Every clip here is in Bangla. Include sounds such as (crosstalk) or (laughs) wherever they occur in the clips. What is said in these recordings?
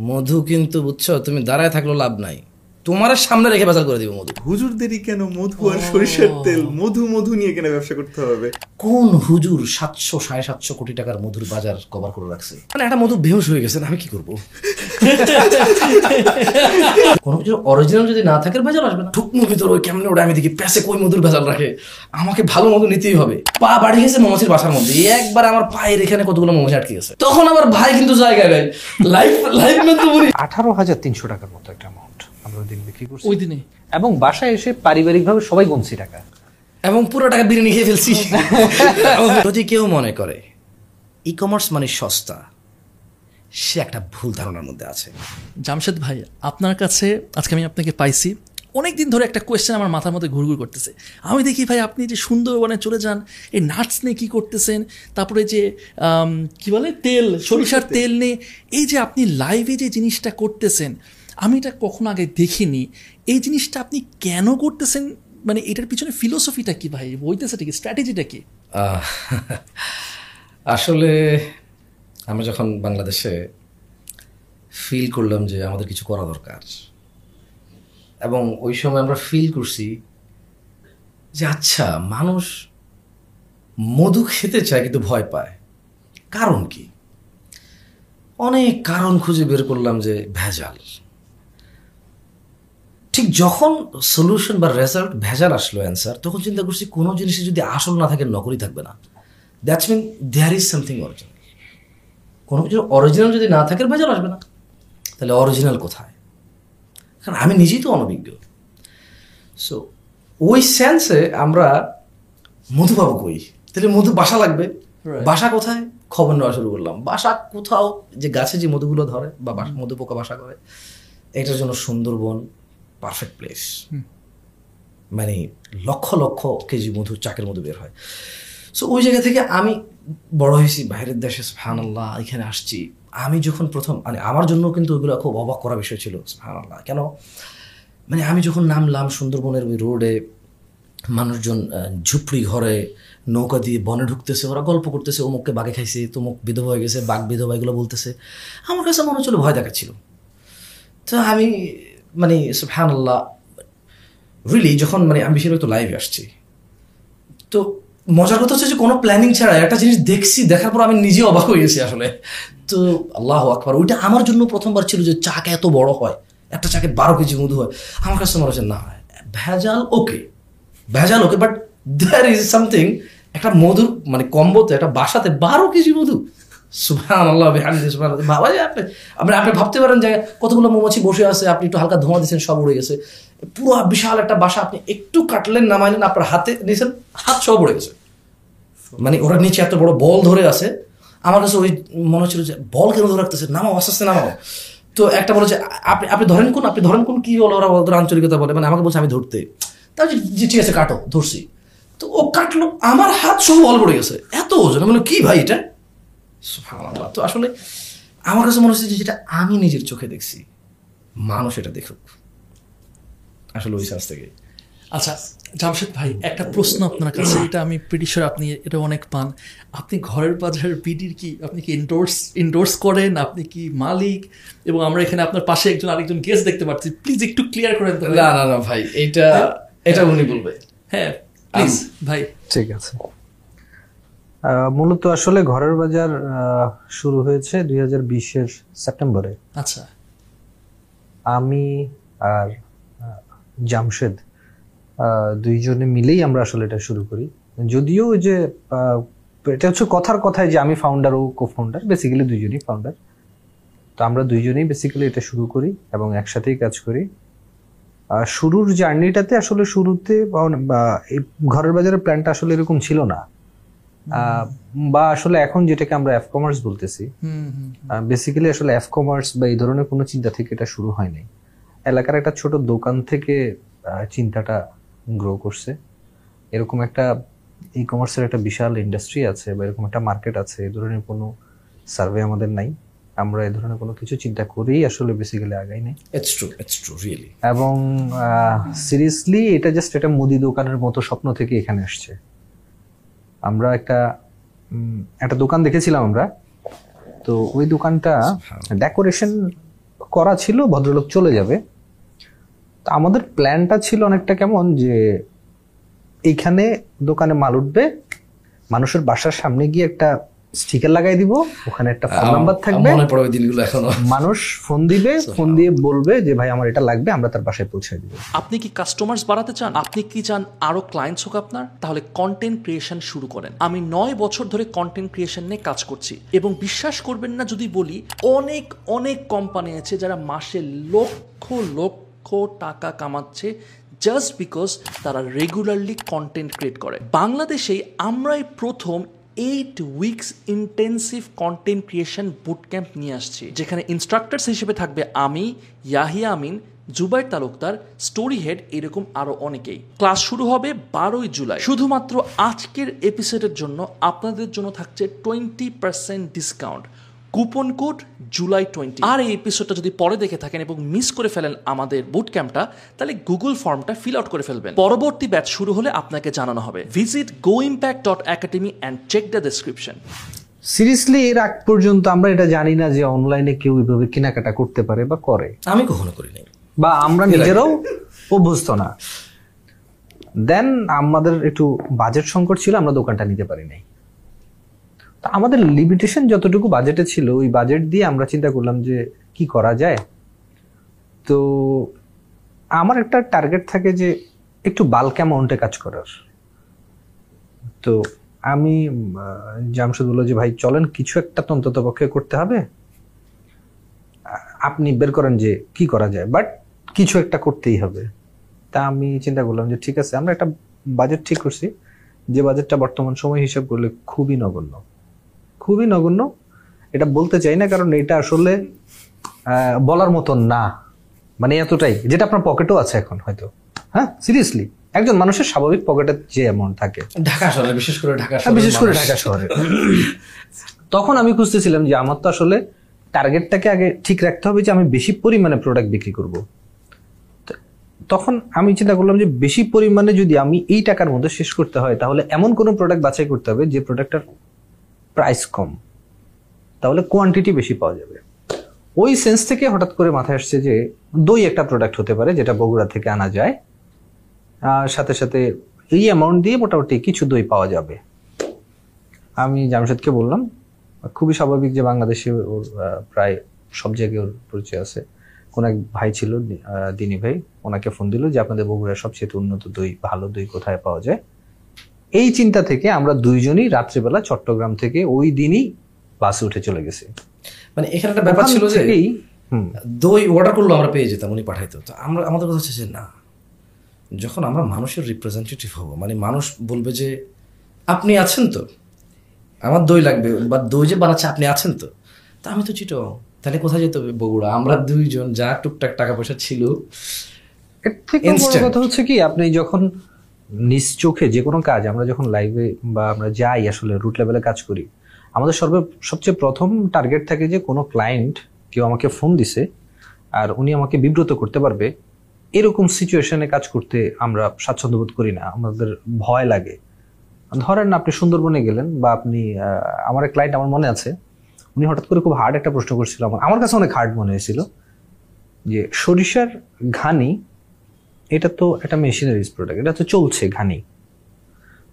মধু কিন্তু বুঝছ তুমি দাঁড়ায় থাকলেও লাভ নাই। তোমার সামনে রেখে বেচাল করে দিব মধু। হুজুরদেরই কেন মধু আর সরিষার তেল? মধু মধু নিয়ে কেন ব্যবসা করতে হবে? কোন হুজুর সাতশো সাড়ে সাতশো কোটি টাকার মধুর বাজার কভার করে রাখছে? মানে একটা মধু বেহুশ হয়ে গেছে আমি কি করব? কোনো কিছু অরিজিনাল যদি না থাকে ভেজাল আসবে না। ঠুকমুর ভিতর ওই কেমন ওটা আমি দেখি প্যাসে কই মধুর ভেজাল রাখে? আমাকে ভালো মধু নিতেই হবে। পা বাড়ি গেছে মৌমাছির বাসার মধ্যে। একবার আমার পায়ের এখানে কতগুলো মৌমাছি আটকে গেছে। তখন আমার ভাই কিন্তু জায়গায় নেই লাইফ লাইফ তো বলি। আঠারো হাজার তিনশো টাকার মতো একটা অ্যামাউন্ট আমরা ওই দিন বিক্রি করছি। ওই দিনে এবং বাসায় এসে পারিবারিকভাবে সবাই গুনছি টাকা। এবং পুরো টাকা বিরিয়ানি খেয়ে ফেলছি। (laughs) যদি কেউ মনে করে ই কমার্স মানে সস্তা সে একটা ভুল ধারণার মধ্যে আছে। জামশেদ ভাই আপনার কাছে আজকে আমি আপনাকে পাইছি অনেক দিন ধরে একটা কোয়েশ্চেন আমার মাথার মধ্যে ঘুরঘুর করতেছে। আমি দেখি ভাই আপনি যে সুন্দরবনে চলে যান এই নাটস নিয়ে কী করতেছেন তারপরে যে কি বলে তেল সরিষার তেল। নিয়ে এই যে আপনি লাইভে যে জিনিসটা করতেছেন আমি এটা কখনো আগে দেখিনি। এই জিনিসটা আপনি কেন করতেছেন? মানে এটার পিছনে ফিলোসফিটা কি ভাই? বইতেছে কি স্ট্র্যাটেজিটা কি? আসলে আমরা যখন বাংলাদেশে ফিল করলাম যে আমাদের কিছু করা দরকার, এবং ওই সময় আমরা ফিল করছি যে আচ্ছা মানুষ মধু খেতে চায় কিন্তু ভয় পায়। কারণ কি? অনেক কারণ খুঁজে বের করলাম যে ভেজাল। ঠিক যখন সলিউশন বা রেজাল্ট ভেজাল আসলো অ্যান্সার তখন চিন্তা করছি কোনো জিনিসে যদি আসল না থাকে নকলই থাকবে না। That's mean there is something original কোনো কিছু অরিজিনাল যদি না থাকে ভেজাল আসবে না। তাহলে অরিজিনাল কোথায়? কারণ আমি নিজেই তো অনভিজ্ঞ। সো ওই সেন্সে আমরা মধু পাবো কই? তাহলে মধু বাসা লাগবে। বাসা কোথায়? খবর নেওয়া শুরু করলাম। বাসা কোথাও যে গাছে যে মধুগুলো ধরে বা মধু পোকা বাসা করে এটার জন্য সুন্দরবন পারফেক্ট প্লেস মানে লক্ষ লক্ষ কেজি মধু চাকের মধু বের হয়। সো ওই জায়গা থেকে আমি বড় হয়েছি বাইরের দেশে সুবহান আল্লাহ এখানে আসছি। আমি যখন প্রথম মানে আমার জন্য কিন্তু ওইগুলো খুব অবাক করা বিষয় ছিল সুবহান আল্লাহ কেন? মানে আমি যখন নামলাম সুন্দরবনের ওই রোডে মানুষজন ঝুপড়ি ঘরে নৌকা দিয়ে বনে ঢুকতেছে ওরা গল্প করতেছে অমুককে বাঘে খাইছে তমুক বিধবা হয়ে গেছে বাঘ বিধবা এগুলো বলতেছে। আমার কাছে মনে হচ্ছিল ভয় দেখাচ্ছিল। তো আমি মানে সুবহান আল্লাহ রিলি যখন মানে আমি বেশিরভাগ তো লাইভে আসছি। তো মজার কথা হচ্ছে যে কোনো প্ল্যানিং ছাড়া একটা জিনিস দেখছি, দেখার পর আমি নিজে অবাক হয়ে গেছি আসলে। তো আল্লাহ আকবার, ওইটা আমার জন্য প্রথমবার ছিল যে চাক এত বড় হয়, একটা চাকে বারো কেজি মধু হয়। আমার কাছে মনে হচ্ছে, না, ভেজাল ওকে ভেজাল okay but there is something একটা মধুর মানে কম্বোতে, একটা বাসাতে বারো কেজি মধু। সুবহান আল্লাহ ভাবা যায় আপনি আপনি আপনি ভাবতে পারেন যে কতগুলো মৌমাছি বসে আছে আপনি একটু হালকা ধোঁয়া দিচ্ছেন সব উড়ে গেছে। পুরো বিশাল একটা বাসা আপনি একটু কাটলেন নামাইলেন আপনার হাতে নিয়েছেন হাত সব উড়ে গেছে। মানে ওরা নিচে এত বড় বল ধরে আছে। আমার কাছে ওই মনে হচ্ছিল যে বল কেন ধরে রাখতেছে? নামাও আস্তে আস্তে নামাও। তো একটা বলেছে আপনি আপনি ধরেন কোন আপনি ধরেন কোন কি বলো ওরা ওদের আঞ্চলিকতা বলে। মানে আমাকে বলছে আমি ধরতে। তাও যে ঠিক আছে কাটো ধরছি। তো ও কাটলো আমার হাত সব বল পড়ে গেছে। এত ওজন আমি বললাম, কি ভাই এটা। তো আসলে আমার কাছে মনে হচ্ছে যে যেটা আমি নিজের চোখে দেখছি মানুষ এটা দেখুক। আসলে ওই সাজ থেকে। আচ্ছা জামশেদ ভাই একটা প্রশ্ন আপনার কাছে এটা আমি প্রিটিশর আপনি এটা অনেক পান। আপনি ঘরের বাজারের বিডির কি আপনি কি ইন্ডোর্স ইন্ডোর্স করেন? আপনি কি মালিক? এবং আমরা এখানে আপনার পাশে একজন আরেকজন গেস্ট দেখতে পাচ্ছি। প্লিজ একটু ক্লিয়ার করেন না না না ভাই এটা এটা উনি বলবে। হ্যাঁ প্লিজ ভাই। ঠিক আছে। মূলত আসলে ঘরের বাজার শুরু হয়েছে দুই হাজার বিশের সেপ্টেম্বরে। আচ্ছা। আমি আর জামশেদ দুইজনে মিলেই আমরা আসলে এটা শুরু করি। যদিও যে এটা হচ্ছে কথার কথায় যে আমি ফাউন্ডার ও কো ফাউন্ডার বেসিক্যালি দুইজনই ফাউন্ডার তো আমরা দুইজনেই বেসিক্যালি এটা শুরু করি এবং একসাথেই কাজ করি। শুরুর জার্নিটাতে আসলে শুরুতে বা- বা এই ঘরের বাজারের প্ল্যানটা আসলে এরকম ছিল না। বা আসলে এখন যেটাকে আমরা এফ কমার্স বলতেছি বেসিক্যালি আসলে এফ কমার্স বা এই ধরনের কোনো চিন্তা থেকে এটা শুরু হয়নি। এলাকার একটা ছোট দোকান থেকে চিন্তাটা গ্রো করছে। এরকম একটা ই কমার্সের একটা বিশাল ইন্ডাস্ট্রি আছে বা এরকম একটা মার্কেট আছে এই ধরনের কোনো সার্ভে আমাদের নাই। আমরা এ ধরনের কোনো কিছু চিন্তা করেই আসলে বেসিক্যালি আগাই নাই। It's true it's true really এবং সিরিয়াসলি এটা জাস্ট একটা মুদি দোকানের মতো স্বপ্ন থেকে এখানে আসছে। আমরা একটা একটা দোকান দেখেছিলাম আমরা। তো ওই দোকানটা ডেকোরেশন করা ছিল ভদ্রলোক চলে যাবে। তো আমাদের প্ল্যানটা ছিল অনেকটা কেমন যে এইখানে দোকানে মাল উঠবে মানুষের বাসার সামনে গিয়ে একটা স্টিকার লাগাই দিব ওখানে একটা ফোন নাম্বার থাকবে। মনে পড়ে দিনগুলো এখনও। মানুষ ফোন দিবে (laughs) ফোন দিয়ে বলবে যে ভাই আমার এটা লাগবে আমরা তার বাসায় পৌঁছে দিব। আপনি কি কাস্টমার্স বাড়াতে চান? আপনি কি চান আরও ক্লায়েন্টস হোক আপনার? তাহলে কন্টেন্ট ক্রিয়েশন শুরু করেন। আমি নয় বছর ধরে কন্টেন্ট ক্রিয়েশন নিয়ে কাজ করছি এবং বিশ্বাস করবেন না যদি বলি অনেক অনেক কোম্পানি আছে যারা মাসে লক্ষ লক্ষ টাকা কামাচ্ছে জাস্ট বিকজ তারা রেগুলারলি কন্টেন্ট ক্রিয়েট করে। বাংলাদেশে আমরাই প্রথম eight weeks intensive content creation boot camp নিয়ে আসছি, যেখানে ইনস্ট্রাক্টরস হিসেবে থাকবে আমি, ইয়াহিয়া আমিন জুবাই তালুকদার স্টোরি হেড এরকম আরও অনেকেই। ক্লাস শুরু হবে বারোই জুলাই। শুধুমাত্র আজকের এপিসোডের জন্য আপনাদের জন্য থাকছে twenty percent discount coupon code July twenty. আর এই এপিসোডটা যদি পরে দেখে থাকেন এবং মিস করে ফেলেন আমাদের বুট ক্যাম্পটা তাহলে গুগল ফর্মটা ফিল আউট করে ফেলবেন। পরবর্তী ব্যাচ শুরু হলে আপনাকে জানানো হবে। Visit go impact dot academy and check the description seriously এর আগ পর্যন্ত আমরা এটা জানি না যে অনলাইনে কেউ এইভাবে কেনাকাটা করতে পারে বা করে। আমি কখনো করিনি। বা আমরা নিজেরাও অভ্যস্ত না। দেন আমাদের একটু বাজেট সংকট ছিল আমরা দোকানটা নিতে পারি নাই তো আমাদের লিমিটেশন যতটুকু বাজেটে ছিল, ওই বাজেট দিয়ে আমরা চিন্তা করলাম যে কি করা যায়। তো আমার একটা টার্গেট থাকে যে একটু বাল্ক অ্যামাউন্টে কাজ করার। তো আমি জামশেদ বলল যে, ভাই, চলেন, কিছু একটা তো অন্তত পক্ষে করতে হবে। আপনি বের করেন যে কি করা যায় বাট কিছু একটা করতেই হবে। তা আমি চিন্তা করলাম যে, ঠিক আছে, আমরা একটা বাজেট ঠিক করছি। যে বাজেটটা বর্তমান সময় হিসাব করলে খুবই নগণ্য। খুবই নগণ্য। এটা বলতে চাই না কারণ এটা আসলে বলার মতন না। মানে এতটাই যেটা আপনার পকেটও আছে এখন হয়তো। হ্যাঁ সিরিয়াসলি একজন মানুষের স্বাভাবিক পকেটে যে অ্যামাউন্ট থাকে। ঢাকা শহরে বিশেষ করে ঢাকা হ্যাঁ, শহরে বিশেষ করে ঢাকা শহরে। তখন আমি খুঁজতেছিলাম যে আমার তো আসলে টার্গেটটাকে আগে ঠিক রাখতে হবে যে আমি বেশি পরিমাণে প্রোডাক্ট বিক্রি করব। তখন আমি চিন্তা করলাম যে বেশি পরিমাণে যদি আমি এই টাকার মধ্যে শেষ করতে হয় তাহলে এমন কোনো প্রোডাক্ট বাছাই করতে হবে যে প্রোডাক্টটার প্রাইস কম। তাহলে কোয়ান্টিটি বেশি পাওয়া যাবে। ওই সেন্স থেকে হঠাৎ করে মাথায় আসছে যে, দই একটা প্রোডাক্ট হতে পারে যেটা বগুড়া থেকে আনা যায়। আর সাথে সাথে এই অ্যামাউন্ট দিয়ে মোটামুটি কিছু দই পাওয়া যাবে। আমি জামশেদকে বললাম, খুবই স্বাভাবিক যে বাংলাদেশে ওর প্রায় সব জায়গায় ওর পরিচয় আছে। কোন এক ভাই ছিল দিনী ভাই, ওনাকে ফোন দিল যে, আপনাদের বগুড়ার সবচেয়ে উন্নত দই, ভালো দই কোথায় পাওয়া যায়? এই চিন্তা থেকে আমরা দুইজনই রাত্রিবেলা চট্টগ্রাম থেকে ওই দিনই বাসে উঠে চলে গেছি। মানে এখানে একটা ব্যাপার ছিল যে দই অর্ডার করল আমরা পেয়ে যেতাম উনি পাঠাইতো। তো আমরা আমাদের কথা হচ্ছে যে না যখন আমরা মানুষের রিপ্রেজেন্টেটিভ হব মানে মানুষ বলবে যে আপনি আছেন তো? আমার দই লাগবে বা দই যে বানাচ্ছে আপনি আছেন তো? তা আমি তো চিটো তাহলে কোথায় যেতে হবে বগুড়া? আমরা দুইজন যা টুকটাক টাকা পয়সা ছিল এর থেকে কথা হচ্ছে কি আপনি যখন নিজ চোখে যে কোনো কাজ আমরা যখন লাইভে বা আমরা যাই আসলে রুট লেভেলে কাজ করি, আমাদের সর্ব, সবচেয়ে প্রথম টার্গেট থাকে যে কোনো ক্লায়েন্ট কেউ আমাকে ফোন দিছে আর উনি আমাকে বিব্রত করতে পারবে, এরকম সিচুয়েশনে কাজ করতে আমরা স্বাচ্ছন্দ্য বোধ করি না, আমাদের ভয় লাগে। ধরেন না আপনি সুন্দরবনে গেলেন বা আপনি আমার ক্লায়েন্ট আমার মনে আছে, উনি হঠাৎ করে খুব হার্ড একটা প্রশ্ন করছিল আমার আমার কাছে অনেক হার্ড মনে হয়েছিল যে সরিষার ঘানি এটা তো একটা মেশিনারিজ প্রোডাক্ট এটা তো চলছে ঘানি।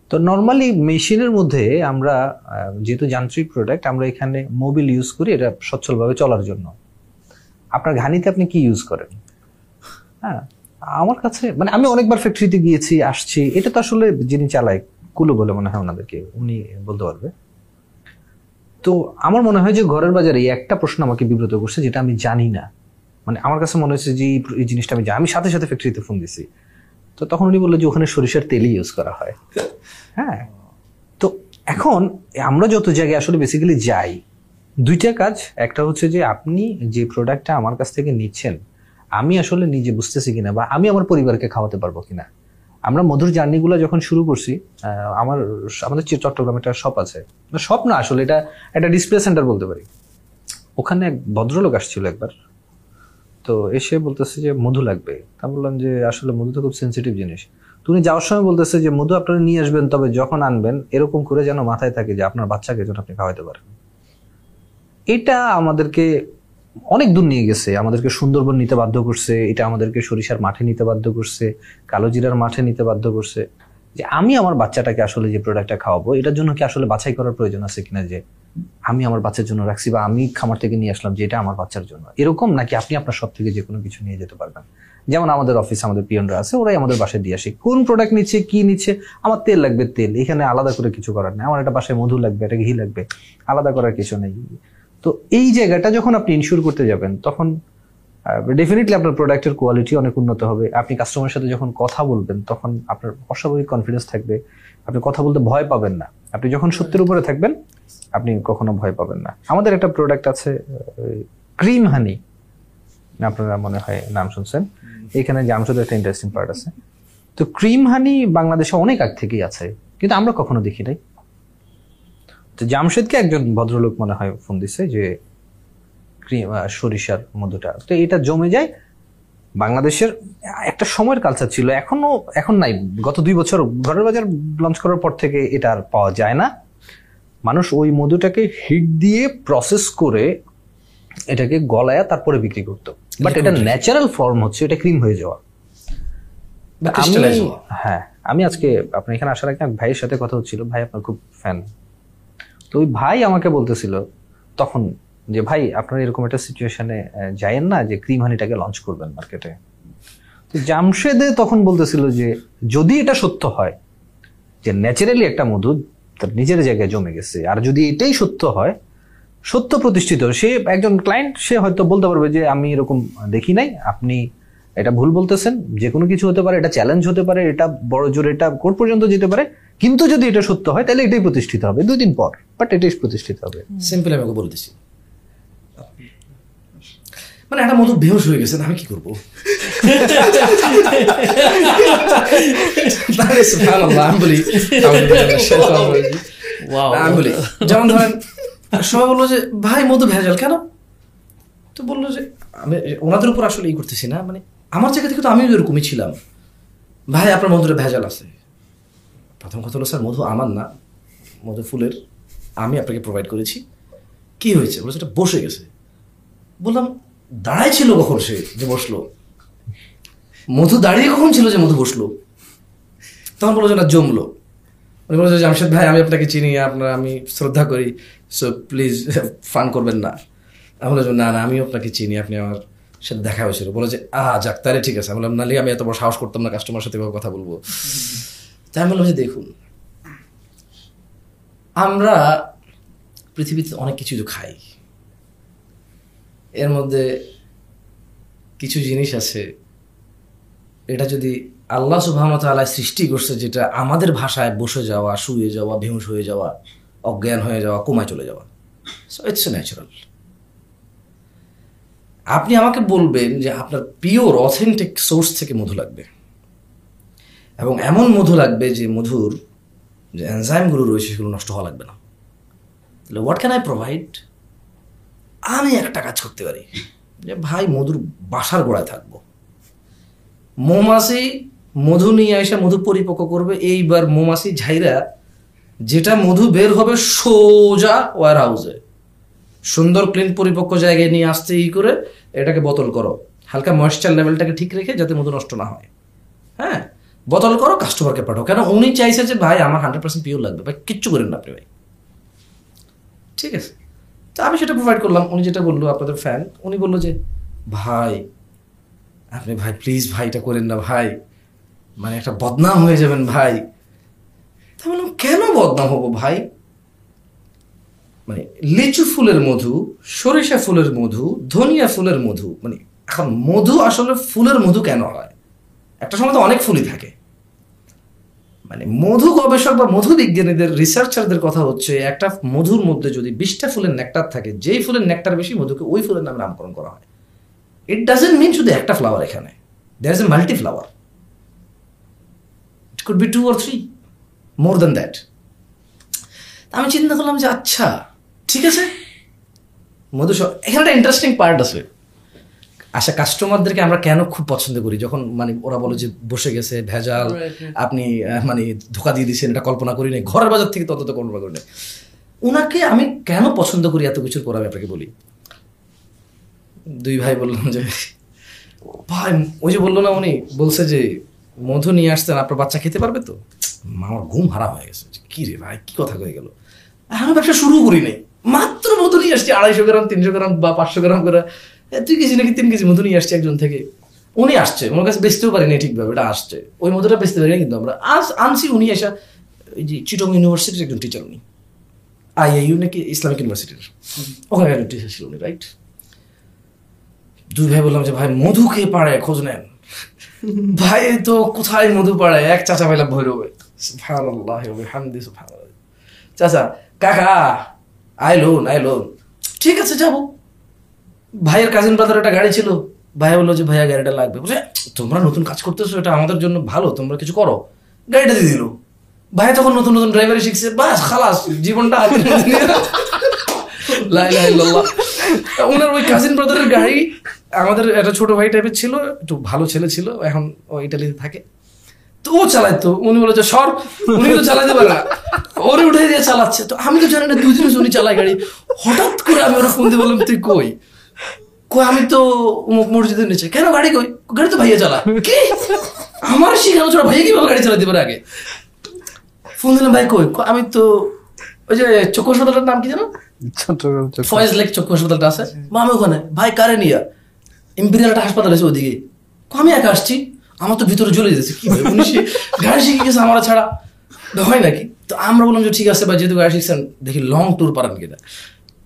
তো নর্মালি মেশিনের মধ্যে আমরা যেহেতু যান্ত্রিক প্রোডাক্ট আমরা এখানে মোবিল ইউজ করি, এটা সচ্ছলভাবে চলার জন্য। আপনার ঘানিতে আপনি কি ইউজ করেন? হ্যাঁ আমার কাছে মানে আমি অনেকবার ফ্যাক্টরিতে গিয়েছি, আসছি, এটা তো আসলে যিনি চালায়, কুলো বলে মনে হয় ওনাদেরকে, উনি বলতে পারবে। তো আমার মনে হয় যে ঘরের বাজারে একটা প্রশ্ন আমাকে বিব্রত করছে, যেটা আমি জানি না। মানে আমার কাছে মনে হচ্ছে যে এই জিনিসটা আমি আমি সাথে সাথে ফ্যাক্টরিতে ফোন দিছি। তো তখন উনি বলল যে ওখানে সরিষার তেলই ইউজ করা হয়। হ্যাঁ? তো এখন আমরা যত জায়গায় আসলে বেসিক্যালি যাই, দুইটা কাজ। একটা হচ্ছে যে আপনি যে প্রোডাক্টটা আমার কাছ থেকে নিচ্ছেন, আমি আসলে নিজে বুঝতেছি কিনা বা আমি আমার পরিবারকে খাওয়াতে পারব কিনা। আমরা মধুর জার্নিগুলো যখন শুরু করছি আমার আমাদের চট্টগ্রামে একটা শপ আছে। শপ না আসলে, এটা একটা ডিসপ্লে সেন্টার বলতে পারি। ওখানে এক ভদ্রলোক আসছিল একবার। তো এসে বলতেছে যে, মধু লাগবে। তা বললাম যে, আসলে মধু তো খুব সেন্সিটিভ জিনিস। তুমি যাওয়ার সময় বলতেছে যে, মধু আপনারা নিয়ে আসবেন, তবে যখন আনবেন, এরকম করে যেন মাথায় থাকে যে, আপনার বাচ্চাকে যেন আপনি খাওয়াতে পারেন। এটা আমাদেরকে অনেক দূর নিয়ে গেছে। আমাদেরকে সুন্দরবন নিতে বাধ্য করছে। এটা আমাদেরকে সরিষার মাঠে নিতে বাধ্য করছে। কালোজিরার মাঠে নিতে বাধ্য করছে। যে আমি আমার বাচ্চাটাকে আসলে যে প্রোডাক্টটা খাওয়াবো, এটার জন্য কি আসলে বাছাই করার প্রয়োজন আছে কিনা যে আমি আমার বাচ্চার জন্য রাখছি বা আমি খামার থেকে নিয়ে আসলাম যে এটা আমার বাচ্চার জন্য? এরকম নাকি আপনি আপনার সব থেকে যে কোনো কিছু নিয়ে যেতে পারবেন? যেমন আমাদের অফিস আমাদের পিয়নরা আছে, ওরাই আমাদের বাসায় দিয়ে আসে, কোন প্রোডাক্ট নিচ্ছে, কি নিচ্ছে? আমার তেল লাগবে তেল, এখানে আলাদা করে কিছু করার নেই। আমার একটা বাসায় মধু লাগবে, একটা ঘি লাগবে, আলাদা করার কিছু নেই। তো এই জায়গাটা যখন আপনি ইনশিওর করতে যাবেন, তখন ডেফিনেটলি আপনার প্রোডাক্টের কোয়ালিটি অনেক উন্নত হবে। আপনি কাস্টমারের সাথে যখন কথা বলবেন, তখন আপনার অস্বাভাবিক কনফিডেন্স থাকবে। আপনি কথা বলতে ভয় পাবেন না। আপনি যখন সত্যের উপরে থাকবেন, আপনি কখনো ভয় পাবেন না। আমাদের একটা প্রোডাক্ট আছে ক্রিম হানি আপনারা মনে হয় নাম শুনছেন। এখানে জামশুদের একটা ইন্টারেস্টিং পার্ট আছে। তো ক্রিম হানি বাংলাদেশে অনেক আগ থেকেই আছে, কিন্তু আমরা কখনো দেখি নাই। তো জামশেদকে একজন ভদ্রলোক মনে হয় ফোন দিছে যে ক্রিম সরিষার মধুটা। তো এটা জমে যায় বাংলাদেশের একটা সময়ের কালচার ছিল এখনও এখন নাই। গত দুই বছর ঘরের বাজার লঞ্চ করার পর থেকে এটা আর পাওয়া যায় না। মানুষ ওই মধুটাকে হিট দিয়ে প্রসেস করে এটাকে গলায় তারপরে বিক্রি করতো। বাট এটা ন্যাচারাল ফর্ম হচ্ছে এটা ক্রিম হয়ে যাওয়া। হ্যাঁ আমি আজকে আপনার এখানে আসার আগে ভাইয়ের সাথে কথা হচ্ছিল ভাই আপনার খুব ফ্যান তো ওই ভাই আমাকে বলতেছিল তখন যে ভাই, আপনার এরকম একটা সিচুয়েশনে যায়েন না যে ক্রিম হানিটাকে লঞ্চ করবেন মার্কেটে তো জামশেদে তখন বলতেছিল যে, যদি এটা সত্য হয় যে ন্যাচারালি একটা মধু তার নিজের জায়গায় জমে গেছে, আর যদি এটাই সত্য হয়, সত্য প্রতিষ্ঠিত, সে একজন ক্লায়েন্ট সে হয়তো বলতে পারবে যে, আমি এরকম দেখি নাই, আপনি এটা ভুল বলতেছেন, যে কোনো কিছু হতে পারে, এটা চ্যালেঞ্জ হতে পারে, এটা বড় জোর, এটা কোর্ট পর্যন্ত যেতে পারে, কিন্তু যদি এটা সত্য হয়, তাহলে এটাই প্রতিষ্ঠিত হবে দুই দিন পর বাট এটাই প্রতিষ্ঠিত হবে। সিম্পল আমি ওকে বলে দিচ্ছি মানে একটা মতো বেহস হয়ে গেছে আমি কি করব? যেমন ধরেন সবাই বলল যে ভাই মধু ভেজাল কেন? তো বলল যে আমি ওনাদের উপর আসলে ই করতেছি না মানে আমার জায়গা থেকে তো আমিও এরকমই ছিলাম। ভাই আপনার মধুরে ভেজাল আছে। প্রথম কথা হলো স্যার মধু আমার না মধু ফুলের আমি আপনাকে প্রোভাইড করেছি। কি হয়েছে? বলে সেটা বসে গেছে। বললাম দাঁড়াই ছিল কখন সে যে বসল? মধু দাঁড়িয়ে কখন ছিল যে মধু বসল? তখন বলল যে না, জমলো। বলল যে, জামশেদ ভাই, আমি আপনাকে চিনি, আপনার, আমি শ্রদ্ধা করি সো প্লিজ ফান করবেন না। আমি বললাম না না, আমিও আপনাকে চিনি, আপনি আমার সাথে দেখা হয়েছিল। বলে যে, আহ, যাক, তাহলে ঠিক আছে। আমি বললাম নাহলে আমি এত বড় সাহস করতাম না কাস্টমার সাথে কথা বলব। তাই আমি বললাম যে, দেখুন, আমরা পৃথিবীতে অনেক কিছু খাই এর মধ্যে কিছু জিনিস আছে। এটা যদি আল্লাহ সুবাহতাল্লাহ সৃষ্টি করছে, যেটা আমাদের ভাষায় বসে যাওয়া, শুয়ে যাওয়া বেহুশ হয়ে যাওয়া, অজ্ঞান হয়ে যাওয়া, কোমায় চলে যাওয়া। সো ইটস ন্যাচারাল আপনি আমাকে বলবেন যে আপনার পিওর অথেন্টিক সোর্স থেকে মধু লাগবে। এবং এমন মধু লাগবে যে মধুর যে এনজাইমগুলো রয়েছে, সেগুলো নষ্ট হওয়া লাগবে না। তাহলে হোয়াট ক্যান আই প্রোভাইড আমি একটা কাজ করতে পারি। যে ভাই, মধুর বাসার গোড়ায় থাকব। মৌমাছি মধু নিয়ে এসে মধু পরিপক্ক করবে, এইবার মৌমাছি ঝাইরা যেটা মধু বের হবে সোজা ওয়ার হাউসে সুন্দর ক্লিন পরিপক্ক জায়গায় নিয়ে আসতে ই করে এটাকে বোতল করো। হালকা ময়েশ্চার লেভেলটাকে ঠিক রেখে যাতে মধু নষ্ট না হয়। হ্যাঁ? বোতল করো কাস্টমারকে পাঠাও। কেন? উনি চাইছে যে, ভাই, আমার হান্ড্রেড পার্সেন্ট পিওর লাগবে। ভাই, কিচ্ছু করেন না আপনি, ভাই। ঠিক আছে? তা আমি সেটা প্রোভাইড করলাম। উনি যেটা বলল, আপনাদের ফ্যান উনি বলল যে, ভাই, আপনি ভাই প্লিজ ভাই এটা করেন না, ভাই। মানে একটা বদনাম হয়ে যাবেন, ভাই। তা বললাম, কেন বদনাম হব, ভাই? মানে লিচু ফুলের মধু, সরিষা ফুলের মধু, ধনিয়া ফুলের মধু মানে এখন মধু আসলে ফুলের মধু কেন হয়? একটা সময় তো অনেক ফুলই থাকে। মানে মধু গবেষক বা মধু বিজ্ঞানীদের রিসার্চারদের কথা হচ্ছে, একটা মধুর মধ্যে যদি বিশটা ফুলের নেকটার থাকে, যেই ফুলের নেকটার বেশি মধুকে ওই ফুলের নামে নামকরণ করা হয়। ইট ডাজেন্ট মিন শুধু একটা ফ্লাওয়ার এখানে। There is a multi flower it could be two or three more than that তা আমি চিন্তা করলাম যে আচ্ছা ঠিক আছে। মধু এখানে একটা ইন্টারেস্টিং পার্ট আছে। আচ্ছা কাস্টমারদেরকে আমরা কেন খুব পছন্দ করি? যখন মানে ওরা বলে যে বসে গেছে ভেজাল আপনি মানে ধোকা দিয়ে দিচ্ছেন এটা কল্পনা করি নাই। ঘরের বাজার থেকে তত কল্পনা করি নাই। ওনাকে আমি কেন পছন্দ করি এত কিছুর পর আমি আপনাকে বলি। দুই ভাই বললাম যে ভাই ওই যে বলল না উনি বলছে যে মধু নিয়ে আসছেন আপনার বাচ্চা খেতে পারবে তো? আমার ঘুম হারাম হয়ে গেছে। কি রে ভাই কি কথা হয়ে গেল? আমি ব্যবসা শুরু করি নাই। মাত্র মধু নিয়ে আসছি আড়াইশো গ্রাম তিনশো গ্রাম বা পাঁচশো গ্রাম করে দুই কেজি নাকি তিন কেজি মধু নিয়ে আসছি একজন থেকে। উনি আসছে ওনার কাছে বেচতেও পারিনি ঠিকভাবে এটা আসছে। ওই মধুটা বেচতে পারিনি কিন্তু আমরা। আজ আনছি উনি এসা ওই যে চিটং ইউনিভার্সিটির একজন টিচার উনি। আইআইইউ নাকি ইসলামিক ইউনিভার্সিটির ওখানে একজন টিচার ছিল উনি রাইট দুই ভাই বললাম যে ভাই মধু কে পাড়ে খোঁজ নেন। (laughs) ভাই তো কোথায় মধু পাড়ে এক চাচা পাইলাম ভৈরবে। সুবহানাল্লাহ ওয়া বিহামদি সুবহানাল্লাহ। চাচা কাকা আই লোন আই লোন ঠিক আছে যাব। ভাইয়ের কাজিন ব্রাদার একটা গাড়ি ছিল। ভাইয়া বলল যে, ভাইয়া, গাড়িটা লাগবে। বলছে, তোমরা নতুন কাজ করতেছো, এটা আমাদের জন্য ভালো, তোমরা কিছু করো। গাড়িটা দিয়ে দিল। ভাই তখন নতুন নতুন ড্রাইভারি শিখছে, বাস, খালাস, জীবনটা ওনার ওই কাজিন ব্রাদারের গাড়ি আমাদের একটা ছোট ভাই টাইপের ছিল, একটু ভালো ছেলে ছিল, এখন ও ইটালিতে থাকে। তো ও চালাইতো। উনি বলে যে, সর, উনি তো চালাইতে পারে না। ওরে উঠে দিয়ে চালাচ্ছে। তো আমি তো জানি না, দুই দিন উনি চালায় গাড়ি, হঠাৎ করে আমি ওরা ফোন দিয়ে বললাম, তুই কই? কই আমি তো অমুক মসজিদের নিচে। কেন গাড়ি কই? গাড়ি তো ভাইয়া চালায়। কি? আমার শিখানো ছোট ভাইয়া কীভাবে গাড়ি চালাতে পারে আগে? ফোন দিলাম ভাই কই? আমি তো ওই যে চক্ষু হাসপাতালের নাম কি জানো। ফয়েজ লেক চক্ষু হাসপাতালটা আছে। বা আমি ওখানে। ভাই কারে নিয়া? ইম্পেরিয়াল একটা হাসপাতাল আছে ওদিকে। কো, আমি একা আসছি? আমার তো ভিতরে জ্বলে যেতেছে কি ভাই উনি গাড়ি শিখে গেছে আমার ছাড়া। হয় নাকি? তো আমরা বললাম যে ঠিক আছে ভাই যেহেতু গাড়ি শিখছেন দেখি লং ট্যুর পারেন কিনা?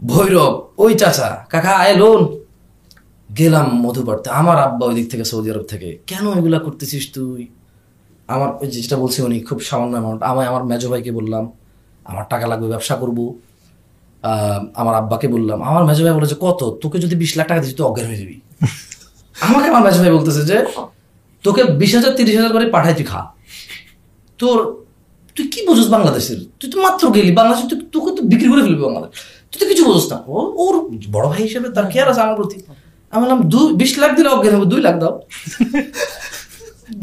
ভৈরব ওই চাচা কাকা আয় লোন গেলাম মধু পাড়তে আমার আব্বা ওই দিক থেকে সৌদি আরব থেকে কেন এগুলা করতেছিস তুই? আমার ওই যেটা বলছি উনি খুব সামান্য অ্যামাউন্ট আমি আমার মেজো ভাইকে বললাম আমার টাকা লাগবে ব্যবসা করব। আমার আব্বাকে বললাম আমার মেজো ভাই বলেছে কত? তোকে যদি বিশ লাখ টাকা দিচ্ছি তুই অজ্ঞান হয়ে যাবি। (laughs) আমাকে আমার মেজো ভাই বলতেছে যে তোকে বিশ হাজার তিরিশ হাজার করে পাঠাই তুই খা। তোর তুই কি বুঝোস বাংলাদেশের? তুই তো মাত্র গেলি বাংলাদেশ তুই তোকে তো বিক্রি করে ফেলবি বাংলাদেশ। তুই তো কিছু বুঝোস না। ও ওর বড় ভাই হিসেবে তার কেয়ার আছে আমার প্রতি। আমি বললাম দুই বিশ লাখ দিলে অজ্ঞান হবে, দুই লাখ দাও।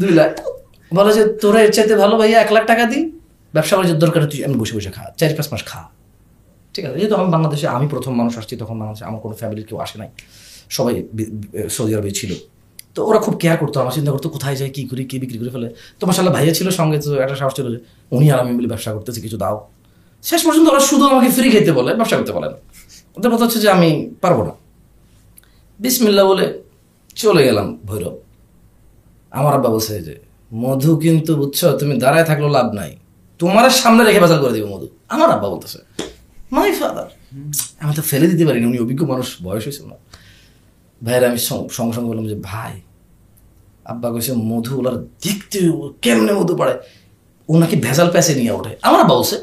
দুই লাখ। বলে যে, তোরা এর চাইতে ভালো ভাইয়া, এক লাখ টাকা দিই ব্যবসা বাণিজ্যের দরকার তুই আমি বসে বসে খা। চার পাঁচ মাস খা। ঠিক আছে, যেহেতু আমি বাংলাদেশে, আমি প্রথম মানুষ আসছি, তখন বাংলাদেশে আমার কোনো ফ্যামিলির কেউ আসে নাই। সবাই সৌদি আরবে ছিল। তো ওরা খুব কেয়ার করতো, আমার চিন্তা করতো, কোথায় যায়, কি করি, কি বিক্রি করে ফেলে? তো মাসাল্লাহ ভাইয়া ছিল, সঙ্গে তো একটা সাহস ছিল যে, উনি আর আমি মিলে ব্যবসা করতেছি, কিছু দাও। শেষ পর্যন্ত ওরা শুধু আমাকে ফ্রি খেতে বলে, ব্যবসা করতে বলে না। ওদের কথা হচ্ছে যে, আমি পারব না। বিসমিল্লা বলে চলে গেলাম ভৈরব। আমার আব্বা বলছে যে, মধু কিন্তু বুঝছ, তুমি দাঁড়ায় থাকলেও লাভ নাই। তোমার সামনে রেখে বাজার করে দিবে মধু। আমার আব্বা বলতেছে মাই ফাদার আমি তো ফেলে দিতে পারিনি, উনি অভিজ্ঞ মানুষ, বয়স হয়েছে না ভাইয়ের, আমি সঙ্গে সঙ্গে বললাম যে, ভাই, আব্বা কইছে মধু ওলার দেখতে কেমনে মধু পড়ে? ও নাকি ভেজাল প্যাসে নিয়ে ওঠে। আমার আব্বা বলছে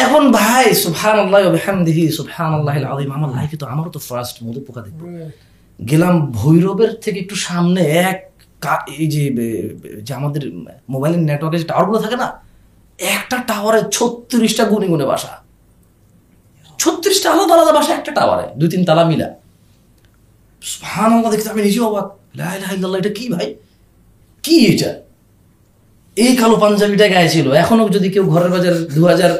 এখন ভাই সুবহান আল্লাহ বিহামদিহি সুবহান আল্লাহ আলিম আমার লাইফে তো আমারও তো ফার্স্ট মধু পোকা দেখব গেলাম ভৈরবের থেকে একটু সামনে এক এই যে আমাদের মোবাইলের নেটওয়ার্কের যে টাওয়ারগুলো থাকে না একটা টাওয়ারে ছত্রিশটা গুনে গুনে বাসা। ছত্রিশটা আলাদা আলাদা বাসা একটা টাওয়ারে দুই তিন তালা মিলা। সুবহান আল্লাহ দেখতে আমি নিজেও অবাক। লা ইলাহা ইল্লাল্লাহ, এটা কি ভাই? কি এটা? এই কালো পাঞ্জাবিটা গায়ে ছিল। এখনও যদি কেউ ঘরের বাজার দু হাজার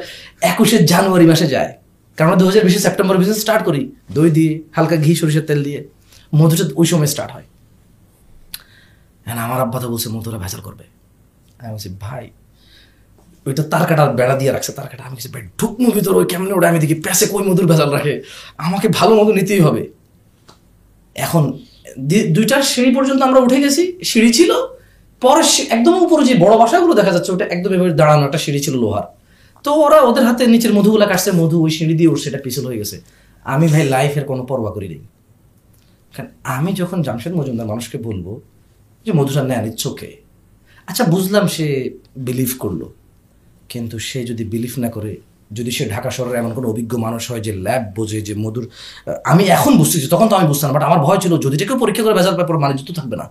একুশের জানুয়ারি মাসে যায়। কারণ আমরা দু হাজার বিশে সেপ্টেম্বর বিজনেস স্টার্ট করি। দই দিয়ে, হালকা ঘি, সরিষার তেল দিয়ে মধুটা ওই সময় স্টার্ট হয়। হ্যাঁ আমার আব্বা তো বলছে, মধুরা ভেজাল করবে। আমি বলছি, ভাই, ওইটা তার কাটার বেড়া দিয়ে রাখছে, তার কাটা। আমি কিছু ভাই ঢুকমু ভিতর, ওই কেমনে ওটা আমি দেখি প্যাসে কই মধুর ভেজাল রাখে? আমাকে ভালো মধু নিতেই হবে। এখন দি- দুইটা সিঁড়ি পর্যন্ত আমরা উঠে গেছি, সিঁড়ি ছিল। পরে একদম উপরে যে বড় বাসাগুলো দেখা যাচ্ছে, ওটা একদম এভাবে দাঁড়ানো একটা সিঁড়ি ছিল লোহার। তো ওরা ওদের হাতে নিচের মধুগুলা কাটছে, মধু ওই সিঁড়ি দিয়ে উঠছে সেটা পিছল হয়ে গেছে। আমি ভাই লাইফের কোনো পরোয়া করি নেই। কারণ আমি যখন জামশেদ মজুমদার মানুষকে বলব যে, মধুটা নেন ইটস ওকে আচ্ছা বুঝলাম সে বিলিভ করল। কিন্তু সে যদি বিলিভ না করে, যদি সে ঢাকা শহরের এমন কোনো অভিজ্ঞ মানুষ হয় যে ল্যাব বোঝে যে মধুর, আমি এখন বুঝতেছি তখন তো আমি বুঝতাম বাট আমার ভয় ছিল, যদি কেউ পরীক্ষা করে ভেজাল পেপার মানে যুক্ত থাকবে না।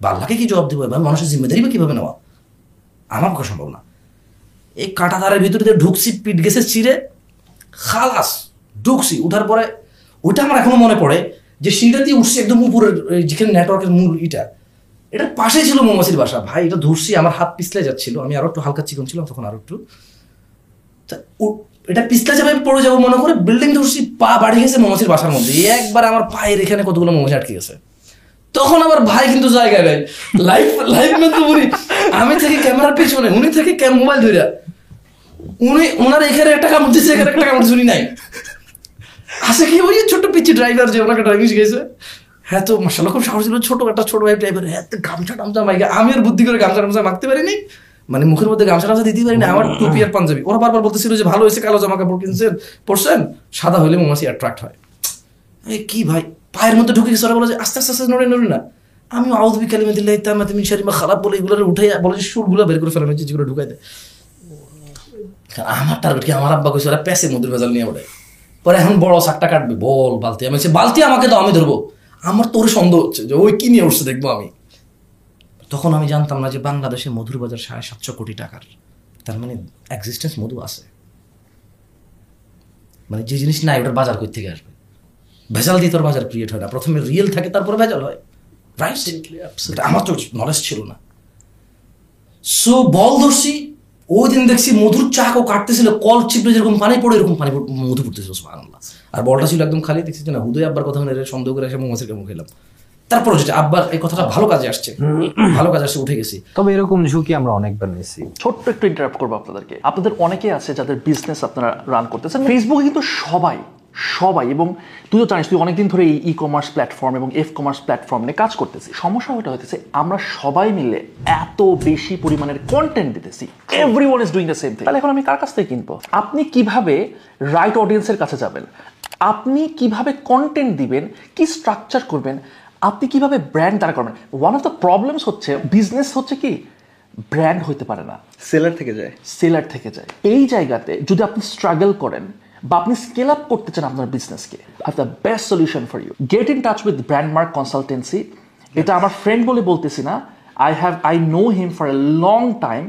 বা আল্লাহকে কি জবাব দেবো? এবার মানুষের জিম্মেদারি বা কীভাবে নেওয়া? আমার পক্ষে সম্ভব না। এই কাঁটাতারের ভিতরে দিয়ে ঢুকছি পিট গেছে চিরে, খালাস, ঢুকছি। উঠার পরে ওইটা আমার এখনও মনে পড়ে যে সিঁড়িটা দিয়ে উঠছি একদম উপরের যেখানে নেটওয়ার্কের মূল ইটা। এটার পাশে ছিল মৌমাছির বাসা। ভাই, এটা ধরছি, আমার হাত পিছলে যাচ্ছিল। আমি আরও একটু হালকা চিকন ছিলাম, তখন আরও একটু। তা এটা পিছলা চাপে আমি পড়ে যাব মনে করে বিল্ডিং ধরছি, পা বাড়ি গেছে মৌমাছির বাসার মধ্যে। একবার আমার পায়ের এখানে কতগুলো মৌমাছি আটকে গেছে। তখন আবার ভাই কিন্তু জায়গায় নেই। লাইভ লাইভ তো উনি আমি থেকে ক্যামেরার পিছনে, উনি থেকে মোবাইল ধরে উনি ওনার এখানে একটা কামড় দিচ্ছে এখানে একটা কামড় শুনি নাই। আসে কি ওই ছোট্ট পিচ্ছি ড্রাইভার যে ওনাকে ড্রাইভিং শিখেছে হ্যাঁ তো মাসাল্লাহ খুব সাহস ছিল, ছোট একটা, ছোট ভাই ড্রাইভার হ্যাঁ তো, গামছা টামছা মাইকে, আমি আর বুদ্ধি করে গামছা টামছা মাখতে পারিনি। মানে মুখের মধ্যে গামছা টামছা দিতে পারিনি, আমার টুপি আর পাঞ্জাবি। ওরা বারবার বলতেছিল যে, ভালো হয়েছে, কালো জামা কাপড় কিনছেন, পরছেন? সাদা হলে মৌমাছি অ্যাট্রাক্ট হয়। কি ভাই, পায়ের মধ্যে ঢুকে গেছে, ওরা বলে যে, আস্তে আস্তে আস্তে, নড়ে নড়ে না। আমি আউদ বিকালে মেদিল তামাতে মিন শারিমা খারাপ বলে এগুলো উঠে বলে যে, সুরগুলো বের করে ফেলানো যেগুলো ঢুকাই দেয়। আমার টার্গেট কি? আমার আব্বা কইছে ওরা প্যাসে মধুর ভেজাল নিয়ে ওঠে। পরে এখন বড় শাকটা কাটবে। বল বালতি। আমি বালতি আমাকে দাও আমি ধরবো। আমার তোর সন্দেহ হচ্ছে যে ওই কি নিয়ে উঠছে দেখব আমি। তখন আমি জানতাম না যে বাংলাদেশে মধুর বাজার সাড়ে সাতশো কোটি টাকার। তার মানে এক্সিস্টেন্স মধু আছে। মানে যে জিনিস নাই ওটার বাজার কই থেকে আসবে? ভেজাল দিয়ে তোর বাজার ক্রিয়েট হয় না। প্রথমে রিয়েল থাকে তারপর ভেজাল হয়। রাইট আমার তো নলেজ ছিল না। সো বল ধরছি ওই দিন দেখছি মধুর চাক ও কাটতেছিল কল চিপড়ে যেরকম পানি পড়ে এরকম পানি পড়ে মধু পড়তেছিল সুবহানাল্লাহ। আর বলটা ছিল একদম খালি দেখছি যে না হুদয় আব্বার কথা মনে সন্দেহ করে এসে মৌমাছির কেমন খেলাম। তারপর যেটা আব্বার এই কথাটা ভালো কাজে আসছে। ভালো কাজে আসছে উঠে গেছি। তবে এরকম ঝুঁকি আমরা অনেকবার নিয়েছি। ছোট্ট একটু ইন্টারাপ্ট করব আপনাদেরকে। আপনাদের অনেকে আছে যাদের বিজনেস আপনারা রান করতেছেন। ফেসবুকে কিন্তু সবাই সবাই এবং তুই তো জানিস তুই অনেকদিন ধরে এই ই কমার্স প্ল্যাটফর্ম এবং এফ কমার্স প্ল্যাটফর্ম নিয়ে কাজ করতেছি সমস্যা ওটা হইতেছে আমরা সবাই মিলে এত বেশি পরিমাণের কন্টেন্ট দিতেছি। Everyone is doing the same thing তাহলে এখন আমি কার কাছ থেকে কিনবো? আপনি কীভাবে রাইট অডিয়েন্সের কাছে যাবেন? আপনি কীভাবে কন্টেন্ট দিবেন? কি স্ট্রাকচার করবেন? আপনি কীভাবে ব্র্যান্ড দাঁড়া করবেন? ওয়ান অফ দ্য প্রবলেমস হচ্ছে বিজনেস হচ্ছে কি? ব্র্যান্ড হইতে পারে না। সেলার থেকে যায়। সেলার থেকে যায়। এই জায়গাতে যদি আপনি স্ট্রাগল করেন বা আপনি স্কেল আপ করতে চান আপনার বিজনেসকে I the best solution for you get in touch with brand mark consultancy এটা আমার ফ্রেন্ড বলে বলতেছি না। I have I know him for a long time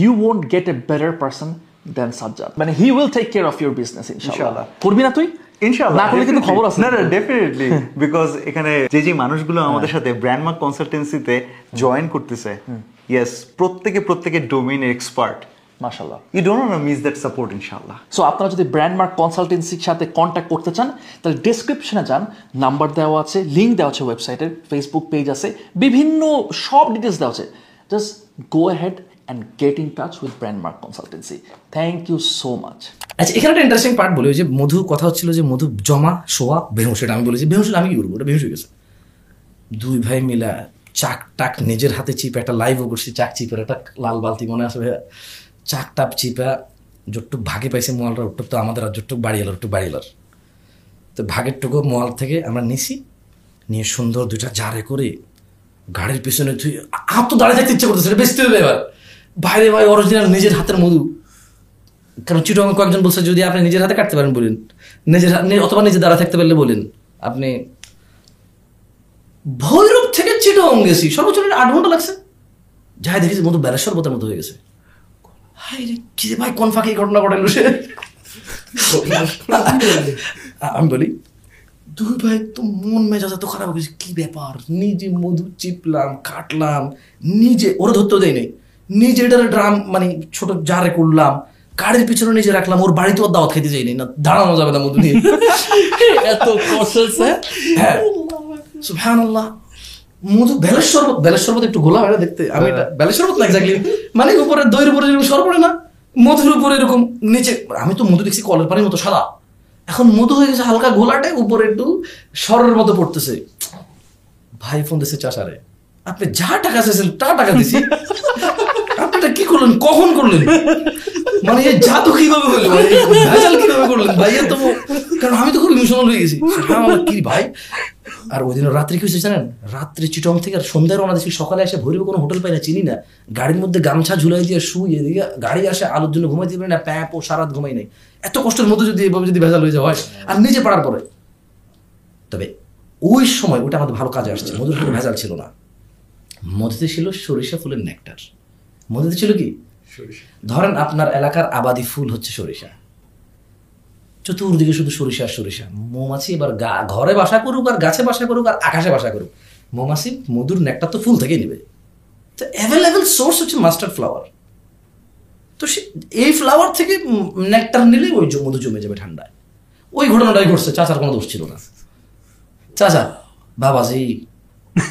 you won't get a better person than Sajjad মানে he will take care of your business ইনশাআল্লাহ। করবি না তুই? ইনশাআল্লাহ। না করলে কিন্তু খবর আছে। না না ডেফিনেটলি বিকজ এখানে যে যে মানুষগুলো আমাদের সাথে ব্র্যান্ড মার্ক কনসালটেন্সিতে জয়েন করতেছে ইয়েস প্রত্যেকে প্রত্যেকে ডোমেইন এক্সপার্ট মাশাআল্লাহ। You don't want miss that support ইনশাআল্লাহ সো আপনারা যদি ব্র্যান্ড মার্ক কনসালটেন্সির সাথে কন্ট্যাক্ট করতে চান তাহলে ডিসক্রিপশনে যান নাম্বার দেওয়া আছে লিঙ্ক দেওয়া আছে ওয়েবসাইটের ফেসবুক পেজ আছে বিভিন্ন সব ডিটেলস দেওয়া আছে। Just go ahead and get in touch with brand mark consultancy thank you so much আচ্ছা এখানে একটা ইন্টারেস্টিং পার্ট বলি ওই যে মধু কথা হচ্ছিল যে মধু জমা শোয়া বেহুশ এটা আমি বলেছি। বেহুশ আমি কি করব? ওটা বেহুশ হয়ে গেছে। দুই ভাই মিলা চাক টাক নিজের হাতে চিপে একটা লাইভও করছি চাক চিপের একটা লাল বালতি মনে আছে ভাইয়া। চাক টাপ চিপা যতটুক ভাগে পাইছে মোয়ালটা ওটুক তো আমাদের আর যতটুক বাড়ি এলো একটু বাড়ি এলো তো ভাগের টুকু মোয়াল থেকে আমরা নিছি, নিয়ে সুন্দর দুইটা জারে করে গাড়ির পিছনে তুই আর তো দাঁড়িয়ে থাকতে ইচ্ছে করতেছে বেচতে হবে এবার। বাইরে ভাই অরিজিনাল নিজের হাতের মধু। কারণ চিটং কয়েকজন বলছে, যদি আপনি নিজের হাতে কাটতে পারেন, বলেন। নিজের অথবা নিজে দাঁড়া থাকতে পারলে বলেন। আপনি ভৈরব থেকে চিটং গেছি। সর্বোচ্চ আট ঘণ্টা লাগছে। যাই দেখেছি মধু বেলা সর্বতের মতো হয়ে গেছে। কি ভাই কোন ফাঁকে ঘটনা ঘটাইলো সে? আমি বলি দুই ভাই তো মন মেজাজ এত খারাপ হয়ে গেছে কি ব্যাপার? নিজে মধু চিপলাম কাটলাম নিজে ওরা ধরতেও দেয় নাই নিজে এটার ড্রাম মানে ছোট জারে করলাম গাড়ির পিছনে নিজে রাখলাম ওর বাড়িতে ওর দাওয়াত খেতে যাইনি না দাঁড়ানো যাবে না মধু নিয়ে। এত কৌশল হ্যাঁ। সুবহানাল্লাহ। মধু বেলের শরবত বেলের শরবত একটু গোলা হয় দেখতে? আমি এটা বেলের শরবত না এক্স্যাক্টলি মানে উপরে দইয়ের উপরে যেরকম সর পড়ে না? মধুর উপরে এরকম নিচে আমি তো মধু দেখছি কলের পানির মতো সাদা। এখন মধু হয়ে গেছে হালকা গোলাটে উপরে একটু সরের মতো পড়তেছে। ভাই ফোন দিছে চাষারে। আপনি যা টাকা চাইছেন তা টাকা দিছি। (laughs) করলেন? কখন করলেন? মানে এই জাদু কীভাবে হলো ভেজাল কীভাবে করলেন? ভাই এ তো কারণ আমি তো খুব ইমোশনাল হয়ে গেছি। আমার কি ভাই? আর ওই দিন রাত্রে কি হয়েছে জানেন? রাত্রে চিটং থেকে আর সন্ধ্যায় রওনা দিচ্ছি সকালে এসে ভৈরবে কোনো হোটেল পাই না চিনি না। গাড়ির মধ্যে গামছা ঝুলাই দিয়ে শুই এদিকে গাড়ি আসে আলোর জন্য ঘুমাইতে পারি না প্যাপ ও সারাত ঘুমাই নাই। এত কষ্টের মধ্যে যদি এভাবে যদি ভেজাল হয়ে যাওয়া হয়। আর নিজে পাড়ার পরে। তবে ওই সময় ওটা আমাদের ভালো কাজে আসছে। মধুর ভেজাল ছিল না। মধুতে ছিল সরিষা ফুলের নেকটার মধুতে ছিল কি? ধরেন আপনার এলাকার আবাদি ফুল হচ্ছে সরিষা। চতুর্দিকে শুধু সরিষা সরিষা। মৌমাছি এবার গা- ঘরে বাসা করুক আর গাছে বাসা করুক আর আকাশে বাসা করুক। মৌমাছি মধুর নেকটা তো ফুল থেকেই নেবে। তো অ্যাভেলেবেল সোর্স হচ্ছে মাস্টার্ড ফ্লাওয়ার তো সে এই ফ্লাওয়ার থেকে নেকটার নিলে ওই মধু জমে যাবে ঠান্ডায়। ওই ঘটনাটাই ঘটছে চাচার কোনো দোষ ছিল না। চাচা বাবাজি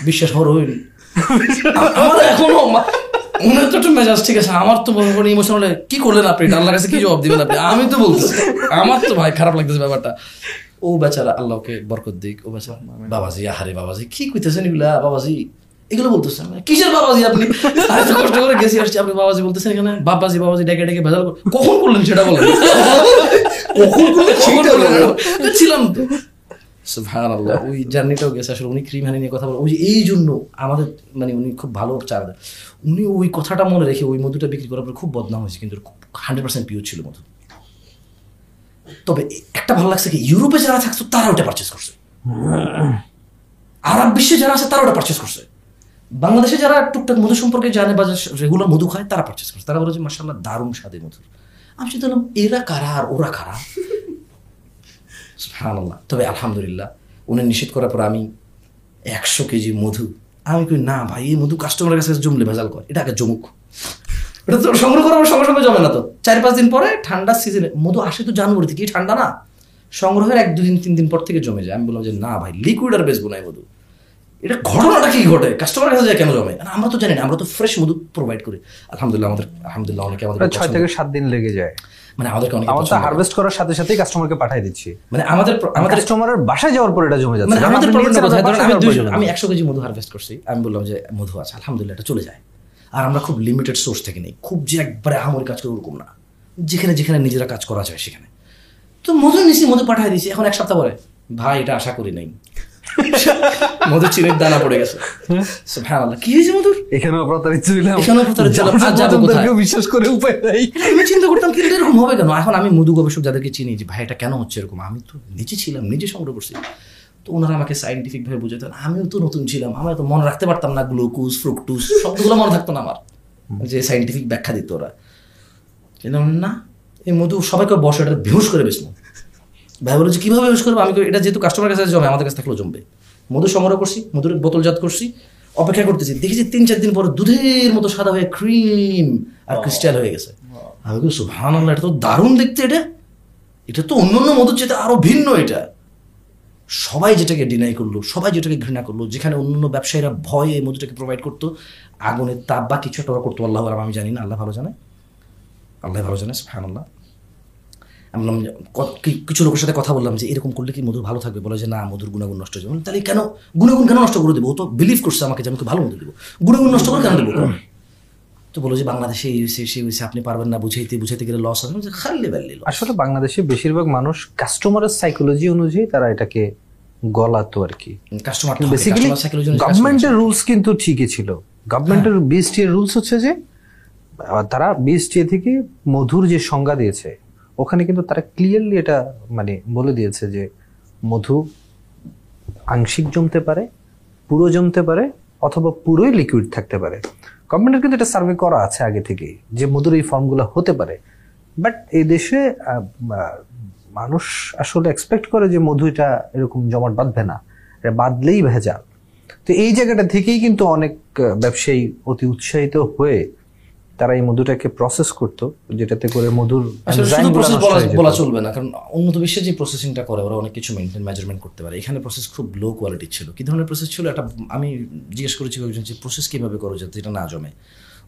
বিশ্বাস হরইন (laughs) আমার এখনও উনার তো মেজাজ ঠিক আছে আমার তো মনে ইমোশনাল কি করলেন আপনি? কাছে কি জবাব দিবেন আপনি? আমি তো বলতেছি। আমার তো ভাই খারাপ লাগতেছে ব্যাপারটা। ও বেচারা আল্লাহকে বরকত দিক ও বেচারা বাবাজি আহারে বাবাজি কি কইতেছেন এগুলা? বাবাজি এগুলো বলতেছেন আমি, কিসের বাবাজি আপনি? আমি তো কষ্ট করে গেছি আসছি আপনি বাবাজি বলতেছেন এখানে বাবাজি বাবাজি ডেকে ডেকে ভেজাল কখন করলেন সেটা বলেন? কখন ছিলাম তো। সুবহানাল্লাহ। ওই জার্নিটাও গেছে আসলে উনি ক্রিম হানি নিয়ে কথা বলে। ওই যে এই জন্য আমাদের মানে উনি খুব ভালো দেয় উনি ওই কথাটা মনে রেখে ওই মধুটা বিক্রি করার পর খুব বদনাম হয়েছে কিন্তু হান্ড্রেড পার্সেন্ট পিওর ছিল মধু। তবে একটা ভালো লাগছে কি ইউরোপে যারা থাকতো তারা ওটা পারচেস করছে। আরব বিশ্বে যারা আছে তারা ওটা পারচেস করছে। বাংলাদেশে যারা টুকটাক মধু সম্পর্কে জানে বা রেগুলার মধু খায় তারা পারচেস করছে। তারা বলে যে মাসাল্লাহ দারুণ স্বাদে মধুর আমি চিন্তা এরা কারা আর ওরা কারা? সুবহানাল্লাহ। তবে আলহামদুলিল্লাহ, উনি নিষেধ করার পর আমি একশো কেজি মধু, আমি কই, না ভাই, এই মধু কাস্টমারের কাছে জমলে ভেজাল কর, এটা আগে জমুক। এটা তো সংগ্রহ করার সঙ্গে সঙ্গে জমে না তো। চার পাঁচ দিন পরে ঠান্ডা সিজনে মধু আসে তো জানুয়ারি থেকে ঠান্ডা না? সংগ্রহের এক দুদিন, তিন দিন পর থেকে জমে যায়। আমি বললাম যে, না ভাই লিকুইড আর বেচবো না মধু। এটা ঘটনাটা কি ঘটে? কাস্টমারের কাছে যায় কেন জমে? আমরা তো জানি না, আমরা তো ফ্রেশ মধু প্রোভাইড করি। আলহামদুলিল্লাহ, আমাদের, আলহামদুলিল্লাহ অনেকে আমাদের ছয় থেকে সাত দিন লেগে যায়। মানে আমাদেরকে অনেকে আমরা তো হারভেস্ট করার সাথে সাথেই কাস্টমারকে পাঠিয়ে দিচ্ছি। মানে আমাদের আমাদের কাস্টমারের বাসায় যাওয়ার পর এটা জমে যাচ্ছে। মানে আমাদের প্রবলেমটা কোথায় ধরেন আমি বাসায় দুইশো যাওয়ার প্রয়োজন আমি নেই। একশো কেজি মধু হারভেস্ট করছি আমি বললাম যে মধু আছে আলহামদুলিল্লাহ এটা চলে যায়। আর আমরা খুব লিমিটেড সোর্স থেকে নেই খুব যে একবারে আহামরি কাজ করে ওরকম না। যেখানে যেখানে নিজেরা কাজ করা যায় সেখানে। তো মধু নিছি মধু পাঠিয়ে দিয়েছি এখন এক সপ্তাহ পরে। ভাই এটা আশা করি নাই। মধু চিনির দানা পড়ে গেছে। সুবহানাল্লাহ। কি হয়েছে মধুর এখানেও প্রতারিত ছিলাম এখানেও প্রতারিত ছিলাম। আর যাব কোথায়? বিশ্বাস করে উপায় নাই। আমি চিন্তা করতাম কিন্তু এরকম হবে কেন? এখন আমি মধু গবেষক যাদেরকে চিনি যে ভাই এটা কেন হচ্ছে এরকম? আমি তো নিজে ছিলাম নিজে সংগ্রহ করছি। তো ওনারা আমাকে সাইন্টিফিক ভাবে বুঝাতেন। আমিও তো নতুন ছিলাম। আমি তো মনে রাখতে পারতাম না গ্লুকোজ ফ্রুকটুস সবগুলো মনে থাকতো না আমার। যে সাইন্টিফিক ব্যাখ্যা দিত ওরা। কিন্তু না এই মধু সবাইকে বসে এটা বেহুশ করে বেসবো ভাই বলে যে কীভাবে ইউজ করব? আমি এটা যেহেতু কাস্টমার কাছে জমে আমাদের কাছে থাকলেও জমবে। মধু সংগ্রহ করছি মধুর বোতলজাত করছি অপেক্ষা করতেছি। দেখেছি তিন চার দিন পর দুধের মতো সাদা হয়ে ক্রিম আর ক্রিস্টাল হয়ে গেছে। আমি বলছি সুবহান এটা তো দারুণ দেখতে এটা। এটা তো অন্য অন্য মধুর চেয়ে আরও ভিন্ন এটা। সবাই যেটাকে ডিনাই করল সবাই যেটাকে ঘৃণা করল যেখানে অন্য অন্য ব্যবসায়ীরা ভয়ে এই মধুটাকে প্রোভাইড করতো আগুনের তাপ বা কিছু একটা ওরা করতো আল্লাহ আমি জানি না আল্লাহ ভালো জানে? আল্লাহ ভালো জানে সুবহান আল্লাহ আমি বললাম কিছু লোকের সাথে কথা বললাম যে এরকম করলে কি মধুর ভালো থাকবে? বলে যে না মধুর গুণাগুণ নষ্ট হয়ে যাবে তাহলে কেন? গুণাগুণ কেন নষ্ট করে দেবো? তো বিলিভ করছে আমাকে যে আমি ভালো মধু দেবো। গুণাগুণ নষ্ট করে কেন দেবো তো বলো যে বাংলাদেশে এই হয়েছে সে হয়েছে আপনি পারবেন না বুঝাইতে বুঝাইতে গেলে লস হবে। বলছি, খাল্লি আসলে বাংলাদেশে বেশিরভাগ মানুষ কাস্টমারের সাইকোলজি অনুযায়ী তারা এটাকে গলাতো আর কি। কাস্টমার বেসিক্যালি গভর্নমেন্টের রুলস কিন্তু ঠিকই ছিল। গভর্নমেন্টের বিএসটি এর রুলস হচ্ছে যে তারা বিএসটি থেকে মধুর যে সংজ্ঞা দিয়েছে ওখানে কিন্তু তারা ক্লিয়ারলি এটা মানে বলে দিয়েছে যে মধু আংশিক জমতে পারে, পুরো জমতে পারে, অথবা পুরোই লিকুইড থাকতে পারে। গভর্নমেন্টের কিন্তু এটা সার্ভে করা আছে আগে থেকেই যে মধুর এই ফর্মগুলো হতে পারে। বাট এই দেশে মানুষ আসলে এক্সপেক্ট করে যে মধু এটা এরকম জমাট বাঁধবে না। এটা বাঁধলেই ভেজাল। তো এই জায়গাটা থেকেই কিন্তু অনেক ব্যবসায়ী অতি উৎসাহিত হয়ে তারা এই মধুটাকে প্রসেস করতো যেটাতে করে মধুর শুধু প্রসেস বলা চলবে না কারণ উন্নত বিশ্বে যে প্রসেসিংটা করে ওরা অনেক কিছু মেনটেন মেজারমেন্ট করতে পারে। এখানে প্রসেস খুব লো কোয়ালিটির ছিল। কি ধরনের প্রসেস ছিল? একটা আমি জিজ্ঞেস করেছি কয়েকজন যে প্রসেস কীভাবে করো যাতে এটা না জমে?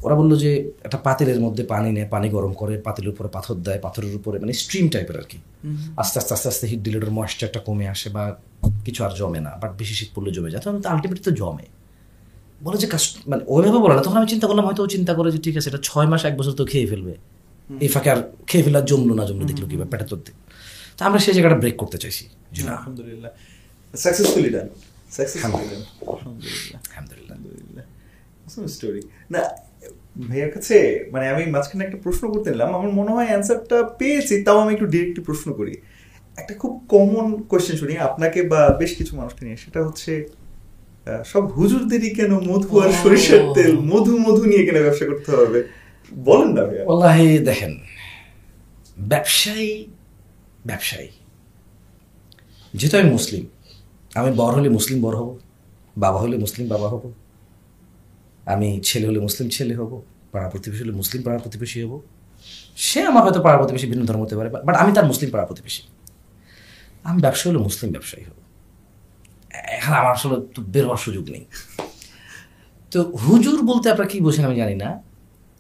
ওরা বলল যে একটা পাতিলের মধ্যে পানি নেয় পানি গরম করে পাতিলের উপরে পাথর দেয় পাথরের উপরে মানে স্ট্রিম টাইপের আর কি আস্তে আস্তে আস্তে আস্তে হিট দিলে ওটার ময়েশ্চারটা কমে আসে বা কিছু আর জমে না বাট বেশি শীত পড়লে জমে যায়। তখন আলটিমেটলি তো জমে। বলে যে মানে ওইভাবে বলে না। তখন আমি চিন্তা করলাম হয়তো ও চিন্তা করে যে ঠিক আছে এটা ছয় মাস এক বছর তো খেয়ে ফেলবে। এই ফাঁকে আর খেয়ে ফেলার জমলো না জমলো দেখল কিবা পেটে তোর তো আমরা সেই জায়গাটা ব্রেক করতে চাইছি। যে না আলহামদুলিল্লাহ। সাকসেসফুলি ডান সাকসেসফুলি ডান আলহামদুলিল্লাহ। আলহামদুলিল্লাহ। আলহামদুলিল্লাহ। স্টোরি না ভাইয়ার কাছে মানে আমি মাঝখানে একটা প্রশ্ন করতে নিলাম আমার মনে হয় অ্যান্সারটা পেয়েছি তাও আমি একটু ডিরেক্টলি প্রশ্ন করি। একটা খুব কমন কোয়েশ্চেন শুনি আপনাকে বা বেশ কিছু মানুষকে নিয়ে। সেটা হচ্ছে সব হুজুরদেরই কেন মধু আর সরিষার তেল মধু মধু নিয়ে কেন ব্যবসা করতে হবে? বলেন না ওল্লাহি দেখেন ব্যবসায়ী ব্যবসায়ী। যেহেতু আমি মুসলিম আমি বড় হলে মুসলিম বড় হব বাবা হলে মুসলিম বাবা হব আমি ছেলে হলে মুসলিম ছেলে হব পাড়া প্রতিবেশী হলে মুসলিম পাড়া প্রতিবেশী হব সে আমার হয়তো পাড়া প্রতিবেশী ভিন্ন ধর্ম হতে পারে বাট আমি তার মুসলিম পাড়া প্রতিবেশী। আমি ব্যবসায়ী হলে মুসলিম ব্যবসায়ী হব। এখন আমার আসলে তো বের হওয়ার সুযোগ নেই। তো হুজুর বলতে আপনারা কি বোঝেন আমি জানি না।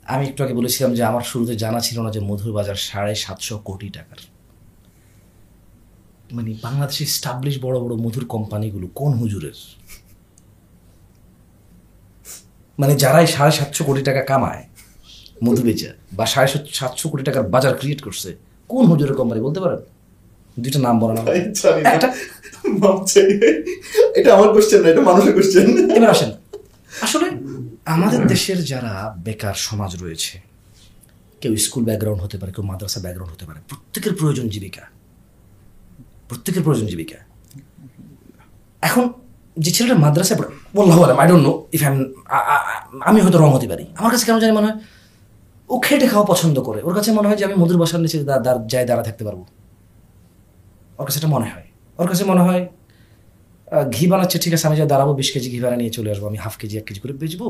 আমি একটু আগে বলেছিলাম যে আমার শুরুতে জানা ছিল না যে মধুর বাজার সাড়ে সাতশো কোটি টাকার। মানে বাংলাদেশে স্টাবলিশ বড় বড় মধুর কোম্পানিগুলো কোন হুজুরের? মানে যারাই সাড়ে সাতশো কোটি টাকা কামায় মধু বেচে বা সাড়ে সাত- সাতশো কোটি টাকার বাজার ক্রিয়েট করছে কোন হুজুরের কোম্পানি বলতে পারেন? দুইটা নাম বলেন। একটা মাপ। এটা আমার কোশ্চেন না, এটা মানুষের কোশ্চেন এবার আসেন? আসলে আমাদের দেশের যারা বেকার সমাজ রয়েছে, কেউ স্কুল ব্যাকগ্রাউন্ড হতে পারে, কেউ মাদ্রাসা ব্যাকগ্রাউন্ড হতে পারে, প্রত্যেকের প্রয়োজন জীবিকা। প্রত্যেকের প্রয়োজন জীবিকা। এখন যে ছেলেটা মাদ্রাসায় পড়ে, বললাম আই ডোন্ট নো ইফ আমি হয়তো রং হতে পারি। আমার কাছে কেন জানি মনে হয়, ও খেটে খাওয়া পছন্দ করে। ওর কাছে মনে হয় যে আমি মধুর বাসার নিচে যাই দাঁড়া থাকতে পারব। ওর কাছে এটা মনে হয়। ওর কাছে মনে হয় ঘি বানাচ্ছে ঠিক আছে আমি যা দাঁড়াবো বিশ কেজি ঘি বানা নিয়ে চলে আসব আমি হাফ কেজি এক কেজি করে বেচবো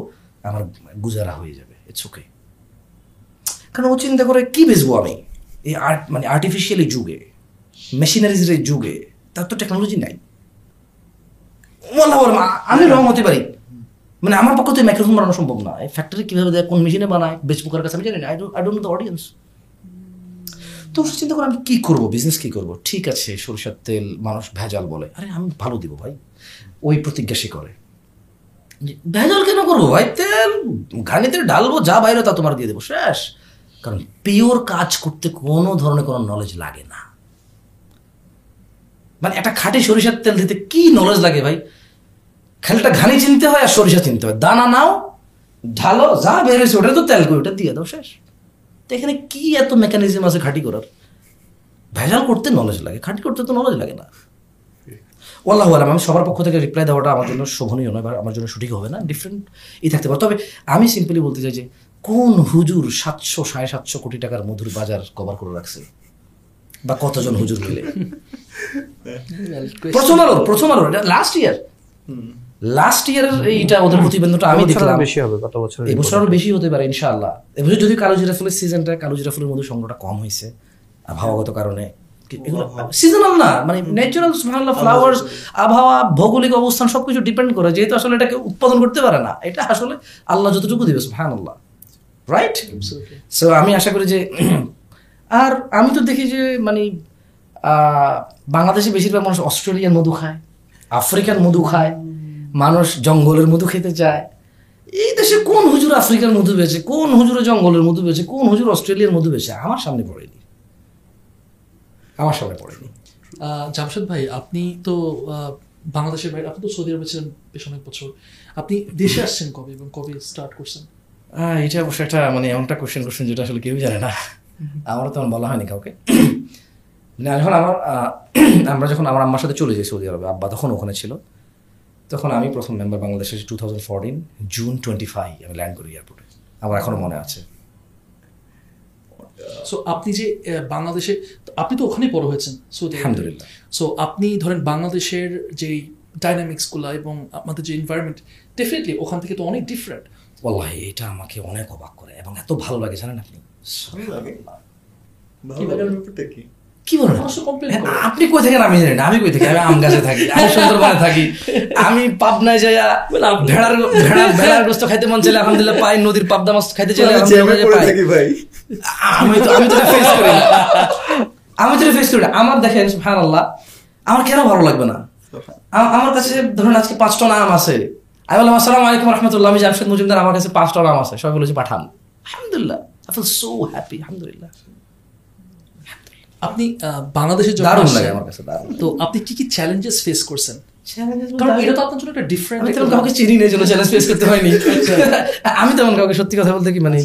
আমার গুজারা হয়ে যাবে ইটস ওকে কারণ ও চিন্তা করে কি বেচবো আমি? এই আর্ট মানে আর্টিফিশিয়াল যুগে মেশিনারিজের যুগে তার তো টেকনোলজি নাই। আমি রং হতে পারি। মানে আমার পক্ষে তো মাইক্রোফোন বানানো সম্ভব না। ফ্যাক্টরি কীভাবে দেয় কোন মেশিনে বানায় বেচবো কার কাছে আমি জানি না আই ডোন্ট দ্য অডিয়েন্স তো চিন্তা করে আমি কি করব? বিজনেস কি করব? ঠিক আছে, সরিষার তেল মানুষ ভেজাল বলে। আরে, আমি ভালো দিব ভাই। ওই প্রতিজ্ঞা সে করে। ভেজাল কেন করব ভাই? তেল, ঘানিতে ঢালবো, যা বাইরে তা তোমার দিয়ে দেবো, শেষ। কারণ পিওর কাজ করতে কোনো ধরনের কোনো নলেজ লাগে না। মানে একটা খাঁটি সরিষার তেল দিতে কি নলেজ লাগে ভাই? খালিটা ঘানি চিনতে হয় আর সরিষা চিনতে হয়। দানা নাও, ঢালো, যা বের হয়েছে ওটা তো তেল করে ওটা দিয়ে দাও, শেষ। তো এখানে কি এত মেকানিজম আছে খাঁটি করার? ভেজাল করতে নলেজ লাগে খাঁটি করতে তো নলেজ লাগে না। ওয়াল্লাহ আলাম আমি সবার পক্ষ থেকে রিপ্লাই দেওয়াটা আমার জন্য শোভনীয় নয় বা আমার জন্য সঠিক হবে না ডিফারেন্ট ই থাকতে পারে। তবে আমি সিম্পলি বলতে চাই যে কোন হুজুর সাতশো সাড়ে সাতশো কোটি টাকার মধুর বাজার কভার করে রাখছে? বা কতজন হুজুর মিলে (laughs) প্রথম আলো প্রথম আলো লাস্ট ইয়ার লাস্ট ইয়ারের এইটা ওদের প্রতিবেদনটা আমি দেখলাম। বেশি হবে গত বছর এবছর আরও বেশি হতে পারে ইনশাআল্লাহ। এবছর যদি কালো জিরা ফুলের সিজনটা কালো জিরা ফুলের মধ্যে সংগ্রহটা কম হয়েছে আবহাওয়াগত কারণে। সিজনাল না মানে ন্যাচারাল সুবহানাল্লাহ ফ্লাওয়ার্স আবহাওয়া ভৌগোলিক অবস্থান সবকিছু ডিপেন্ড করে যেহেতু আসলে এটাকে উৎপাদন করতে পারে না এটা আসলে আল্লাহ যতটুকু দিবে সুবহানাল্লাহ রাইট সো আমি আশা করি যে (clears throat) আর আমি তো দেখি যে মানে আহ, বাংলাদেশে বেশিরভাগ মানুষ অস্ট্রেলিয়ান মধু খায় আফ্রিকান মধু খায় মানুষ জঙ্গলের মধু খেতে চায়। এই দেশে কোন হুজুর আফ্রিকার মধু বেছে কোন হুজুর জঙ্গলের মধু বেছে কোন হুজুর অস্ট্রেলিয়ার মধু বেছে আমার সামনে পড়েনি। আমার সামনে পড়েনি। জামশেদ ভাই আপনি তো বাংলাদেশের বাইরে আপনি তো সৌদি আরবে ছিলেন বেশ অনেক বছর। আপনি দেশে আসছেন কবে এবং কবে স্টার্ট করছেন? এটা অবশ্য একটা মানে এমনটা কোশ্চেন কোশ্চেন যেটা আসলে কেউ জানে না। আমারও তেমন বলা হয়নি কাউকে। না যখন আমার আহ, আমরা যখন আমার আম্মার সাথে চলে যাই সৌদি আরবে আব্বা তখন ওখানে ছিল। তখন আমি প্রথম মেম্বার বাংলাদেশের two thousand fourteen June twenty five আমি ল্যান্ড করি এয়ারপোর্টে আমার এখনও মনে আছে। সো আপনি যে বাংলাদেশে আপনি তো ওখানেই বড় হয়েছেন। সৌদি আরবে। আলহামদুলিল্লাহ। সো আপনি ধরেন বাংলাদেশের যে ডাইনামিক্সগুলো এবং আমাদের যে এনভায়রনমেন্ট ডেফিনেটলি ওখান থেকে তো অনেক ডিফারেন্ট ওয়াল্লাহি এটা আমাকে অনেক অবাক করে এবং এত ভালো লাগে জানেন আপনি? ভালো লাগে। ভালো লাগার ব্যাপারটা কি? কি বলেন করে। আপনি কই থাকেন? আমি জানি না। আমি কই থাকি? আমি আম গাছে থাকি। আমি সুন্দরবনে থাকি। আমি পাবনায় যাই ভেড়ার ভেড়ার ভেড়ার গোস্ত খাইতে মন চাইলে আলহামদুলিল্লাহ পাই। নদীর পাবদা মাছ খাইতে চাইলে আমি ভাই। তো আমি তো ফেস করি আমি তো ফেস করি আমার দেখেন সুবহান আল্লাহ আমার কেন ভালো লাগবে না? আমার কাছে ধরুন আজকে পাঁচ টন আম আছে। আমি বললাম আসসালামু আলাইকুম রহমতুল্লাহ। আমি জামশেদ মজুমদার আমার কাছে পাঁচ টন আম আছে। সবাই বলেছে পাঠান। আলহামদুলিল্লাহ আই ফিল সো হ্যাপি আলহামদুলিল্লাহ। আপনি আহ, বাংলাদেশে যখন দারুণ লাগে আমার কাছে দারুণ তো আপনি কি কি চ্যালেঞ্জেস ফেস করছেন? কারণ এটা তো আপনার জন্য একটা ডিফারেন্ট আমি তেমন কাউকে চিনি নেই জন্য চ্যালেঞ্জ ফেস করতে হয়নি (laughs) (laughs) আমি তেমন কাউকে সত্যি কথা বলতে কি মানে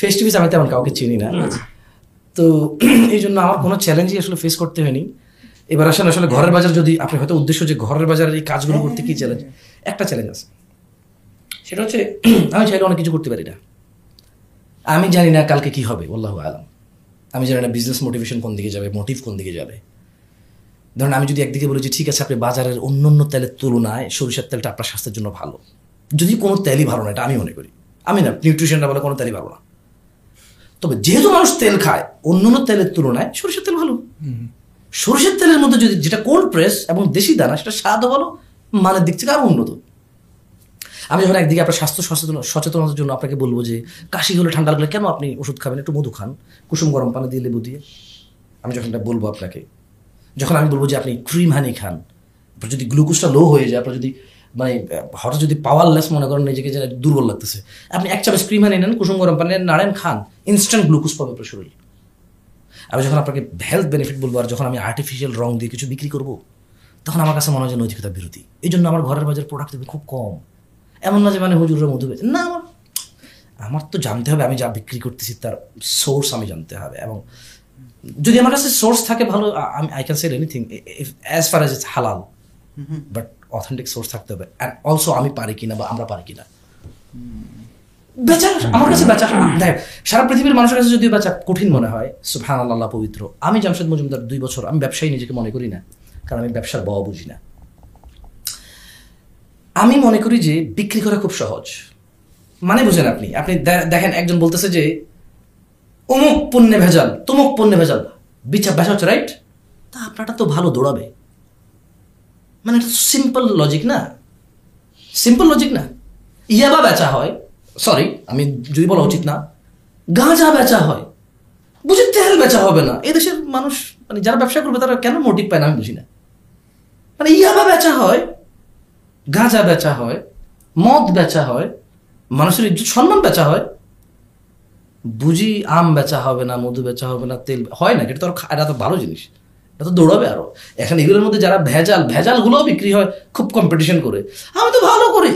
ফেস টু ফেস আমি তেমন কাউকে চিনি না। তো (clears throat) এই জন্য আমার কোনো চ্যালেঞ্জই আসলে ফেস করতে হয়নি। এবার আসেন আসলে ঘরের বাজার যদি আপনি হয়তো উদ্দেশ্য যে ঘরের বাজারের এই কাজগুলো করতে কি চ্যালেঞ্জ একটা চ্যালেঞ্জ আছে। সেটা হচ্ছে (clears throat) আমি চাইলে অনেক কিছু করতে পারি না। আমি জানি না কালকে কি হবে আল্লাহ আলম। আমি জানি না বিজনেস মোটিভেশন কোন দিকে যাবে মোটিভ কোন দিকে যাবে। ধরুন আমি যদি একদিকে বলি যে ঠিক আছে আপনি বাজারের অন্য অন্য তেলের তুলনায় সরিষার তেলটা আপনার স্বাস্থ্যের জন্য ভালো। যদি কোনো তেলই ভালো না এটা আমি মনে করি। আমি না নিউট্রিশনটা বলে কোনো তেলই ভালো না। তবে যেহেতু মানুষ তেল খায় অন্য অন্য তেলের তুলনায় সরিষার তেল ভালো। সরিষার তেলের মধ্যে যদি যেটা কোল্ড প্রেস এবং দেশি দানা সেটা স্বাদও ভালো মানের দিক থেকে আরও উন্নত। আমি যখন একদিকে আপনার স্বাস্থ্য সচেতন সচেতনতার জন্য আপনাকে বলব যে কাশি হলে ঠান্ডা লাগলে কেন আপনি ওষুধ খাবেন? একটু মধু খান। কুসুম গরম পানি দিয়ে লেবু দিয়ে। আমি যখন এটা বলব আপনাকে, যখন আমি বলব যে আপনি ক্রিম হানি খান, আপনার যদি গ্লুকোজটা লো হয়ে যায়, আপনার যদি মানে হঠাৎ যদি পাওয়ারলেস মনে করেন, নিজেকে যে দুর্বল লাগতেছে। আপনি এক চামচ ক্রিম হানি নেন, কুসুম গরম পানি নাড়েন, খান। ইনস্ট্যান্ট গ্লুকোজ পাবে আপনার শরীর। আমি যখন আপনাকে হেলথ বেনিফিট বলব, আর যখন আমি আর্টিফিশিয়াল রং দিয়ে কিছু বিক্রি করব, তখন আমার কাছে মনে হয় যে নৈতিকতা বিরোধী। এই জন্য আমার ঘরের বাজার প্রোডাক্ট খুব কম। এমন না যে মানে হুজুরের মধু বেচে না, আমার আমার তো জানতে হবে, আমি যা বিক্রি করতেছি তার সোর্স আমি জানতে হবে এবং যদি আমার কাছে সোর্স থাকে ভালো আমি I can sell anything as far as it's হালাল বাট অথেন্টিক সোর্স থাকতে হবে। অ্যান্ড অলসো আমি পারি কিনা বা আমরা পারি কিনা। বেচা আমার কাছে বেচা দেখ, সারা পৃথিবীর মানুষের কাছে যদি বেচা কঠিন মনে হয় সুবহান আল্লাহ পবিত্র। আমি জামশেদ মজুমদার দুই বছর, আমি ব্যবসায়ী নিজেকে মনে করি না, কারণ আমি ব্যবসার বাবা বুঝি না। আমি মনে করি যে বিক্রি করা খুব সহজ। মানে বুঝেন আপনি আপনি দেখেন, একজন বলতেছে যে, অমুক পণ্যে ভেজাল, তমুক পণ্যে ভেজাল। বিচার বেচা হচ্ছে রাইট তা আপনারটা তো ভালো দৌড়াবে। মানে এটা সিম্পল লজিক না? সিম্পল লজিক না? ইয়াবা বেচা হয় সরি আমি যদি বলা উচিত না, গাঁজা বেচা হয়। বুঝি তেল বেচা হবে না। এই দেশের মানুষ মানে যারা ব্যবসা করবে, তারা কেন মোটিভ পায় না আমি বুঝি না। মানে ইয়াবা বেচা হয় গাঁজা বেচা হয় মদ বেচা হয় মানুষের ইজ্জত সম্মান বেচা হয়। বুঝি আম বেচা হবে না মধু বেচা হবে না তেল হয় না এটা তো এটা তো ভালো জিনিস। এটা তো দৌড়াবে আরও। এখন এগুলোর মধ্যে যারা ভেজাল ভেজালগুলোও বিক্রি হয় খুব কম্পিটিশন করে। আমি তো ভালো করি।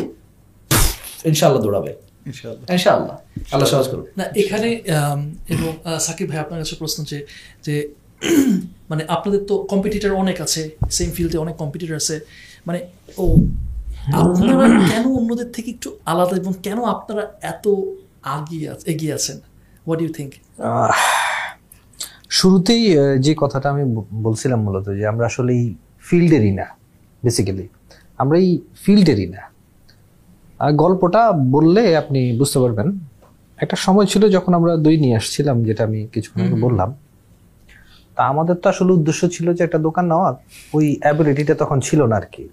ইনশাল্লাহ দৌড়াবে। ইনশাআল্লাহ। ইনশাআল্লাহ। আল্লাহ সহজ করুন না এখানে এবং সাকিব ভাই আপনার কাছে প্রশ্ন যে যে মানে আপনাদের তো কম্পিটিটার অনেক আছে সেম ফিল্ডে অনেক কম্পিটিটর আছে। মানে ও আপনারা (clears throat) কেন অন্যদের থেকে একটু আলাদা এবং কেন আপনারা এত আগিয়ে এগিয়ে আছেন? হোয়াট ইউ থিঙ্ক শুরুতেই যে কথাটা আমি বলছিলাম মূলত যে আমরা আসলে এই ফিল্ডেরই না বেসিক্যালি আমরা এই ফিল্ডেরই না। গল্পটা বললে আপনি বুঝতে পারবেন। একটা সময় ছিল যখন আমরা দই নিয়ে আসছিলাম যেটা আমি কিছুক্ষণ বললাম। তা আমাদের তো আসলে উদ্দেশ্য ছিল যে একটা দোকান নেওয়ার। ওই অ্যাবিলিটিটা তখন ছিল না আর কি।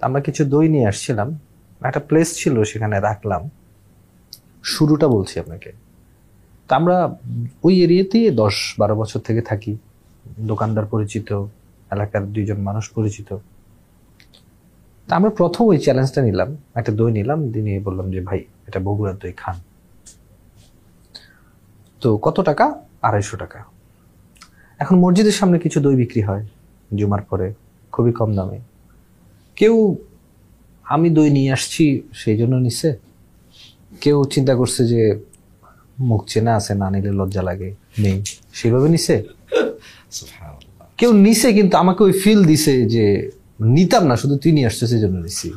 আমরা কিছু দই নিয়ে আসছিলাম। একটা প্লেস ছিল সেখানে রাখলাম। শুরুটা বলছি আপনাকে। তা আমরা ওই এরিয়াতেই দশ বারো বছর থেকে থাকি। দোকানদার পরিচিত, এলাকার দুইজন মানুষ পরিচিত। তা আমরা প্রথম ওই চ্যালেঞ্জটা নিলাম। একটা দই নিলাম দিয়ে বললাম যে, ভাই, এটা বগুড়ার দই, খান। তো কত টাকা? আড়াইশো টাকা। এখন মসজিদের সামনে কিছু দই বিক্রি হয়, জুমার পরে। খুবই কম দামে। কেউ আমি দই নিয়ে আসছি সেই জন্য নিছে। কেউ চিন্তা করছে যে মুখ চেনা আছে না নিলে লজ্জা লাগে নেই। সেভাবে নিছে? কেউ নিছে কিন্তু আমাকে ওই ফিল দিছে যে নিতাম না শুধু তুই নিয়ে আসছো সেই জন্য নিছি।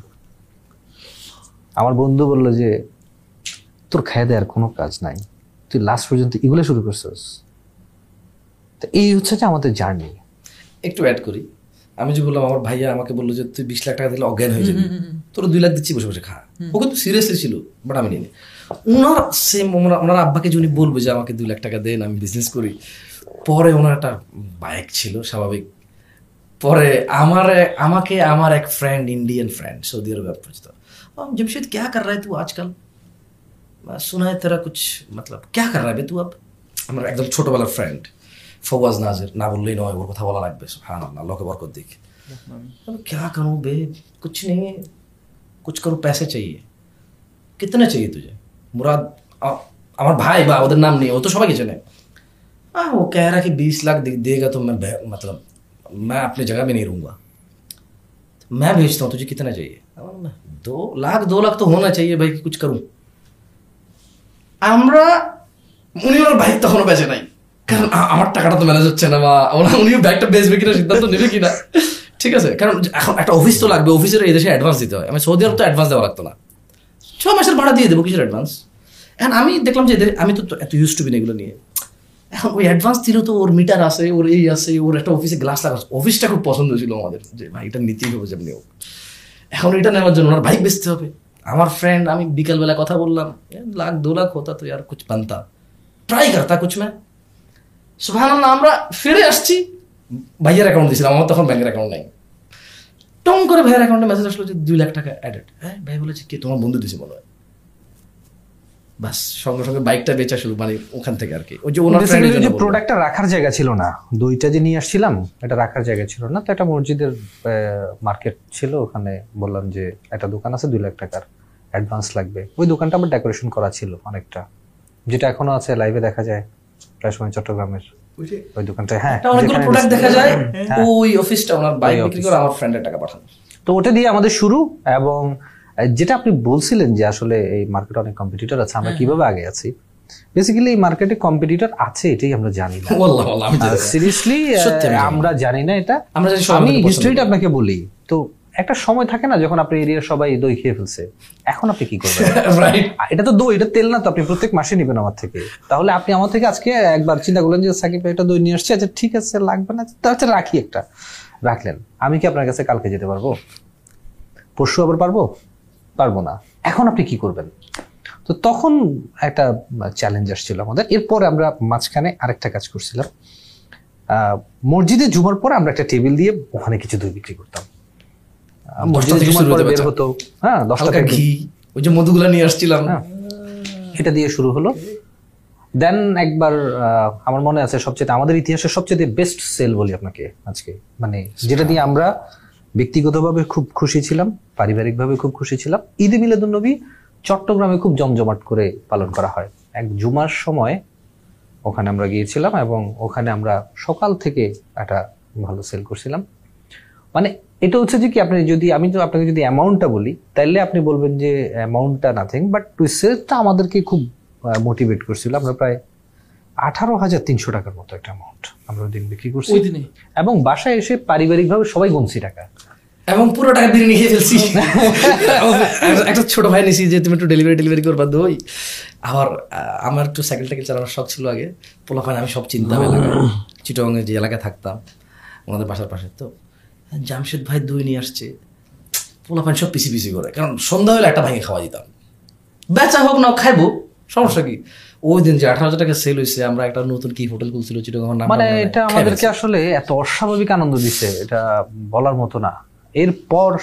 আমার বন্ধু বলল যে তোর খায় দেওয়ার কোনো কাজ নাই। তুই লাস্ট পর্যন্ত এগুলো শুরু করছিস। তো এই হচ্ছে যে আমাদের জার্নি একটু অ্যাড করি। আমি যে বললাম আমার ভাইয়া আমাকে বললো যে তুই বিশ লাখ টাকা দিলে অজ্ঞান হয়ে যাবি তোর দুই লাখ দিচ্ছি বসে বসে খা ও কিন্তু সিরিয়াসলি ছিল বাট আমি নিই ওনার সেম ওনার ওনার আব্বাকে যিনি বলবে যে আমাকে দুই লাখ টাকা দেন আমি বিজনেস করি পরে ওনার একটা বাইক ছিল স্বাভাবিক পরে আমার এক- আমাকে আমার এক friend Indian friend Saudi Arab পরিচিত जमशेद क्या कर रहा है तू आजकल मैं सुना है तेरा कुछ मतलब क्या कर रहा है बे तू अब আমার একদম ছোটবেলার ফ্রেন্ড ফওয়াজ নাজির না বললেই নয় ওর কথা বলা লাগবে হ্যাঁ আল্লাহকে বরকত দিক अब क्या करूं बे कुछ नहीं है कुछ करूं पैसे चाहिए कितने चाहिए तुझे मुराद आ- আমার ভাই বা ওদের নাম নেই ও তো সবাইকে চেনে हाँ वो कह रहा कि बीस लाख दे- देगा तो मैं बह- मतलब मैं अपनी जगह में नहीं रहूंगा मैं भेजता हूँ तुझे कितना चाहिए मैं बोला, दो लाख दो लाख तो होना चाहिए भाई कि कुछ करूं আমরা উনি ওনার বাইক তখনও বেঁচে নাই কারণ আমার টাকাটা তো ম্যানেজ হচ্ছে না বা উনিও ব্যাগটা বেচবে কিনা, সিদ্ধান্ত নেবে কিনা। ঠিক আছে, কারণ এখন একটা অফিস তো লাগবে অফিসের এই দেশে অ্যাডভান্স দিতে হয়। আমি সৌদি আরব তো অ্যাডভান্স দেওয়া লাগতো না। ছ মাসের ভাড়া দিয়ে দেবো কিসের অ্যাডভান্স এখন আমি দেখলাম যে আমি তো এত ইউজ টু বিন এগুলো নিয়ে। এখন ওই অ্যাডভান্স দিল তো ওর মিটার আছে, ওর এই আছে, ওর একটা অফিসে গ্লাস লাগা। অফিসটা খুব পছন্দ ছিল আমাদের, যে ভাই এটা নিতেই হবে যেমনি হোক। এখন এটা নেওয়ার জন্য ওনার বাইক বেচতে হবে। আমার ফ্রেন্ড আমি বিকালবেলা কথা বললাম লাখ, দু লাখ, হতা তো আর কুছ বানতা। ট্রাই করতা কুছ মে সুবহানাল্লাহ আমরা ফিরে আসছি। ভাইয়ের অ্যাকাউন্ট দিয়েছিলাম আমার তখন ব্যাংকের অ্যাকাউন্ট নাই। টং করে ভাইয়ের অ্যাকাউন্টে মেসেজ আসলো যে দুই লাখ টাকা অ্যাডেড হ্যাঁ ভাই বলেছে কি তোমার বন্ধু দিছে মনে হয়? বাস সঙ্গে সঙ্গে বাইকটা বেচা শুরু মানে ওখান থেকে আর কি। ওই যে ওনার ফ্রেন্ডের যে প্রোডাক্টটা রাখার জায়গা ছিল না। দইটা যে নিয়ে আসছিলাম এটা রাখার জায়গা ছিল না। তো একটা মসজিদের মার্কেট ছিল ওখানে বললাম যে একটা দোকান আছে দুই লাখ টাকার অ্যাডভান্স লাগবে। ওই দোকানটা আমার ডেকোরেশন করা ছিল অনেকটা। যেটা এখনও আছে লাইভে দেখা যায়। প্রায় সময় চট্টগ্রামের ওই দোকানটা হ্যাঁ অনেকগুলো প্রোডাক্ট দেখা যায়। হ্যাঁ। ওই অফিসটা ওনার বাইক বিক্রি করে আমার ফ্রেন্ডের টাকা পাঠানো। তো ওটা দিয়ে আমাদের শুরু এবং যেটা আপনি বলছিলেন যে আসলে এই মার্কেটে অনেক কম্পিটিটর আছে আমরা কীভাবে আগে আছি বেসিক্যালি এই মার্কেটে কম্পিটিটর আছে এটাই আমরা জানি না। সিরিয়াসলি। আমরা জানি না এটা। আমি হিস্ট্রিটা আপনাকে বলি। তো একটা সময় থাকে না যখন আপনি এরিয়ার সবাই দই খেয়ে ফেলছে। এখন আপনি কি করবেন? (laughs) এটা তো দই এটা তেল না তো আপনি প্রত্যেক মাসে নেবেন আমার থেকে। তাহলে আপনি আমার থেকে আজকে একবার চিন্তা করলেন যে সাকিব এটা দই নিয়ে আসছে আচ্ছা ঠিক আছে লাগবে না। তাহলে রাখি একটা। রাখলেন। আমি কি আপনার কাছে কালকে যেতে পারব? পরশু আবার পারব? পারব না। এখন আপনি কি করবেন? তো তখন একটা চ্যালেঞ্জ আসছিল আমাদের। এরপরে আমরা মাঝখানে আরেকটা কাজ করছিলাম। মসজিদে জুমার পর আমরা একটা টেবিল দিয়ে ওখানে কিছু দই বিক্রি করতাম আহ, মসজিদে থেকে জুমার শুরু পরে হতে বের। হতো। হ্যাঁ দশটা থেকে। ওই যে মধুগুলা নিয়ে আসছিলাম। হ্যাঁ। এটা দিয়ে শুরু হলো। দেন একবার আমার মনে আছে সবচেয়ে আমাদের ইতিহাসের সবচেয়ে বেস্ট সেল বলি আপনাকে আজকে। মানে যেটা দিয়ে আমরা ব্যক্তিগতভাবে খুব খুশি ছিলাম পারিবারিকভাবে খুব খুশি ছিলাম। ঈদে মিলাদুন নবী চট্টগ্রামে খুব জমজমাট করে পালন করা হয়। এক জুমার সময় ওখানে আমরা গিয়েছিলাম এবং ওখানে আমরা সকাল থেকে একটা ভালো সেল করছিলাম। মানে এটা হচ্ছে যে কি আপনি যদি আমি তো আপনাকে যদি অ্যামাউন্টটা বলি তাহলে আপনি বলবেন যে অ্যামাউন্টটা নাথিং বাট সেলটা আমাদেরকে খুব মোটিভেট করছিল। আমরা প্রায় আঠারো হাজার তিনশো টাকার মতো একটা অ্যামাউন্ট আমরা ওই দিন বিক্রি করছি। এবং বাসায় এসে পারিবারিকভাবে সবাই গুনছি টাকা। এবং পুরো টাকা বিরিয়ানি খেয়ে ফেলছি। (laughs) একটা- ছোট ভাই নিছি যে তুমি একটু ডেলিভারি ডেলিভারি করবা? দই আবার আমার একটু সাইকেল টাইকেল চালানোর শখ ছিল আগে। পোলাপান আমি সব এলাকায়। (clears throat) চিটংয়ে যে এলাকায় থাকতাম ওনাদের বাসার পাশে তো জামশেদ ভাই দই নিয়ে আসছে। পোলাপান সব পিসি পিসি করে। কারণ সন্ধ্যা হলে একটা ভাঙে খাওয়া দিতাম। বেচা হোক না খাইবো সমস্যা কি? ওই দিন যে আঠারো হাজার টাকা সেল হয়েছে আমরা একটা নতুন কি হোটেল খুলছিল চিটং আমার নাম মানে এটা আমাদেরকে আসলে এত অস্বাভাবিক আনন্দ দিছে এটা বলার মতো না। এরপর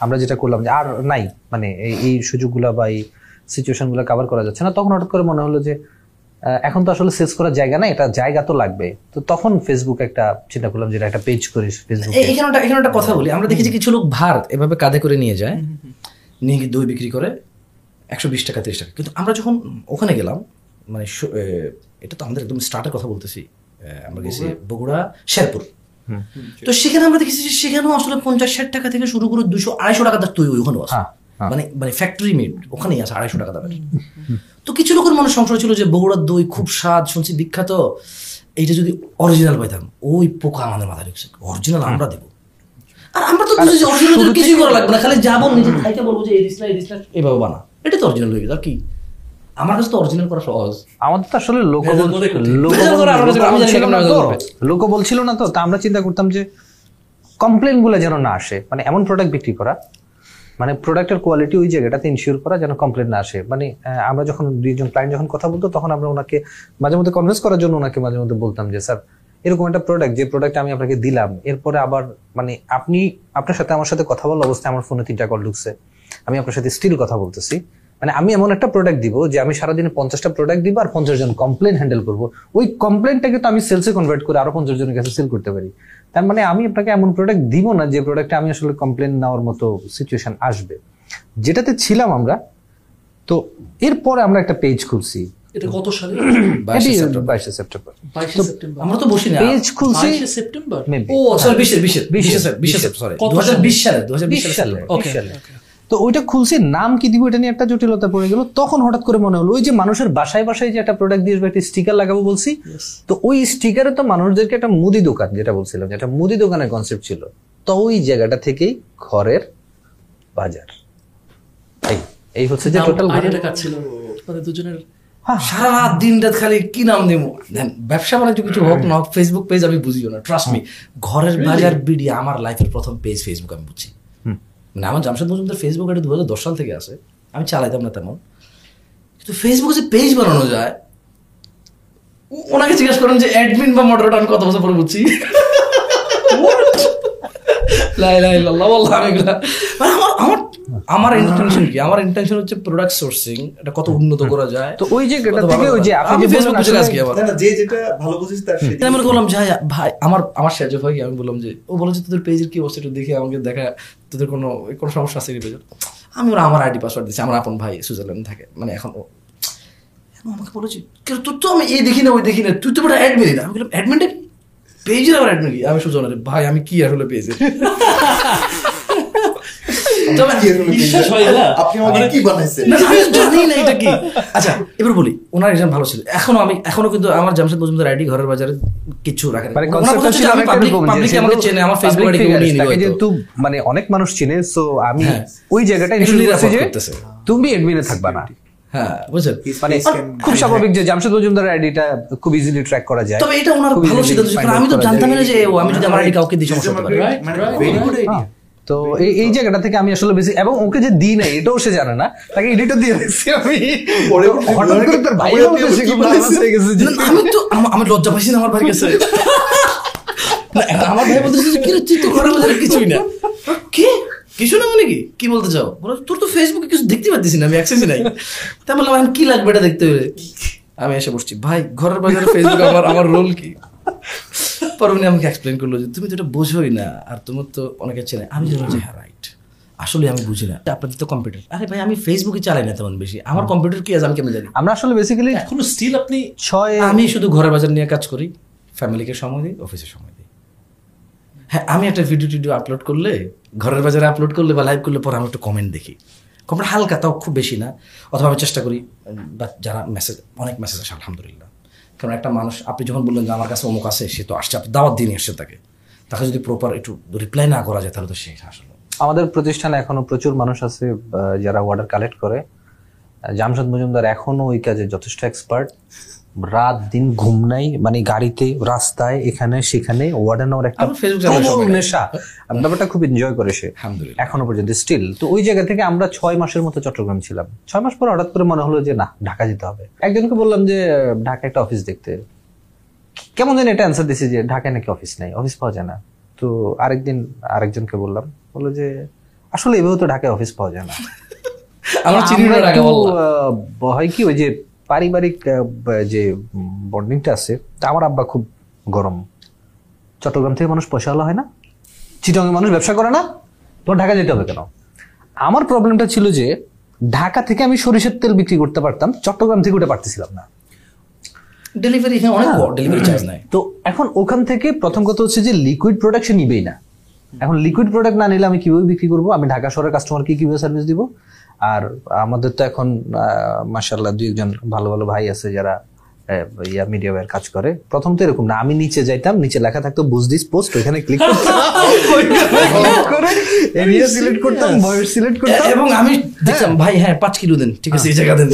আমরা যেটা করলাম যে আর নাই মানে এই- সুযোগগুলো বা এই সিচুয়েশনগুলো কাভার করা যাচ্ছে না তখন হঠাৎ করে মনে হলো যে এখন তো আসলে সেলস করার জায়গা নাই এটা জায়গা তো লাগবে। তো তখন ফেসবুক একটা চিন্তা করলাম যেটা একটা পেজ করি ফেসবুকে এই- এখানে একটা- এখানে একটা কথা বলি। আমরা দেখেছি কিছু লোক ভার এভাবে কাঁধে করে নিয়ে যায় নিয়ে গিয়ে দই বিক্রি করে একশো বিশ টাকা তিরিশ টাকা। কিন্তু আমরা যখন ওখানে গেলাম মানে এটা তো আমাদের একদম স্টার্টের কথা বলতেছি। আমরা গেছি বগুড়া। শেরপুর। তো সেখানে আমরা দেখেছি যে সেখানেও আসলে পঞ্চাশ ষাট টাকা থেকে শুরু করে দুশো আড়াইশো টাকা তার তৈরি ওখানেও আছে। হ্যাঁ। মানে মানে ফ্যাক্টরি মেড ওখানেই আছে আড়াইশো টাকা দামের। তো কিছু লোকের মনে সংশয় ছিল যে বগুড়ার দই খুব স্বাদ শুনছি বিখ্যাত এইটা যদি অরিজিনাল পাইতাম ওই পোকা আমাদের মাথায় ঢুকছে। অরিজিনাল আমরা দেবো। আর আমরা তো বুঝি অরিজিনাল কিছুই করা লাগবে না খালি যাব নিজে খাইতে বলব যে এই দিস না এই দিস না এইভাবে বানা। এটা তো অরিজিনাল হয়ে গেছে আর কি? আমার কাছে তো অরিজিনাল করা সহজ। আমাদের তো আসলে লোকবল ভেজাল করে কঠিন। লোকবল- ভেজাল করে আমরা লোকবল আমি জানি ছিল কেমন না তো। করবে। লোকবল ছিল না তো তা আমরা চিন্তা করতাম যে কমপ্লেনগুলো যেন না আসে। মানে এমন প্রোডাক্ট বিক্রি করা মানে প্রোডাক্টের কোয়ালিটি ওই জায়গাটাতে ইনশিওর করা যেন কমপ্লেন না আসে। মানে আমরা যখন দুইজন ক্লায়েন্ট যখন কথা বলতো, তখন আমরা ওনাকে মাঝে মধ্যে কনভিন্স করার জন্য ওনাকে মাঝে মধ্যে বলতাম যে, স্যার, এরকম একটা প্রোডাক্ট যে প্রোডাক্ট আমি আপনাকে দিলাম, এরপরে আবার মানে আপনি, আপনার সাথে আমার সাথে কথা বলা অবস্থায় আমার ফোনে তিনটা কল ঢুকছে। আমি আপনার সাথে স্টিল কথা বলতেছি। মানে আমি এমন একটা প্রোডাক্ট দিব, যে আমি সারাদিনে পঞ্চাশটা প্রোডাক্ট দিব আর পঞ্চাশ জন কমপ্লেন হ্যান্ডেল করব। ওই কমপ্লেনটাকে তো আমি সেলসে কনভার্ট করে আরও পঞ্চাশ জনের কাছে সেল করতে পারি। তার মানে আমি আপনাকে এমন প্রোডাক্ট দিব না যে প্রোডাক্টে আমি আসলে কমপ্লেন নেওয়ার মতো সিচুয়েশন আসবে। যেটাতে ছিলাম আমরা তো এরপরে আমরা একটা পেজ খুলছি। এটা কত সালে? (clears throat) বাইশে সেপ্টেম্বর। বাইশে সেপ্টেম্বর। বাইশে সেপ্টেম্বর। আমরা তো বসি না পেজ খুলছি বাইশে সেপ্টেম্বর? ও সরি। সরি সালে? সালে ওকে। তো ওইটা খুলছি নাম কি দিব এটা নিয়ে একটা জটিলতা পড়ে গেল। তখন হঠাৎ করে মনে হলো ওই যে মানুষের বাসায় বাসায় যে একটা প্রোডাক্ট দিয়ে একটা স্টিকার লাগাবো বলছি তো ওই স্টিকারে তো মানুষদেরকে একটা মুদি দোকান যেটা বলছিলাম যেটা মুদি দোকানের কনসেপ্ট ছিল। তো ওই জায়গাটা থেকেই ঘরের বাজার। এই এই হচ্ছে যে টোটাল আইডিয়াটা কার ছিল? মানে দুজনের সারা রাত দিন রাত খালি কি নাম দেব দেন ব্যবসা বাণিজ্য কিছু হোক না হোক ফেসবুক পেজ আমি বুঝিও না ট্রাস্ট মি ঘরের বাজার বিডি আমার লাইফের প্রথম পেজ ফেসবুক আমি বুঝছি মানে আমার জামশেদ মজুমদার ফেসবুক এটা দু হাজার দশ সাল থেকে আছে। আমি চালাইতাম না তেমন। কিন্তু ফেসবুকে যে পেজ বানানো যায় ওনাকে জিজ্ঞেস করেন যে অ্যাডমিন বা মডারেটর আমি কত বছর পরে বুঝছি? মানে আমার আমার আমার ইন্টেনশন কি? আমার ইন্টেনশন হচ্ছে প্রোডাক্ট সোর্সিং এটা কত উন্নত করা যায় তো ওই জায়গাটা কত থেকে ওই যে আপনি যে ফেসবুক বুঝে আজকে আবার। না না যে যেটা ভালো বুঝেছে তার সেটা আমি করলাম ভাই আমার আমার আমি বললাম যে ও বলে যে তোদের পেজের কি অবস্থা একটু দেখে আমাকে দেখা তোদের কোনো কোনো সমস্যা আছে কি আমি ওরা আমার আইডি পাসওয়ার্ড দিচ্ছি আমার আপন ভাই সুইজারল্যান্ড থাকে মানে এখন ও আমাকে বলেছি, "কেন তোর তো আমি এই দেখি না, ওই দেখি না, তুই তো বড় অ্যাডমিন আমি বললাম অ্যাডমিন আমার অ্যাডমিন কি? আমি সুজন ভাই, আমি কি আসলে পেয়েছে? না আপনি আমাকে কি বানাইছেন? জানি না এটা কি। আচ্ছা এবার বলি ওনার এক্সাম ভালো ছিল। এখনও আমি এখনও কিন্তু আমার জামশেদ মজুমদার আইডি ঘরের বাজারে কিছু রাখেন মানে আমাকে চেনে আমার ফেসবুক আইডি যেহেতু মানে অনেক মানুষ চিনে সো আমি হ্যাঁ। ওই জায়গাটা। তুমি এডমিনে থাকবা না। হ্যাঁ মানে খুব স্বাভাবিক যে জামশেদ মজুমদার আইডিটা খুব ইজিলি ট্র্যাক করা যায়। তবে এটা ওনার ভালো সিদ্ধান্ত ছিল, find কারণ out আমি তো জানতাম না যে ও আমি যদি আমার আইডি কাউকে দিই সমস্যা মানে তো এই এই জায়গাটা থেকে আমি আসলে বেশি এবং ওকে যে দিই নাই এটাও সে জানে না। তাকে এডিটও দিয়ে দিচ্ছি আমি। হঠাৎ করে তার ভাই আমি তো আমার লজ্জা পাইছি আমার ভাই কাছে। আমার ভাই বলতেছে যে, কি তুই তো ঘরের কিছুই না। কি? কিছু না মানে কি? কি বলতে চাও? বলো তোর তো ফেসবুকে কিছু দেখতে পাচ্ছিস না আমি অ্যাক্সেসই নাই। তাই বললাম কি লাগবে এটা দেখতে? হলে আমি এসে বসছি ভাই ঘরের বাজারে ফেসবুক আমার আমার রোল কি? পরে উনি আমাকে এক্সপ্লেন করল যে তুমি তো এটা বোঝোই না আর তোমার তো অনেকে চেনে। আমি জানি যে হ্যাঁ রাইট আসলে আমি বুঝি না। আপনাদের তো কম্পিউটার আরে ভাই আমি ফেসবুকে চালাই না তেমন বেশি। আমার কম্পিউটার কি আছে আমি কেমন জানি? আমরা আসলে বেসিক্যালি এখনও স্টিল আপনি ছয় আমি শুধু ঘরের বাজার নিয়ে কাজ করি ফ্যামিলিকে সময় দিই অফিসে সময় দিই। হ্যাঁ আমি একটা ভিডিও টিডিও আপলোড করলে ঘরের বাজারে আপলোড করলে বা লাইভ করলে পরে আমি একটু কমেন্ট দেখি। কমেন্ট হালকা তাও খুব বেশি না। অথবা আমি চেষ্টা করি বা যারা মেসেজ অনেক মেসেজ আসে আলহামদুলিল্লাহ। কারণ একটা মানুষ, আপনি যখন বললেন যে আমার কাছে অমুক আছে, সে তো আসছে, আপনি দাওয়াত দিয়ে নিয়ে আসছে তাকে। তাকে যদি প্রপার একটু রিপ্লাই না করা যায়, তাহলে তো সে আসলে। আমাদের প্রতিষ্ঠানে এখনও প্রচুর মানুষ আছে যারা অর্ডার কালেক্ট করে। জামশেদ মজুমদার এখনও ওই কাজে যথেষ্ট এক্সপার্ট রাত দিন ঘুম নাই মানে গাড়িতে রাস্তায় এখানে সেখানে ওয়ার্ডেন নেওয়ার একটা। নেশা। ব্যাপারটা খুব এনজয় করে সে। এখনও পর্যন্ত স্টিল তো ওই জায়গা থেকে আমরা ছয় মাসের মতো চট্টগ্রাম ছিলাম। ছয় মাস পর হঠাৎ করে মনে হলো যে না ঢাকা যেতে হবে। একজনকে বললাম যে ঢাকা একটা অফিস দেখতে। কেমন যেন এটা অ্যান্সার দিছে যে ঢাকায় নাকি অফিস নাই অফিস পাওয়া যায় না। তো আরেকদিন আরেকজনকে বললাম বলল যে আসলে এভাবে তো ঢাকায় অফিস পাওয়া যায় না। (laughs) আমার চিনি হয় কি ওই যে পারিবারিক যে বন্ডিংটা আছে তা আমার আব্বা খুব গরম। চট্টগ্রাম থেকে মানুষ পয়সাওয়ালা হয় না চিটংয়ে মানুষ ব্যবসা করে না তোমার ঢাকা যেতে হবে কেন? আমার প্রবলেমটা ছিল যে ঢাকা থেকে আমি সরিষার তেল বিক্রি করতে পারতাম চট্টগ্রাম থেকে ওটা পারতেছিলাম না। ডেলিভারি এখানে অনেক ডেলিভারি চার্জ নাই। তো এখন ওখান থেকে প্রথম কথা হচ্ছে যে লিকুইড প্রোডাক্ট সে নিবেই না। এখন লিকুইড প্রোডাক্ট না নিলে আমি কীভাবে বিক্রি করব? আমি ঢাকা শহরের কাস্টমারকে কীভাবে সার্ভিস দিব? আর আমাদের তো এখন মাসাল্লাহ দুই একজন ভালো ভালো ভাই আছে যারা ইয়া মিডিয়া ওয়ার কাজ করে। প্রথম তো এরকম না আমি নিচে যাইতাম নিচে লেখা থাকতো বুঝ দিস পোস্ট ওইখানে ক্লিক (laughs) করতাম। (laughs) করে এরিয়া সিলেক্ট করতাম বয়স সিলেক্ট করতাম। এবং আমি দেখলাম ভাই হ্যাঁ পাঁচ কিলো দেন ঠিক আছে এই জায়গা দেন।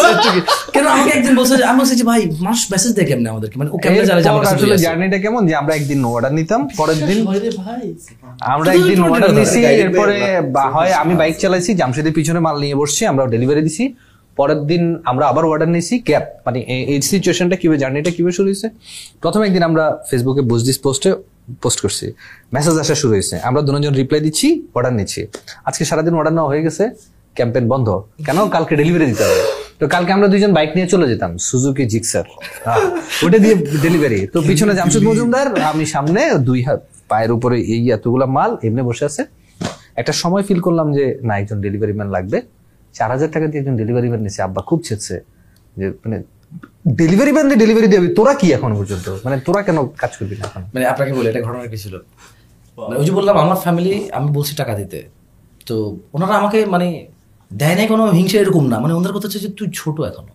(laughs) কেন আমাকে একদিন বলছে যে- আমি বলছি যে ভাই মানুষ মেসেজ দেয় কেমনে আমাদেরকে? মানে ও কেমনে জানে যে আমার আসলে জার্নিটা কেমন? যে আমরা একদিন অর্ডার নিতাম পরের দিন আমরা একদিন অর্ডার নিছি এরপরে হয় আমি বাইক চালাইছি জামশেদের পিছনে মাল নিয়ে বসছি আমরা ডেলিভারি দিছি। পরের দিন আমরা আবার অর্ডার নিছি ক্যাব মানে এই সিচুয়েশনটা কীভাবে জার্নিটা কীভাবে শুরু হয়েছে? প্রথম একদিন আমরা ফেসবুকে বুঝদিস পোস্টে পোস্ট করছি। মেসেজ আসা শুরু হয়েছে। আমরা দুজন রিপ্লাই দিচ্ছি অর্ডার নিচ্ছি। আজকে সারাদিন অর্ডার নেওয়া হয়ে গেছে ক্যাম্পেন বন্ধ। কেন? কালকে ডেলিভারি দিতে হবে। তো কালকে আমরা দুইজন বাইক নিয়ে চলে যেতাম সুজুকি জিক্সার ওটা দিয়ে ডেলিভারি তো পিছনে জামশেদ মজুমদার, আমি সামনে, দুই হাত পায়ের উপরে এই এতগুলা মাল এমনি বসে আছে। একটা সময় ফিল করলাম যে, না, একজন ডেলিভারি ম্যান লাগবে। চার হাজার টাকা দিয়ে একজন ডেলিভারি নিচ্ছে আব্বা খুব যে মানে ডেলিভারি ডেলিভারি তোরা কি এখন পর্যন্ত? মানে তোরা কেন কাজ করবি না এখন? মানে আপনাকে বলি, এটা ঘটনা কি ছিল? মানে ওই যে বললাম, আমার ফ্যামিলি আমি বলছি টাকা দিতে। তো ওনারা আমাকে মানে দেয় নাই কোনো হিংসা এরকম না মানে ওনাদের কথা হচ্ছে যে তুই ছোট এখনও।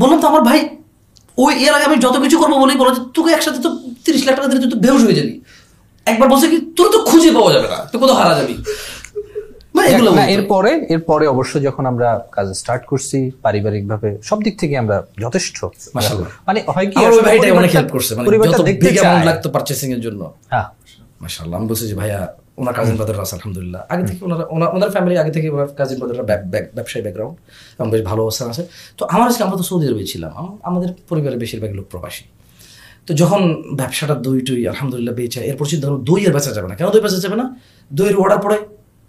বললাম তো আমার ভাই, ওই এর আগে আমি যত কিছু করব বলেই বলো যে তোকে একসাথে তো তিরিশ লাখ টাকা দিলে তুই তো বেহুশ হয়ে যাবি। একবার বলছে কি, তোর তো খুঁজে পাওয়া যাবে না তুই কোথাও হারা যাবি মানে এগুলো না বলতো। এরপরে এরপরে অবশ্য যখন আমরা কাজ স্টার্ট করছি পারিবারিক ভাবে সব দিক থেকে আমরা যথেষ্ট। মানে হয় কি অনেক হেল্প করছে মানে যত বিগ অ্যামাউন্ট লাগতো পারচেসিং এর জন্য। হ্যাঁ। মাশাআল্লাহ আমি বলছি যে ভাইয়া ওনার কাজিন ব্রাদাররা আছে আলহামদুলিল্লাহ। আগে থেকে ওনারা ওনার ওনার ফ্যামিলি আগে থেকে ওনার কাজিন ব্রাদাররা ব্যবসায়ী ব্যাকগ্রাউন্ড এবং বেশ ভালো অবস্থান আছে। তো আমার আজকে আমরা তো সৌদি আরবে ছিলাম আমাদের পরিবারের বেশিরভাগ লোক প্রবাসী। তো যখন ব্যবসাটা দই টই আলহামদুলিল্লাহ বেচে এরপর চিন্তা আর বেচা যাবে না কেন দই বেচা যাবে না? দইয়ের অর্ডার পড়ে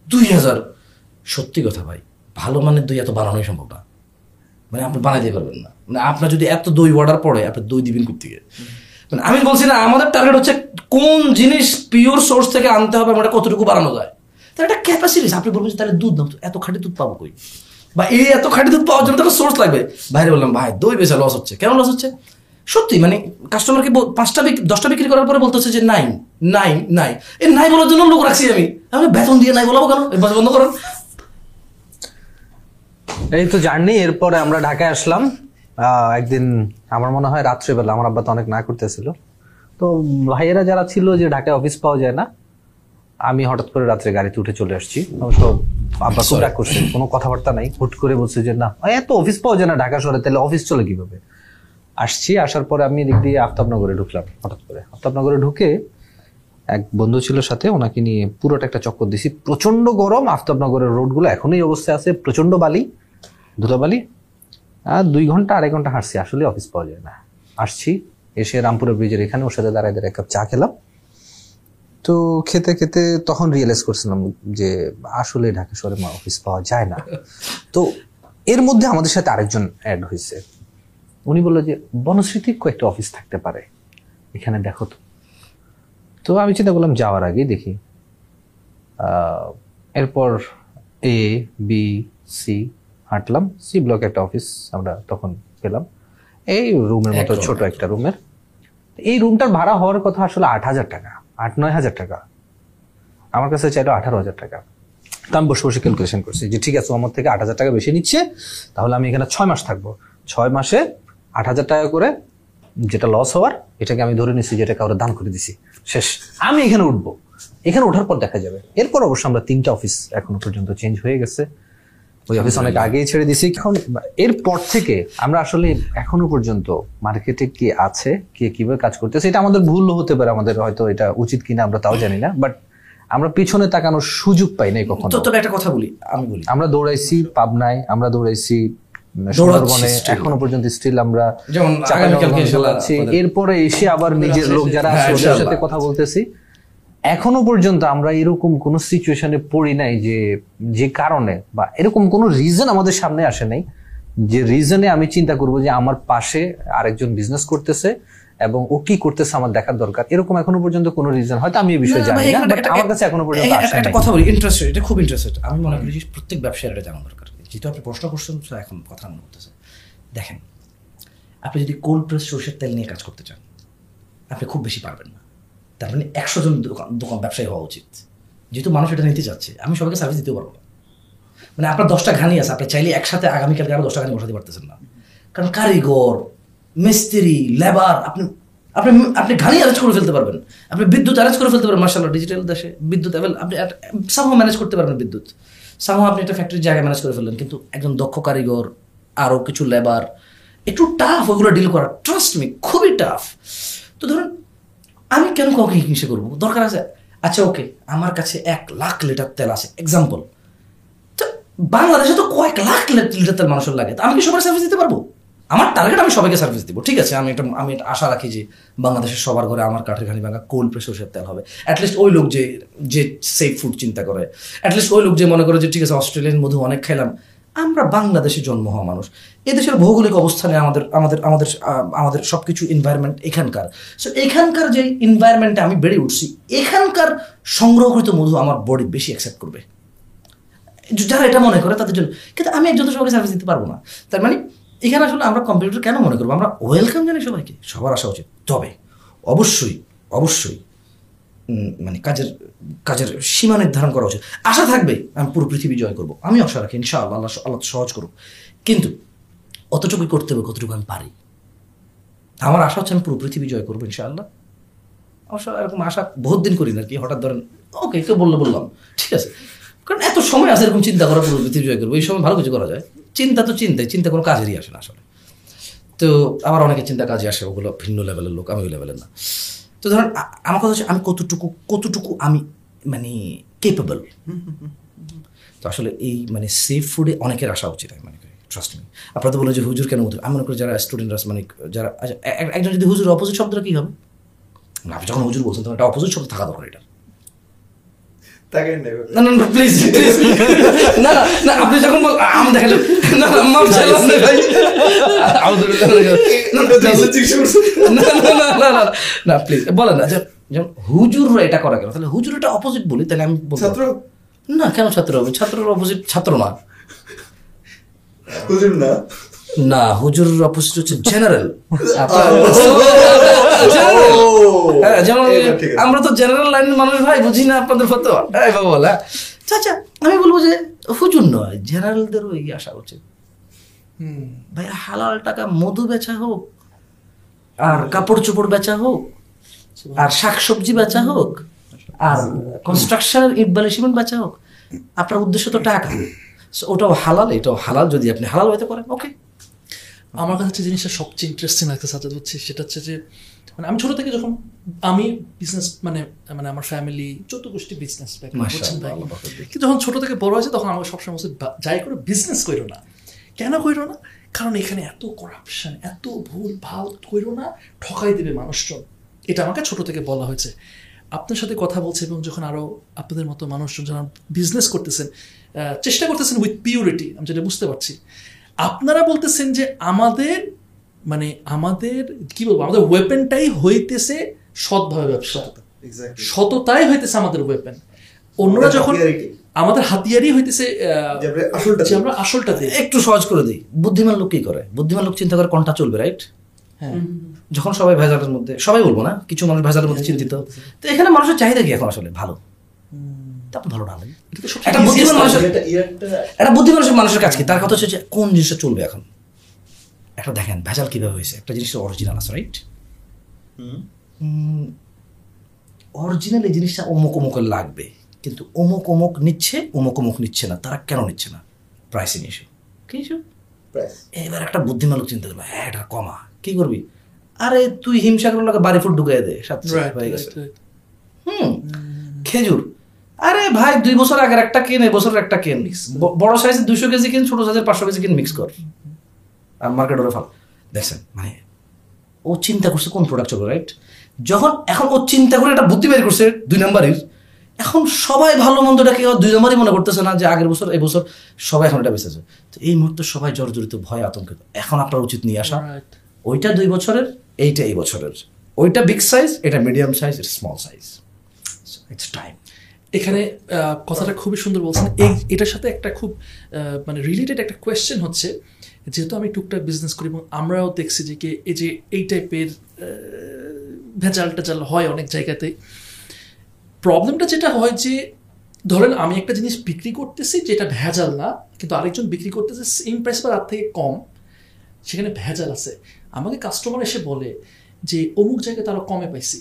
দুই হাজার। সত্যি কথা ভাই, ভালো মানের দই এত বানানোই সম্ভব না। মানে আপনি বানাই দিতে পারবেন না। মানে আপনার যদি এত দই অর্ডার পড়ে, আপনি দই দিবেন কোথেকে মানে আমি বলছি না, আমাদের টার্গেট হচ্ছে কোন জিনিস পিওর সোর্স থেকে আনতে হবে আমরা কতটুকু বানানো যায়। তাহলে একটা ক্যাপাসিটি আপনি বলবেন যে, তাহলে দুধ তো, এত খাঁটি দুধ পাবো কই? বা এই এত খাঁটি দুধ পাওয়ার জন্য তো সোর্স লাগবে। বাইরে বললাম, ভাই, দই বেচা লস হচ্ছে। কেন লস হচ্ছে? সত্যি মানে কাস্টমারকে পাঁচটা দশটা বিক্রি করার পরে বলতেছে যে, নাই। নাই নাই। এই নাই বলার জন্য লোক রাখছি আমি। আমি বেতন দিয়ে নাই বলাবো কেন? বন্ধ করেন। এই তো জার্নি এরপরে আমরা ঢাকায় আসলাম। একদিন আমার মনে হয় রাত্রেবেলা আমার আব্বা তো অনেক না করতেছিল। তো ভাইয়েরা যারা ছিল যে ঢাকায় অফিস পাওয়া যায় না আমি হঠাৎ করে রাত্রে গাড়িতে উঠে চলে আসছি। অবশ্য আব্বা খুব রাগ করছে কোনো কথাবার্তা নাই। হুট করে বলছে যে না এত অফিস পাওয়া যায় না ঢাকা শহরে তাহলে অফিস চলে কীভাবে? আসছি আসার পরে আমি এদিক দিয়ে আফতাবনগরে ঢুকলাম হঠাৎ করে। আফতাবনগরে ঢুকে এক বন্ধু ছিল সাথে, ওনাকে নিয়ে পুরোটা একটা চক্কর দিছি। প্রচণ্ড গরম, আফতাবনগরের রোডগুলো এখনই অবস্থায় আছে প্রচণ্ড বালি, ধুলাবালি, আর দুই ঘণ্টা, আড়াই ঘণ্টা হাঁটছি, আসলে অফিস পাওয়া যায় না। আসছি, এসে রামপুরের ব্রিজের এখানে, ওর সাথে দাঁড়ায় দাঁড়ায় এক কাপ চা খেলাম। তো খেতে খেতে তখন রিয়েলাইজ করছিলাম যে আসলে ঢাকা শহরে অফিস পাওয়া যায় না। তো এর মধ্যে আমাদের সাথে আরেকজন অ্যাড হয়েছে। উনি বলল যে বনস্মৃতির কয়েকটা অফিস থাকতে পারে। এখানে দেখো তো তো আমি চিন্তা করলাম যাওয়ার আগেই দেখি। আহ, এরপর এ বি সি হাঁটলাম। সি ব্লক একটা অফিস আমরা তখন পেলাম। এই রুমের মতো ছোট একটা রুমের। এই রুমটার ভাড়া হওয়ার কথা আসলে আট হাজার টাকা আট নয় হাজার টাকা। আমার কাছে চাইলো আঠারো হাজার টাকা। তো আমি বসে বসে ক্যালকুলেশন করছি যে ঠিক আছে আমার থেকে আট হাজার টাকা বেশি নিচ্ছে তাহলে আমি এখানে ছয় মাস থাকব। ছয় মাসে আট হাজার টাকা করে যেটা লস হওয়ার এটাকে আমি ধরে নিচ্ছি যেটা কাউরে দান করে দিছি। শেষ। আমি এখানে উঠবো। এখানে ওঠার পর দেখা যাবে। এরপর অবশ্য আমরা তিনটা অফিস এখনও পর্যন্ত চেঞ্জ হয়ে গেছে। ওই অফিস অনেক আগেই ছেড়ে দিছি এখন এরপর থেকে আমরা আসলে এখনও পর্যন্ত মার্কেটে কি আছে কে কীভাবে কাজ করতেছে এটা আমাদের ভুল হতে পারে। আমাদের হয়তো এটা উচিত কিনা আমরা তাও জানি না। বাট আমরা পিছনে তাকানোর সুযোগ পাই নাই কখনো। তবে একটা কথা বলি। আমি বলি। আমরা দৌড়াইছি পাবনায় আমরা দৌড়াইছি সুন্দরবনে এখনও পর্যন্ত স্টিল আমরা এরপরে এসে আবার নিজের লোক যারা আছে ওদের সাথে কথা বলতেছি। এখনও পর্যন্ত আমরা এরকম কোন সিচুয়েশনে পড়ি নাই যে যে কারণে বা এরকম কোন রিজন আমাদের সামনে আসে নাই। যে রিজনে আমি চিন্তা করব যে আমার পাশে আরেকজন বিজনেস করতেছে এবং ও কি করতেছে আমার দেখার দরকার। এরকম এখনও পর্যন্ত কোনো রিজন হয়তো আমি এই বিষয়ে জানি না বাট আমার কাছে এখনও পর্যন্ত একটা কথা বলি ইন্টারেস্টেড এটা খুব ইন্টারেস্টেড আমি মনে করি প্রত্যেক ব্যবসায়ীর এটা জানা। দরকার যেহেতু আপনি প্রশ্ন করছেন, তো এখন কথা মনে করতেছে দেখেন, আপনি যদি কোল্ড প্রেস সরষের তেল নিয়ে কাজ করতে চান, আপনি খুব বেশি পারবেন না। তার মানে একশো জন দোকান দোকান ব্যবসায়ী হওয়া উচিত। যেহেতু মানুষ এটা নিতে চাচ্ছে, আমি সবাইকে সার্ভিস দিতে পারব না। মানে আপনার দশটা ঘানি আছে, আপনি চাইলে একসাথে আগামীকালকে আরও দশটা ঘানি বসাতে পারতেছেন না। কারণ কারিগর, মিস্ত্রি লেবার আপনি আপনি আপনি ঘানি অ্যারেঞ্জ করে ফেলতে পারবেন। আপনি বিদ্যুৎ অ্যারেঞ্জ করে ফেলতে পারবেন মার্শাল্লাহ ডিজিটাল দেশে বিদ্যুৎ অ্যাভেল আপনি সামহ ম্যানেজ করতে পারবেন বিদ্যুৎ। সামহ আপনি একটা ফ্যাক্টরির জায়গা ম্যানেজ করে ফেললেন, কিন্তু একজন দক্ষ কারিগর আরও কিছু লেবার একটু টাফ ওগুলো ডিল করা ট্রাস্ট মি খুবই টাফ তো ধরুন, আমি কেন কাউকে হিংসা করব? দরকার আছে? আচ্ছা ওকে আমার কাছে এক লাখ লিটার তেল আছে এক্সাম্পল তো বাংলাদেশে তো কয়েক লাখ লিটার তেল মানুষের লাগে, তো আমি কি সবার সার্ভিস দিতে পারব? আমার টার্গেট আমি সবাইকে সার্ভিস দিব, ঠিক আছে? আমি একটা, আমি আশা রাখি যে বাংলাদেশের সবার ঘরে আমার কাঠের ঘানি ভাঙা কোল্ড প্রেস সরষের তেল হবে। অ্যাটলিস্ট ওই লোক যে যে সেফ ফুড চিন্তা করে। অ্যাটলিস্ট ওই লোক যে মনে করে যে, ঠিক আছে অস্ট্রেলিয়ান মধু অনেক খেলাম আমরা বাংলাদেশে জন্ম হওয়া মানুষ। এদেশের ভৌগোলিক অবস্থানে আমাদের আমাদের আমাদের আমাদের সব কিছু এনভায়রনমেন্ট এখানকার। সো এখানকার যে এনভায়রনমেন্টে আমি বেড়ে উঠছি, এখানকার সংগ্রহকৃত মধু আমার বডি বেশি অ্যাকসেপ্ট করবে। যারা এটা মনে করে তাদের জন্য। কিন্তু আমি একজন সবাইকে সার্ভিস দিতে পারব না। তার মানে এখানে আসলে আমরা কম্পিউটার কেন মনে করব? আমরা ওয়েলকাম জানি সবাইকে, সবার আসা উচিত। তবে অবশ্যই অবশ্যই মানে কাজের কাজের সীমা নির্ধারণ করা উচিত। আশা থাকবে আমি পুরো পৃথিবী জয় করব। আমি আশা রাখি, ইনশাআল্লাহ, আল্লাহ আল্লাহ সহজ করুক। কিন্তু অতটুকুই করতে হবে, কতটুকু আমি পারি? আমার আশা হচ্ছে আমি পুরো পৃথিবী জয় করব, ইনশাআল্লাহ। অবশ্য এরকম আশা বহুত দিন করি না কি, হঠাৎ ধরেন ওকে কেউ বলল বললাম, ঠিক আছে। কারণ এত সময় আছে এরকম চিন্তা করা, পুরো পৃথিবী জয় করব, এই সময় ভালো কিছু করা যায়। চিন্তা তো চিন্তায় চিন্তা কোনো কাজেরই আসে না আসলে। তো আবার অনেকে চিন্তা কাজে আসে ওগুলো ভিন্ন লেভেলের লোক আমি ওই লেভেলের না। তো ধরেন আমার কথা হচ্ছে আমি কতটুকু কতটুকু আমি মানে কেপেবল তো আসলে এই মানে সেফ ফুডে অনেকের আসা উচিত আমি মনে ট্রাস্ট মি আপনারা তো বলে যে হুজুর কেন মধুর আমি মনে করি যারা স্টুডেন্টরা মানে যারা আচ্ছা, একজন যদি হুজুর অপোজিট শব্দটা কী হবে? আপনি যখন হুজুর বলছেন তখন একটা অপোজিট শব্দ থাকা দরকার এটা তাকে না না না প্লিজ প্লিজ না না না আপনি যখন বল আম দেখা না না না ভাই না না না না প্লিজ বলেন না যেমন হুজুররা এটা করা কেন তাহলে হুজুর এটা অপোজিট বলি তাহলে আমি ছাত্র না কেন ছাত্র হবে ছাত্রের অপোজিট ছাত্র না হুজুর না না হুজুর অপোজিট হচ্ছে জেনারেল হ্যাঁ, যেমন। আমরা তো জেনারেল লাইনের মানুষ ভাই বুঝি না আপনাদের ফতো এই বাবা বলা চাচা আমি বলব যে হুজুর নয় জেনারেলদেরও এই আসা উচিত ভাই হালাল টাকা মধু বেচা হোক আর কাপড় চোপড় বেচা হোক আর শাকসবজি বেচা হোক আর কনস্ট্রাকশনের ইট বালি সিমেন্ট বেচা হোক আপনার উদ্দেশ্য তো টাকা ওটাও হালাল এটাও হালাল যদি আপনি হালাল হইতে পারেন ওকে আমার কাছে জিনিসটা সবচেয়ে ইন্টারেস্টিং লাগতে সাজাদ হচ্ছে সেটা হচ্ছে যে মানে আমি ছোট থেকে যখন আমি বিজনেস মানে মানে আমার ফ্যামিলি চোদ্দ গোষ্ঠী বিজনেস কিন্তু যখন ছোট থেকে বড় হয়েছে তখন আমাকে সবসময় বলছে যাই করে বিজনেস করো না। কেন করো না? কারণ এখানে এত করাপশন এত ভুল ভালো করো না ঠকাই দেবে মানুষজন। এটা আমাকে ছোট থেকে বলা হয়েছে। আপনার সাথে কথা বলছে এবং যখন আরও আপনাদের মতো মানুষজন যারা বিজনেস করতেছেন চেষ্টা করতেছেন উইথ পিউরিটি আমি যেটা বুঝতে পারছি। আপনারা বলতেছেন যে আমাদের মানে আমাদের কি বলব আমাদের ওয়েপেনটাই হইতেছে সৎভাবে ব্যবসা। সততাই হইতেছে আমাদের ওয়েপেন অন্যরা যখন আমাদের হাতিয়ারই হইতেছে আহ, আমরা আসলটা আমরা একটু সহজ করে দিই। বুদ্ধিমান লোক কি করে? বুদ্ধিমান লোক চিন্তা করে কোনটা চলবে রাইট হ্যাঁ। যখন সবাই ভেজালের মধ্যে সবাই বলব না কিছু মানুষ ভেজালের মধ্যে চিন্তিত। তো এখানে মানুষের চাহিদা কি এখন আসলে? ভালো। তা ভালো এটা তো একটা বুদ্ধিমান মানুষের একটা বুদ্ধিমান মানুষের- কাজ কি? তার কথা হচ্ছে যে কোন জিনিসটা চলবে এখন? একটা দেখেন ভেজাল কীভাবে হয়েছে? একটা জিনিসের অরিজিনাল আছে রাইট অরিজিনাল এই জিনিসটা অমুক অমুকের লাগবে। কিন্তু অমুক অমুক নিচ্ছে অমুক অমুক নিচ্ছে না। তারা কেন নিচ্ছে না? প্রাইসিং ইস্যু কি ইস্যু এবার একটা বুদ্ধিমান লোক চিন্তা করবে হ্যাঁ এটা কমা। কি করবি? আরে তুই হিমসাগর লোকে বাড়ি ফুট ঢুকাই দে হয়ে গেছে। হুম। খেজুর। আরে ভাই দুই বছর আগের একটা কেন এবছরের একটা কেন ব- বড় সাইজের দুশো কেজি কিন ছোট সাইজের পাঁচশো কেজি কিন মিক্স কর? আর মার্কেট ওরে ফাল। দেখছেন মানে ও চিন্তা করছে কোন প্রোডাক্ট চলবে রাইট যখন এখন ও চিন্তা করে একটা বুদ্ধি বের করছে দুই নাম্বারের এখন সবাই ভালো মন্দটাকে দুই নাম্বারই মনে করতেছে না যে আগের বছর এই বছর সবাই এখন এটা বেঁচেছে। তো এই মুহূর্তে সবাই জর্জরিত ভয় আতঙ্কিত। এখন আপনার উচিত নিয়ে আসা. ওইটা দুই বছরের এইটা এই বছরের। ওইটা বিগ সাইজ এটা মিডিয়াম সাইজ এটা স্মল সাইজ ইটস টাইম এখানে কথাটা খুবই সুন্দর বলছেন। এই এটার সাথে একটা খুব মানে রিলেটেড একটা কোয়েশ্চেন হচ্ছে যেহেতু আমি টুকটাক বিজনেস করি এবং আমরাও দেখছি যে কি এই যে এই টাইপের ভেজাল টেজাল হয় অনেক জায়গাতে। প্রবলেমটা যেটা হয় যে ধরেন আমি একটা জিনিস বিক্রি করতেছি যেটা ভেজাল না কিন্তু আরেকজন বিক্রি করতেছে সেম প্রাইস বা তার থেকে কম সেখানে ভেজাল আছে। আমাকে কাস্টমার এসে বলে যে অমুক জায়গায় তারা কমে পাইছি।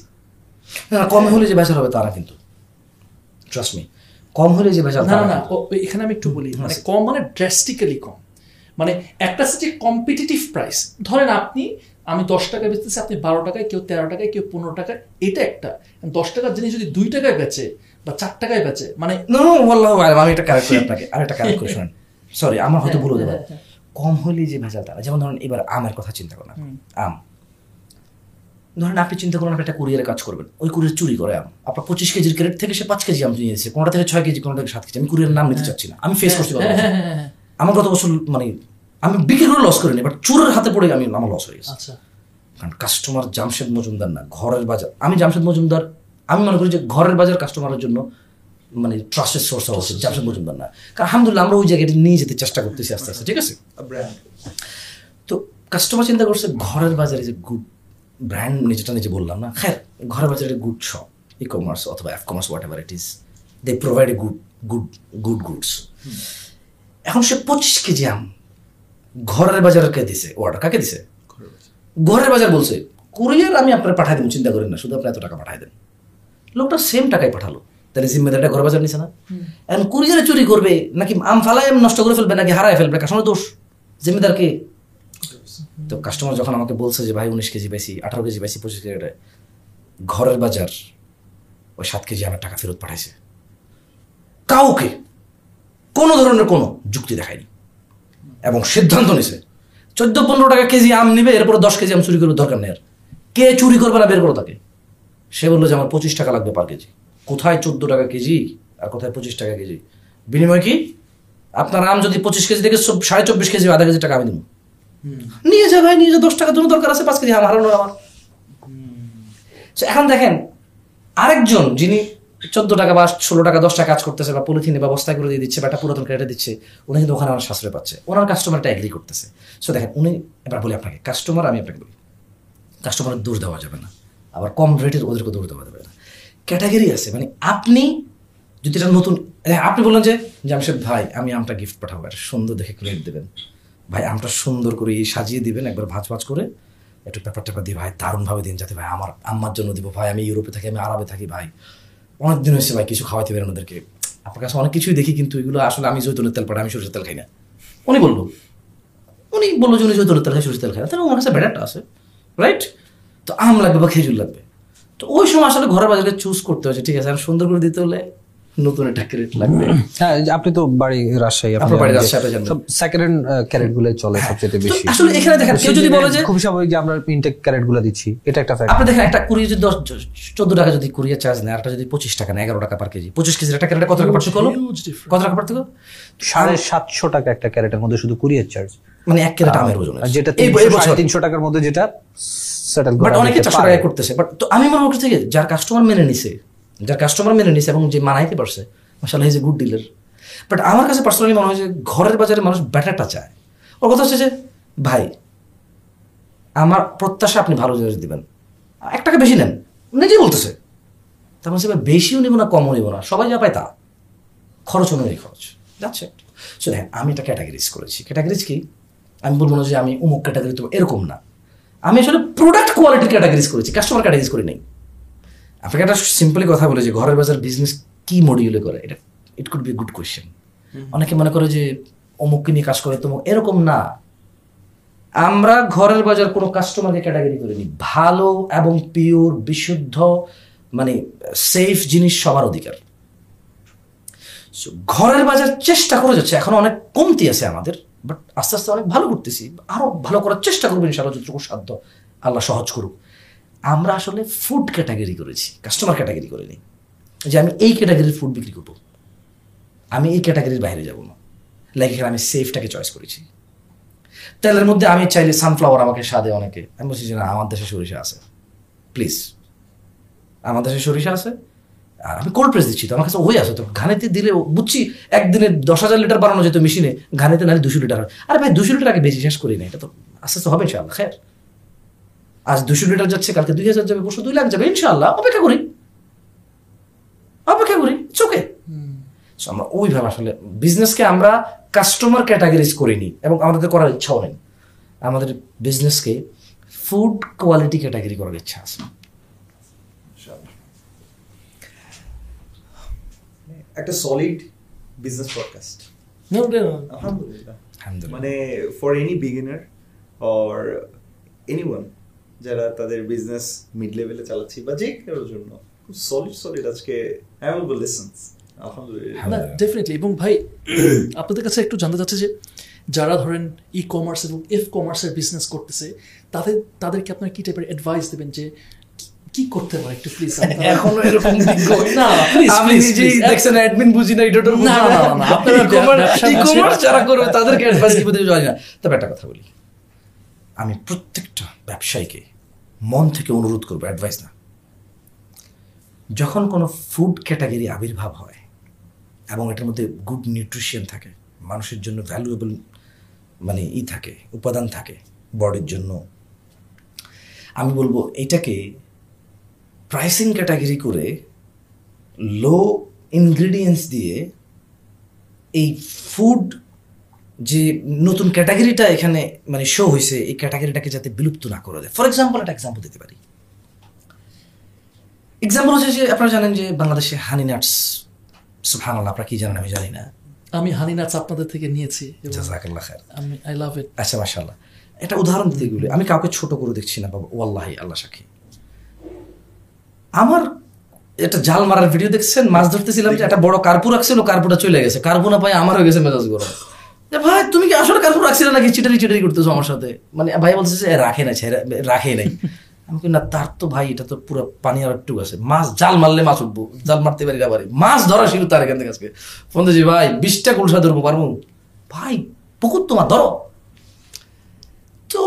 কম হলে যে ভেজাল হবে তারা কিন্তু। ট্রাস্ট মি কম হলে যে ভেজাল না না এখানে আমি একটু বলি মানে কম মানে ড্রাস্টিক্যালি কম। মানে একটা যে কম্পিটিটিভ প্রাইস ধরেন আপনি আমি দশ টাকায় বেচতেছি আপনি বারো টাকায় কেউ তেরো টাকায় কেউ পনেরো টাকায় এটা একটা। দশ টাকার জিনিস যদি দুই টাকায় বেচে বা চার টাকায় বেচে মানে আমি একটা কারেক্ট করি আপনাকে আর একটা কারেক্ট করে শুনেন সরি আমার হয়তো ভুল হতে পারে। কম হলেই যে ভেজাল তারা যেমন ধরেন এবার আমের কথা চিন্তা করেন। আম। ধরেন আপনি চিন্তা করুন আপনি একটা কুরিয়ারে কাজ করবেন। ওই কুরিয়ার চুরি করে আম আপনার পঁচিশ কেজির ক্রেট থেকে সে পাঁচ কেজি আম নিয়ে এসেছে কোনটা থেকে ছয় কেজি কোনটা থেকে সাত কেজি। আমি কুরিয়ার নাম নিতে চাচ্ছি না। আমি ফেস করছি। আমার গত বছর মানে আমি বিক্রি করে লস করিনি বাট চোরের হাতে পড়ে আমি আমার লস হয়ে গেছে। আচ্ছা। কারণ কাস্টমার জামশেদ মজুমদার না ঘরের বাজার। আমি জামশেদ মজুমদার আমি মনে করি যে ঘরের বাজার কাস্টমারের জন্য মানে ট্রাস্টের সোর্স উচিত জামশেদ মজুমদার না। কারণ আলহামদুলিল্লাহ আমরা ওই জায়গাটা নিয়ে যেতে চেষ্টা করতেছি আস্তে আস্তে ঠিক আছে? তো কাস্টমার চিন্তা করছে ঘরের বাজারে যে গুড ব্র্যান্ড যেটা নিজে বললাম না। হ্যাঁ ঘরের বাজারে একটা গুড শপ ই কমার্স অথবা F commerce whatever it is they provide a good good good goods এখন সে পঁচিশ কেজি আম ঘরের বাজারকে দিছে? অর্ডার কাকে দিছে? ঘরের বাজার। বলছে কুরিয়ার আমি আপনার পাঠাই দেবো চিন্তা করেন না শুধু আপনি এত টাকা পাঠাই দেন। লোকটা সেম টাকায় পাঠালো। তাহলে জিম্মেদারটা ঘর বাজার নিছে না। এখন কুরিয়ারে চুরি করবে নাকি আম ফালাই আম নষ্ট করে ফেলবে নাকি হারায় ফেলবে কাস্টমার দোষ? জিম্মেদার কে তো কাস্টমার যখন আমাকে বলছে যে, ভাই, উনিশ কেজি বেশি আঠারো কেজি বেশি পঁচিশ কেজি, ঘরের বাজার ওই সাত কেজি আমার টাকা ফেরত পাঠাইছে। কাউকে কোনো ধরনের কোনো যুক্তি দেখায়নি। এবং সিদ্ধান্ত নিছে, চোদ্দ, পনেরো টাকা কেজি আম নিবে, এরপরে দশ কেজি আম চুরি করবে দরকার নেই কে চুরি করবে না বের করো তাকে? সে বলল যে, আমার পঁচিশ টাকা লাগবে পার কেজি। কোথায় চোদ্দ টাকা কেজি আর কোথায় পঁচিশ টাকা কেজি? বিনিময় কি? আপনার আম যদি পঁচিশ কেজি থেকে সাড়ে চব্বিশ কেজি আধা কেজি টাকা আমি দেবো। নিয়ে যা ভাই নিয়ে যা দশ টাকা জন্য দরকার আছে পাঁচ কেজি আম হারানো আমার। এখন দেখেন আরেকজন যিনি চোদ্দ টাকা বা ষোলো টাকা দশ টাকা কাজ করতেছে বা পলিথিনে বা বস্তায় করে দিয়ে দিচ্ছে বা একটা পুরাতন ক্রেটে দিচ্ছে উনি কিন্তু ওখানে আমার সাশ্রয় পাচ্ছে। ওনার কাস্টমারটা এগ্রি করতেছে। সো দেখেন উনি এবার বলি আপনাকে কাস্টমার আমি আপনাকে বলি কাস্টমারের দোষ দেওয়া যাবে না। আবার কম রেটের ওদেরকে দৌড় দেওয়া যাবে না। ক্যাটাগরি আছে মানে আপনি যদি এটা নতুন হ্যাঁ, আপনি বললেন যে জামশেদ ভাই আমি আমটা গিফট পাঠাবো একটা সুন্দর দেখে প্লেট দেবেন। ভাই আমটা সুন্দর করে এই সাজিয়ে দিবেন, একবার ভাঁজ ভাঁজ করে। একটু পেপার টেপার দিয়ে ভাই, দারুণভাবে দিন যাতে ভাই, আমার আম্মার জন্য দিব ভাই, আমি ইউরোপে থাকি, আমি আরবে থাকি ভাই। অনেক দিন হয়েছে ভাই, কিছু খাওয়াতে পারেন ওদেরকে। আপনার কাছে অনেক কিছুই দেখি, কিন্তু এগুলো আসলে আমি জৈতুনের তেল পাঠাই আমি সরষের তেল খাই না। উনি বলব উনি বলল যে উনি জৈতুনের তেল খাই সরষের তেল খাই না। তাহলে ওনার কাছে ব্যাটারটা আছে রাইট তো আম লাগবে বা খেজুর লাগবে। তো ওই সময় আসলে ঘরের বাজারে চুজ করতে হয়েছে, ঠিক আছে? আর সুন্দর করে দিতে হলে নতুন একটা ক্যারেট লাগবে। হ্যাঁ আপনি তো বাড়ি রাজশাহী আপনি আপনার বাড়ি জানেন যে রাজশাহী, জানেন। সব সেকেন্ড হ্যান্ড ক্যারেটগুলো চলে সবচেয়ে বেশি। আসলে এখানে দেখেন কেউ যদি বলে যে খুব স্বাভাবিক যে আমরা ইনটেক ক্যারেটগুলো দিচ্ছি এটা একটা ফ্যাক্ট আপনি দেখেন একটা কুড়ি যদি দশ চোদ্দ টাকা যদি কুড়িয়ে চার্জ নেয় একটা যদি পঁচিশ টাকা নেয় এগারো টাকা পার কেজি। পঁচিশ কেজির একটা ক্যারেটে কত টাকা পার্থক্য হলো? কত টাকা পার্থক্য? সাড়ে সাতশো টাকা একটা ক্যারেটের মধ্যে শুধু কুরিয়ার চার্জ। মানে এক ক্যারেট আমের ওজন আর যেটা তিনশো, টাকার মধ্যে যেটা সেটেল বাট অনেকে চারশো টাকায় করতেছে। বাট তো আমি মনে করছি যে যার কাস্টমার মেনে নিছে যার কাস্টমার মেনে নিছে এবং যে মানাইতে পারছে মাসাল্লাহ is a good dealer but আমার কাছে পার্সোনালি মনে হয় যে ঘরের বাজারে মানুষ ব্যাটারটা চায়। ওর কথা হচ্ছে যে, ভাই, আমার প্রত্যাশা আপনি ভালো জিনিস দিবেন। এক টাকা বেশি নেন। নিজেই বলতেছে। তার মানে বেশিও নেব না, কমও নেব না। সবাই যা পায় তা। খরচ অনুযায়ী খরচ। যাচ্ছে সো হ্যাঁ আমি এটা ক্যাটাগরিজ করেছি। ক্যাটাগরিজ কি? আমি বলব না যে আমি অমুক ক্যাটাগরি তো এরকম না। আমি আসলে প্রোডাক্ট কোয়ালিটির ক্যাটাগরিজ করেছি। কাস্টমার ক্যাটাগরিজ করে নেই। আপনাকে একটা সিম্পলি কথা বলে যে ঘরের বাজার বিজনেস কি মডিউলে করে এটা it could be good question অনেকে মনে করে যে অমুককে নিয়ে কাজ করে তো এরকম না। আমরা ঘরের বাজার কোনো কাস্টমারকে ক্যাটাগরি করিনি ভালো এবং পিওর বিশুদ্ধ মানে সেফ জিনিস সবার অধিকার। ঘরের বাজার চেষ্টা করে যাচ্ছে। এখন অনেক কমতি আছে আমাদের বাট আস্তে আস্তে অনেক ভালো করতেছি। আরও ভালো করার চেষ্টা করব ইনশাআল্লাহ যতটুকু সাধ্য। আল্লাহ সহজ করুক। আমরা আসলে ফুড ক্যাটাগরি করেছি কাস্টমার ক্যাটাগরি করে নিই যে আমি এই ক্যাটাগরির ফুড বিক্রি করব। আমি এই ক্যাটাগরির বাইরে যাব না। লাইক এখানে আমি সেফটাকে চয়েস করেছি। তেলের মধ্যে আমি চাইলে সানফ্লাওয়ার আমাকে স্বাদে অনেকে, আমি বলছি যে না, আমার দেশে সরিষা আছে। প্লিজ আমার দেশে সরিষা আছে, আর আমি কোল্ড প্রেস দিচ্ছি, তো আমার কাছে ওই আছে, তো ঘানেতে দিলে বুঝছি একদিনে দশ হাজার লিটার বানানো যেত মেশিনে, ঘানিতে নাহলে দুশো লিটার আরে ভাই, দুশো লিটার আগে বেশি শেষ করি না, এটা তো আস্তে আস্তে হবে ইনশাআল্লাহ খের আজ দুশো লিটার যাচ্ছে কালকে দুই হাজার যাবে পরশু দুই লাখ যাবে ইনশাল্লাহ অপেক্ষা করি। অপেক্ষা করি চোখে আমরা ওইভাবে আসলে বিজনেসকে আমরা কাস্টমার ক্যাটাগরিজ করিনি এবং আমাদের করার ইচ্ছাও নেই। আমাদের বিজনেসকে ফুড কোয়ালিটি ক্যাটাগরি করার ইচ্ছা আছে। একটা সলিড বিজনেস পডকাস্ট আলহামদুলিল্লাহ মানে for any beginner or anyone যারা তাদের বিজনেস মিড লেভেলে চালাচ্ছি বা যে কারোর জন্য খুব সলিড সলিড আজকে বলব লেসন্স আলহামদুলিল্লাহ। ডেফিনেটলি এবং ভাই আপনাদের কাছে একটু জানতে চাচ্ছে যে যারা ধরেন ই কমার্স এবং এফ কমার্সের বিজনেস করতেছে তাদের তাদেরকে আপনার কি টাইপের অ্যাডভাইস দেবেন যে কি- করতে পারে একটু প্লিজ এখনও এরকম (laughs) না প্লিজ আমি নিজেই দেখছেন অ্যাডমিন বুঝি না এডিটর না, না। না, আপনারা যারা করবে তাদেরকে অ্যাডভাইস দিতে জানি না তবে একটা কথা বলি। আমি প্রত্যেকটা ব্যবসায়ীকে মন থেকে অনুরোধ করব অ্যাডভাইস না। যখন কোনো ফুড ক্যাটাগরি আবির্ভাব হয় এবং এটার মধ্যে গুড নিউট্রিশন থাকে, মানুষের জন্য ভ্যালুয়েবল মানে ই থাকে, উপাদান থাকে বডির জন্য, আমি বলব এটাকে প্রাইসিং ক্যাটাগরি করে লো ইনগ্রিডিয়েন্টস দিয়ে এই ফুড যে নতুন ক্যাটাগরিটা এখানে মানে শো হয়েছে এই ক্যাটাগরিটাকে যাতে বিলুপ্ত না করে দেয়। ফর এক্সাম্পল একটা এক্সাম্পল দিতে পারি। এক্সাম্পল হচ্ছে যে আপনারা জানেন যে বাংলাদেশে হানি নাটস সুফান আপনারা কি জানেন আমি জানি না। আমি হানি নাটস আপনাদের থেকে নিয়েছি জাজাকাল্লাহ খায়ের আমি আই লাভ ইট আচ্ছা মাশাল্লাহ এটা উদাহরণ দিতে গেলে আমি কাউকে ছোট করে দেখছি না বাবা ওয়াল্লাহি আল্লাহ সাক্ষী। আমার একটা জাল মারার ভিডিও দেখছেন মাছ ধরতেছিলাম যে একটা বড় কার্পু রাখছিল কার্পুটা চলে গেছে। কার্পু না পাই আমার হয়ে গেছে মেজাজ গরম। যে ভাই তুমি কি আসলে কার্পু রাখছিলে নাকি? চিটারি চিটারি করতেছো আমার সাথে। মানে ভাই বলছে যে, রাখে না রাখে নাই। আমি না তার তো ভাই এটা তো পুরো পানি আর একটু আছে। মাছ জাল মারলে মাছ উঠবো জাল মারতে পারি না পারি মাছ ধরা শুরু তার এখান থেকে আজকে। ফোন দিয়েছি ভাই বিশটা কুলসা ধরবো পারব? ভাই পুকুর তোমার ধরো। তো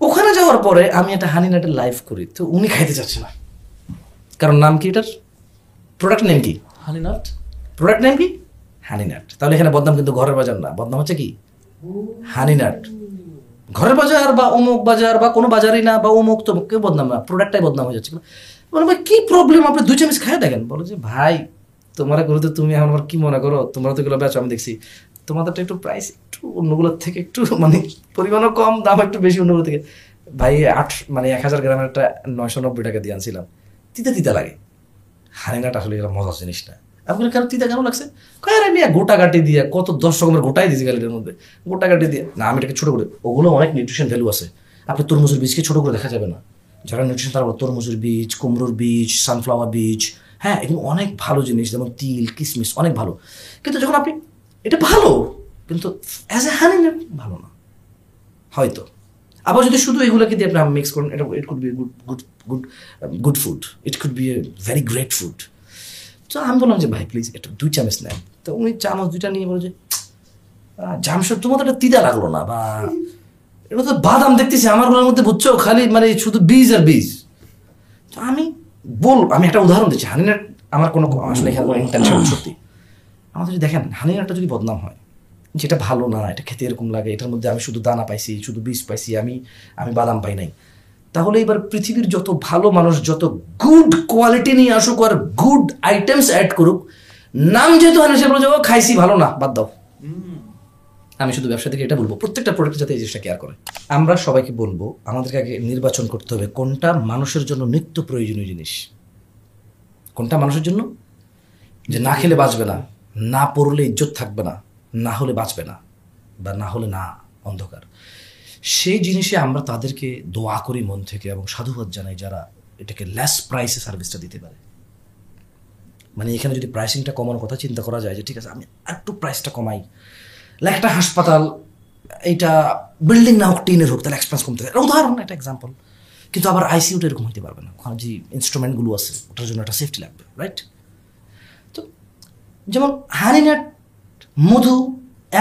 ওখানে যাওয়ার পরে আমি একটা হানি নাটের লাইভ করি। তো উনি খাইতে চাচ্ছে না। কারণ নাম কি এটার? প্রোডাক্ট নেম কি? হানি নাট প্রোডাক্ট নেম কি? হানি নাট তাহলে এখানে বদনাম কিন্তু ঘরের বাজার না। বদনাম হচ্ছে কি? হানিনাট। ঘরের বাজার বা অমুক বাজার বা কোনো বাজারই না বা অমুক তমুক, কেউ বদনাম না। প্রোডাক্টটাই বদনাম হয়ে যাচ্ছে। বলে ভাই, কি প্রবলেম আপনি দুই চামচ খাই দেখেন। বলো যে, ভাই, তোমার গুলোতে তুমি আমার কি মনে করো? তোমরা তো এগুলো বেচো, আমি দেখছি। তোমাদেরটা একটু প্রাইস একটু অন্যগুলোর থেকে একটু মানে পরিমাণও কম, দাম একটু বেশি অন্যগুলো থেকে। ভাই, আট মানে এক হাজার গ্রামের একটা নয়শো নব্বই টাকা দিয়ে আনছিলাম। তিতা তিতা লাগে। হারিনাটা আসলে মজার জিনিস না। আপনার কেন তিতা কেন লাগছে? আরে মিয়া, গোটা কাটি দিয়ে, কত দশ রকমের গোটাই দিয়েছি গালিটার মধ্যে, গোটা কাটি দিয়ে। না, আমি এটাকে ছোটো করে, ওগুলো অনেক নিউট্রিশন ভ্যালু আছে। আপনি তরমুজের বীজকে ছোটো করে দেখা যাবে না। যারা নিউট্রিশন তারা তরমুজের বীজ, কুমড়োর বীজ সানফ্লাওয়ার বীজ হ্যাঁ এগুলো অনেক ভালো জিনিস, যেমন তিল, কিসমিস, অনেক ভালো। কিন্তু যখন আপনি, এটা ভালো, কিন্তু অ্যাজ এ হানি ভালো না। হয়তো। আবার যদি শুধু এগুলোকে দিয়ে আপনি মিক্স করেন, এটা it could be good good good good food it could be a very great food তো আমি বললাম যে, ভাই প্লিজ একটু দুই চামচ নেন। তো উনি চামচ দুইটা নিয়ে বলে যে জামশেদ তোমার তো এটা তিতা লাগল না, বা এটা তো বাদাম দেখতেছি, আমার ঘরের মধ্যে বুঝছ, খালি মানে শুধু বীজ আর বীজ। তো আমি বল, আমি একটা উদাহরণ দিচ্ছি হানিনাট আমার কোনো আসলে ইন্টেনশন সত্যি। আমাদের যদি দেখেন হানিনাটটা যদি বদনাম হয়, যেটা ভালো না, এটা খেতে এরকম লাগে, এটার মধ্যে আমি শুধু দানা পাইছি, শুধু বীজ পাইছি, আমি আমি বাদাম পাই নাই। তাহলে এবার পৃথিবীর যত ভালো মানুষ যত গুড কোয়ালিটি নিয়ে আসুক আর গুড আইটেমস অ্যাড করুক নাম যেহেতু হানি সে বলে যে, ও খাইছি ভালো না বাদ দাও। আমি শুধু ব্যবসা থেকে এটা বলব প্রত্যেকটা প্রোডাক্ট যাতে এই জিনিসটা কেয়ার করে। আমরা সবাইকে বলব আমাদেরকে আগে নির্বাচন করতে হবে কোনটা মানুষের জন্য নিত্য প্রয়োজনীয় জিনিস? কোনটা মানুষের জন্য? যে না খেলে বাঁচবে না না পড়লে ইজ্জত থাকবে না না হলে বাঁচবে না বা না হলে না অন্ধকার। সেই জিনিসে আমরা তাদেরকে দোয়া করি মন থেকে এবং সাধুবাদ জানাই যারা এটাকে লেস প্রাইসে সার্ভিসটা দিতে পারে। মানে এখানে যদি প্রাইসিংটা কমানোর কথা চিন্তা করা যায় যে, ঠিক আছে, আমি একটু প্রাইসটা কমাই। একটা হাসপাতাল, এইটা বিল্ডিং না হোক, টিনের হোক, তাহলে এক্সপেন্স কমতে পারে। উদাহরণ একটা এক্সাম্পল কিন্তু আবার আইসিউটা এরকম হতে পারবে না। ওখানে যে ইনস্ট্রুমেন্টগুলো আছে, ওটার জন্য একটা সেফটি লাগবে রাইট তো যেমন হানিনাট মধু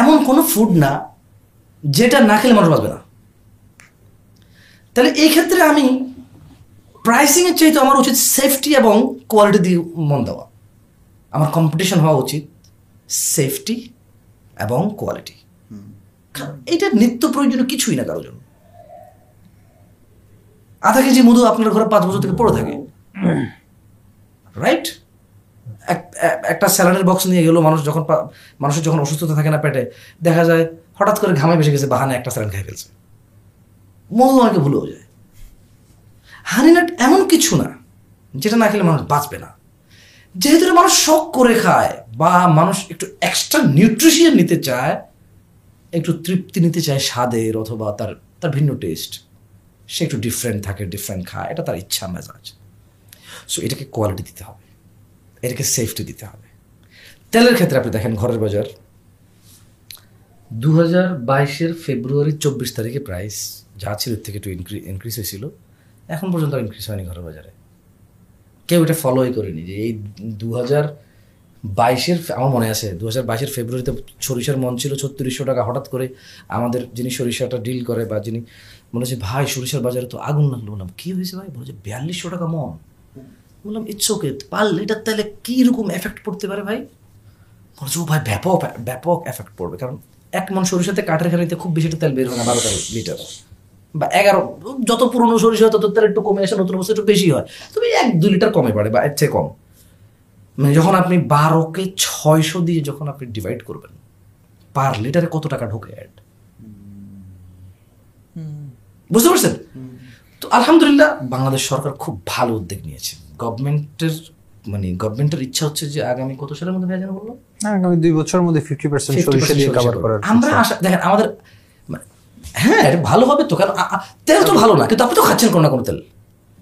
এমন কোনো ফুড না, যেটা না খেলে মানুষ বাঁচবে না। তাহলে এই ক্ষেত্রে আমি প্রাইসিংয়ের চাইতে আমার উচিত সেফটি এবং কোয়ালিটি দিয়ে মন দেওয়া। আমার কম্পিটিশন হওয়া উচিত সেফটি এবং কোয়ালিটি এটা নিত্য প্রয়োজনীয় কিছুই না কারোর জন্য। আধা কেজি মধু আপনার ঘরে পাঁচ বছর থেকে পড়ে থাকে। রাইট একটা স্যালাডের বক্স নিয়ে গেলো মানুষ যখন মানুষের যখন অসুস্থতা থাকে না পেটে, দেখা যায় হঠাৎ করে ঘামে বেসে গেছে, বাহানে একটা স্যালাড খাই ফেলছে। অনেকে ভুলেও যায়। হানিনাট এমন কিছু না, যেটা না খেলে মানুষ বাঁচবে না। যেহেতু মানুষ শখ করে খায়, বা মানুষ একটু এক্সট্রা নিউট্রিশিয়ান নিতে চায়, একটু তৃপ্তি নিতে চায় স্বাদের অথবা তার তার ভিন্ন টেস্ট সে একটু ডিফারেন্ট থাকে ডিফারেন্ট খায়, এটা তার ইচ্ছা, মেজাজ। সো এটাকে কোয়ালিটি দিতে হবে। এটাকে সেফটি দিতে হবে। তেলের ক্ষেত্রে আপনি দেখেন, ঘরের বাজার। দু হাজার বাইশের ফেব্রুয়ারি চব্বিশ তারিখে প্রাইস যা ছিল থেকে একটু ইনক্রি ইনক্রিজ হয়েছিল। এখন পর্যন্ত ইনক্রিজ হয়নি ঘরের বাজারে। কেউ এটা ফলোই করেনি যে এই দু হাজার বাইশের আমার মনে আছে, দু হাজার বাইশের ফেব্রুয়ারিতে সরিষার মন ছিল ছত্রিশশো টাকা। হঠাৎ করে আমাদের যিনি সরিষাটা ডিল করে বা যিনি মনে হচ্ছে, ভাই, সরিষার বাজারে তো আগুন লাগল। বললাম, কী হয়েছে ভাই? বলে যে, বিয়াল্লিশশো টাকা মন। বললাম ইটস ওকে এটার তাহলে কীরকম এফেক্ট পড়তে পারে ভাই? বলছে ও ভাই, ব্যাপক ব্যাপক এফেক্ট পড়বে। কারণ এক মন সরিষাতে কাঠের খানিতে খুব বেশি তেল বের হয় না, বারো তেরো লিটার বা এগারো যত পুরনো সরিষা হয় তত তেল একটু কমে আসে নতুন অবস্থা একটু বেশি হয়। তবে এক দু লিটার কমে পড়ে বা এর চেয়ে কম। মানে যখন আপনি বারোকে ছয়শো দিয়ে যখন আপনি ডিভাইড করবেন পার লিটারে কত টাকা ঢোকে অ্যাড বুঝতে পারছেন? তো আলহামদুলিল্লাহ বাংলাদেশ সরকার খুব ভালো উদ্যোগ নিয়েছে। গভর্নমেন্টের মানে গভর্নমেন্টের ইচ্ছা হচ্ছে যে আগামী কত সালের মধ্যে বলল? আগামী দুই বছরের মধ্যে ফিফটি পার্সেন্ট সরিষা দিয়ে কভার করার আমরা আশা দেখেন আমাদের হ্যাঁ ভালো হবে তো কারণ তেল তো ভালো না কিন্তু আপনি তো খাচ্ছেন কোনো না কোনো তেল।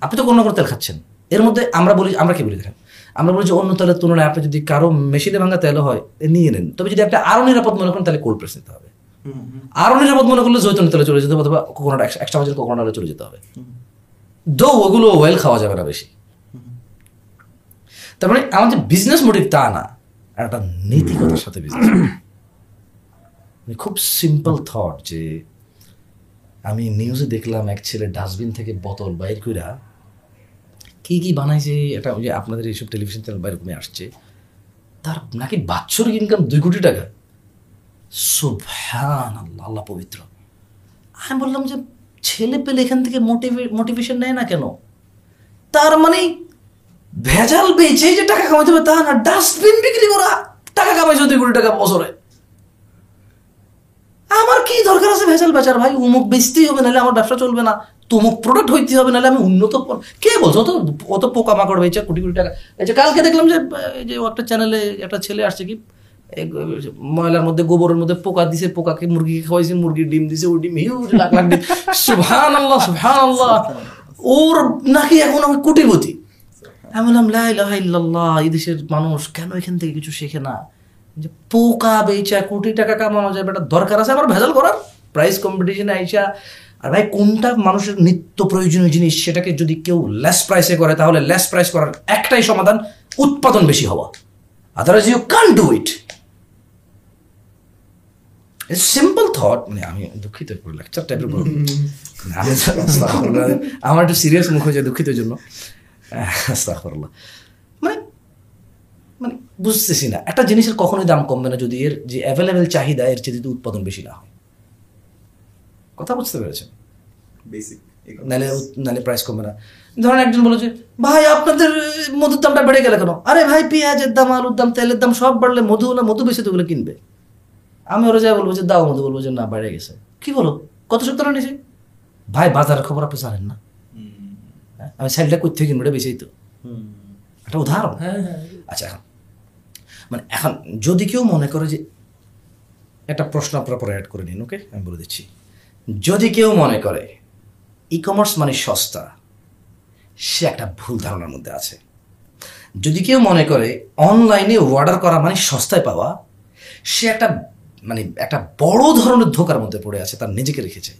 আপনি তো কোনো না কোনো তেল খাচ্ছেন। এর মধ্যে আমরা বলি আমরা কি বলি দেখেন? আমরা বলি যে অন্য তেলের তুলনায় আপনি যদি কারও মেশিনে ভাঙা তেল হয় নিয়ে নেন। তবে যদি আপনি আরও নিরাপদ মনে করেন তাহলে কোল্ড প্রেস নিতে হবে। আরও নিরাপদ মনে করলে জৈতন তেলে চলে যেতে হবে অথবা কোকোনাট এক্সট্রা ভার্জিন কোকোনাট চলে যেতে হবে। দো ওগুলো ওয়েল খাওয়া যাবে না বেশি। তার মানে আমাদের বিজনেস মোটিভ তা না একটা নীতিকতার সাথে বিজনেস খুব সিম্পল থট যে আমি নিউজে দেখলাম এক ছেলে ডাস্টবিন থেকে বোতল বাইর কইরা কী কী বানাইছে, এটা ওই যে আপনাদের এইসব টেলিভিশন চ্যানেল বাইরে কমে আসছে। তার নাকি বাৎসরিক ইনকাম দুই কোটি টাকা। সুবহান আল্লাহ আল্লাহ পবিত্র। আমি বললাম যে, ছেলে পেলে এখান থেকে মোটিভে মোটিভেশন নেয় না কেন? তার মানে ভেজাল বেচে যে টাকা কামাইতে হবে তা না ডাস্টবিন বিক্রি করা, টাকা কামাইছে দুই কোটি টাকা বছরে। আমার কি দরকার আছে ভেজাল বেচার ভাই? উমুক বেচতেই হবে, নাহলে আমার ব্যবসা চলবে না। তুমুক প্রোডাক্ট হইতে হবে, নাহলে আমি উন্নত কে বলছো? অত অত পোকা মাকড় বেচে কোটি কোটি টাকা। এই যে কালকে দেখলাম যে যে একটা চ্যানেলে একটা ছেলে আসছে কি? ময়লার মধ্যে, গোবরের মধ্যে পোকা দিছে, পোকাকে মুরগিকে খাওয়াইছে, মুরগির ডিম দিছে, ওই ডিম হিউজ, লাখ লাখ ডিম। সুবহান আল্লাহ সুবহান আল্লাহ ওর নাকি এখন আমি কোটিপতি। আমি বললাম, লা ইলাহা ইল্লাল্লাহ, এই দেশের মানুষ কেন এখান থেকে কিছু শেখে না? যে পোকা বেচা কোটি টাকা কামানো যাবে এটা দরকার আছে আমার ভেজাল করার? প্রাইস কম্পিটিশনে আইসা আর ভাই কোনটা মানুষের নিত্য প্রয়োজনীয় জিনিস সেটাকে যদি কেউ লেস প্রাইসে করে তাহলে লেস প্রাইস করার একটাই সমাধান উৎপাদন বেশি হওয়া। Otherwise you can do it simple thought মানে আমি দুঃখিত লেকচার টাইপের আমার একটু সিরিয়াস মুখ হয়ে যায় দুঃখিতের জন্য। মানে মানে বুঝতেছি না। একটা জিনিসের কখনোই দাম কমবে না যদি এর যে অ্যাভেলেবেল চাহিদা এর চেয়ে যদি উৎপাদন বেশি না হয়। কথা বুঝতে পেরেছেন? বেসিক নাহলে নাহলে প্রাইস কমবে না। ধরেন একজন বলো যে ভাই আপনাদের মধুর দামটা বেড়ে গেল কেন? আরে ভাই পেঁয়াজের দাম আলুর দাম তেলের দাম সব বাড়লে মধু না মধু বেশি তোগুলো কিনবে? আমি ওরা যাই বলব যে দাও মধু বলব যে না বেড়ে গেছে। কি বলো কত সপ্তাহ নিয়েছে? ভাই বাজারের খবর আপনি জানেন না। হ্যাঁ? আমি সাইডটা করতে কিনবো এটা বেশি তো। একটা উদাহরণ। হ্যাঁ হ্যাঁ। আচ্ছা এখন মানে এখন যদি কেউ মনে করে যে একটা প্রশ্ন আপনারা পরে অ্যাড করে নিন ওকে আমি বলে দিচ্ছি। যদি কেউ মনে করে ই কমার্স মানে সস্তা সে একটা ভুল ধারণার মধ্যে আছে। যদি কেউ মনে করে অনলাইনে অর্ডার করা মানে সস্তায় পাওয়া সে একটা মানে একটা বড় ধরনের ধোকার মধ্যে পড়ে আছে তার নিজেকে রেখেছে।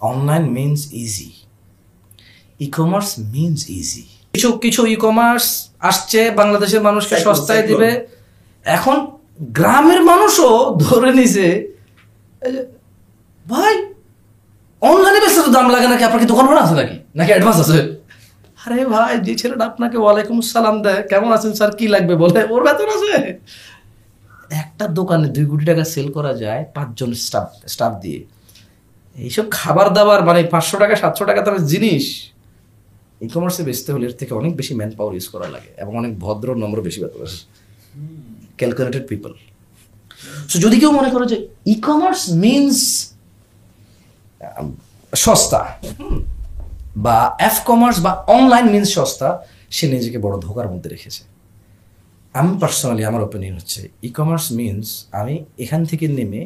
Online means easy e commerce means easy কিছু কিছু ই কমার্স আসছে বাংলাদেশের মানুষকে সস্তায়. দিবে। এখন গ্রামের মানুষও ধরে নিছে ভাই অনলাইনে বেশি তো দাম লাগে নাকি? আপনার কি দোকান ভাড়া আছে নাকি? নাকি অ্যাডভান্স আছে? আরে ভাই, যে ছেলেটা আপনাকে ওয়ালাইকুম সালাম দেয়, কেমন আছেন স্যার? কি লাগবে বলে? ওর বেতন আছে? একটা দোকানে দুই কোটি টাকা সেল করা যায় পাঁচজন স্টাফ স্টাফ দিয়ে। এইসব খাবার দাবার মানে পাঁচশো টাকা, সাতশো টাকা দামের জিনিস ই কমার্সে বেচতে হলে এর থেকে অনেক বেশি ম্যান পাওয়ার ইউজ করা লাগে এবং অনেক ভদ্র, নম্র বেশি আছে। ক্যালকুলেটেড পিপল সো যদি কেউ মনে করে যে ই কমার্স মিনস সস্তা বা এফ কমার্স বা অনলাইন মিনস সস্তা, সে নিজেকে বড় ধোকার মধ্যে রেখেছে। আমি পার্সোনালি আমার ওপিনিয়ন হচ্ছে ই কমার্স মিনস আমি এখান থেকে নেমে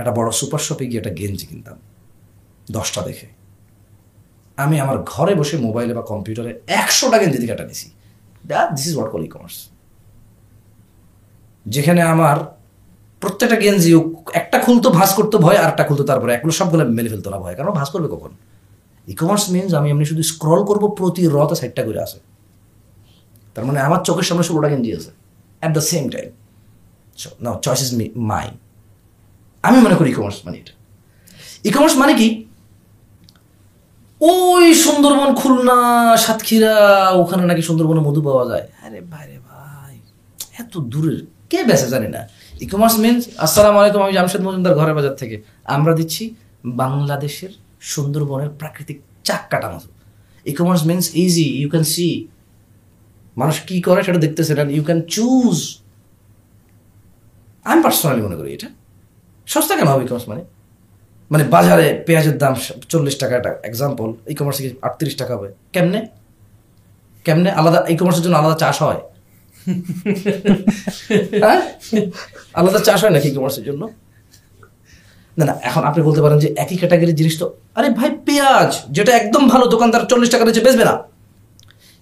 একটা বড় সুপার শপে গিয়ে একটা গেঞ্জি কিনতাম, দশটা দেখে। আমি আমার ঘরে বসে মোবাইলে বা কম্পিউটারে একশোটা গেঞ্জি থেকে একটা নিছি। That this is what call e commerce যেখানে আমার প্রত্যেকটা গেঞ্জি একটা খুলতো ভাঁজ করতো ভয়, আর একটা খুলতো তারপরে। এগুলো সবগুলো মেলে ফেলতো না ভয়। কারণ ভাঁজ করবে কখন? ই কমার্স মিনস আমি এমনি শুধু স্ক্রল করব, প্রতি রতে সাইডটা করে আসে। তার মানে আমার চোখের সামনে ষোলোটা গেঞ্জি আছে at the same time now choice is my আমি মনে করি ই কমার্স মানে এটা। ই কমার্স মানে কি? ওই সুন্দরবন খুলনা, সাতক্ষীরা, ওখানে নাকি সুন্দরবনে মধু পাওয়া যায়। আরে ভাই রে ভাই, এত দূরের কে বেসে জানি না? ই কমার্স মিনস আসসালামু আলাইকুম, আমি জামশেদ মজুমদার ঘরের বাজার থেকে। আমরা দিচ্ছি বাংলাদেশের সুন্দরবনের প্রাকৃতিক চাক কাটা মতো। E commerce means easy you can see মানুষ কি করে সেটা দেখতেছে না ইউ ক্যান চুজ আমি পার্সোনালি মনে করি এটা। সস্তা কেন হবে ই কমার্স মানে? মানে বাজারে পেঁয়াজের দাম চল্লিশ টাকা, একটা এক্সাম্পল ই কমার্সে আটত্রিশ টাকা হবে? কেমনে? কেমনে? আলাদা ই কমার্সের জন্য আলাদা চাষ হয়। হ্যাঁ? আলাদা চাষ হয় নাকি কমার্সের জন্য? না না এখন আপনি বলতে পারেন যে একই ক্যাটাগরির জিনিস তো আরে ভাই পেঁয়াজ যেটা একদম ভালো দোকানদার চল্লিশ টাকা নিচে বেচবে না।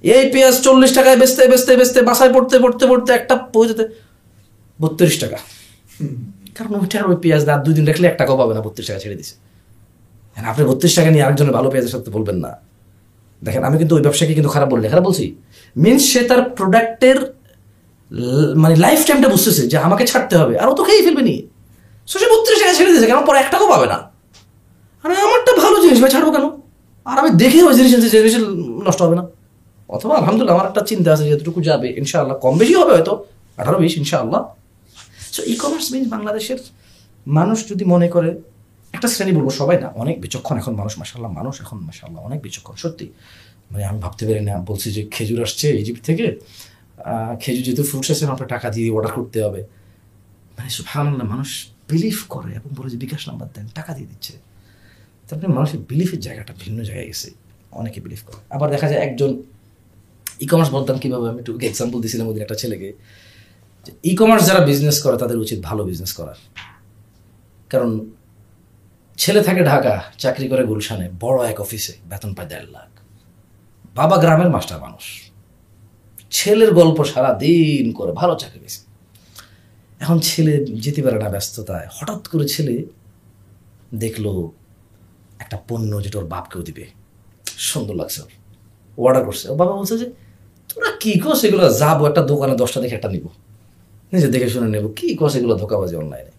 এই পেঁয়াজ চল্লিশ টাকায় বেচতে বেচতে বেচতে বাসায় পড়তে পড়তে পড়তে একটা পৌঁছাতে বত্রিশ টাকা। কারণ ওইটার ওই পেঁয়াজ না দুই দিন রাখলে এক টাকাও পাবে না বত্রিশ টাকা ছেড়ে দিছে। এখন আপনি বত্রিশ টাকা নিয়ে আরেকজনের ভালো পেঁয়াজের সাথে বলবেন না। দেখেন আমি কিন্তু ওই ব্যবসাকে কিন্তু খারাপ বলি না, খারাপ বলছি। মিনস সে তার প্রোডাক্টের মানে লাইফ টাইমটা বুঝতেছে যে আমাকে ছাড়তে হবে। আর ও তো খেয়েই ফেলবে নি। সো সে বত্রিশ টাকা ছেড়ে দিয়েছে কেন? পরে এক টাকাও পাবে না। আরে আমারটা ভালো জিনিস, ভাই, ছাড়বো কেন? আর আমি দেখে ওই জিনিস যে জিনিস নষ্ট হবে না। অথবা আলহামদুলিল্লাহ আমার একটা চিন্তা আছে যেটুকু যাবে, ইনশাআল্লাহ। কম বেশি হবে হয়তো, আঠারো বিশ, ইনশাআল্লাহ। সো ই কমার্স মিনস বাংলাদেশের মানুষ যদি মনে করে, একটা শ্রেণি বলব সবাই না, অনেক বিচক্ষণ এখন মানুষ মাসাল্লাহ মানুষ এখন মাসাল্লাহ অনেক বিচক্ষণ, সত্যি। মানে আমি ভাবতে পারি না, বলছি যে খেজুর আসছে ইজিপ্ট থেকে খেজুর যেহেতু ফ্রুটস আছে আপনার টাকা দিয়ে অর্ডার করতে হবে। মানে সুবহানাল্লাহ, মানুষ বিলিভ করে এবং বলে যে, বিকাশ নাম্বার দেন, টাকা দিয়ে দিচ্ছে। তারপরে মানুষের বিলিফের জায়গাটা ভিন্ন জায়গায় গেছে। অনেকে বিলিভ করে। আবার দেখা যায় একজন ই কমার্স বলতাম কীভাবে, আমি একটু এক্সাম্পল দিয়েছিলাম ওদের একটা ছেলেকে। যে ই কমার্স যারা বিজনেস করে, তাদের উচিত ভালো বিজনেস করার। কারণ ছেলে থাকে ঢাকা, চাকরি করে গুলশানে, বড় এক অফিসে বেতন পায় দেড় লাখ। বাবা গ্রামের মাস্টার মানুষ। ছেলের গল্প সারা দিন করে, ভালো চাকরি পেয়েছে। এখন ছেলে যেতে পারে না ব্যস্ততায়। হঠাৎ করে ছেলে দেখল একটা পণ্য যেটা ওর বাপকেও দিবে। সুন্দর লাগছে ওর। অর্ডার করছে। ওর বাবা বলছে যে, তোরা কী কস এগুলো যাব, একটা দোকানে দশটা দেখে একটা নিব। নিজে দেখে শুনে নেব। কি কস এগুলো ধোকাবাজি অনলাইনে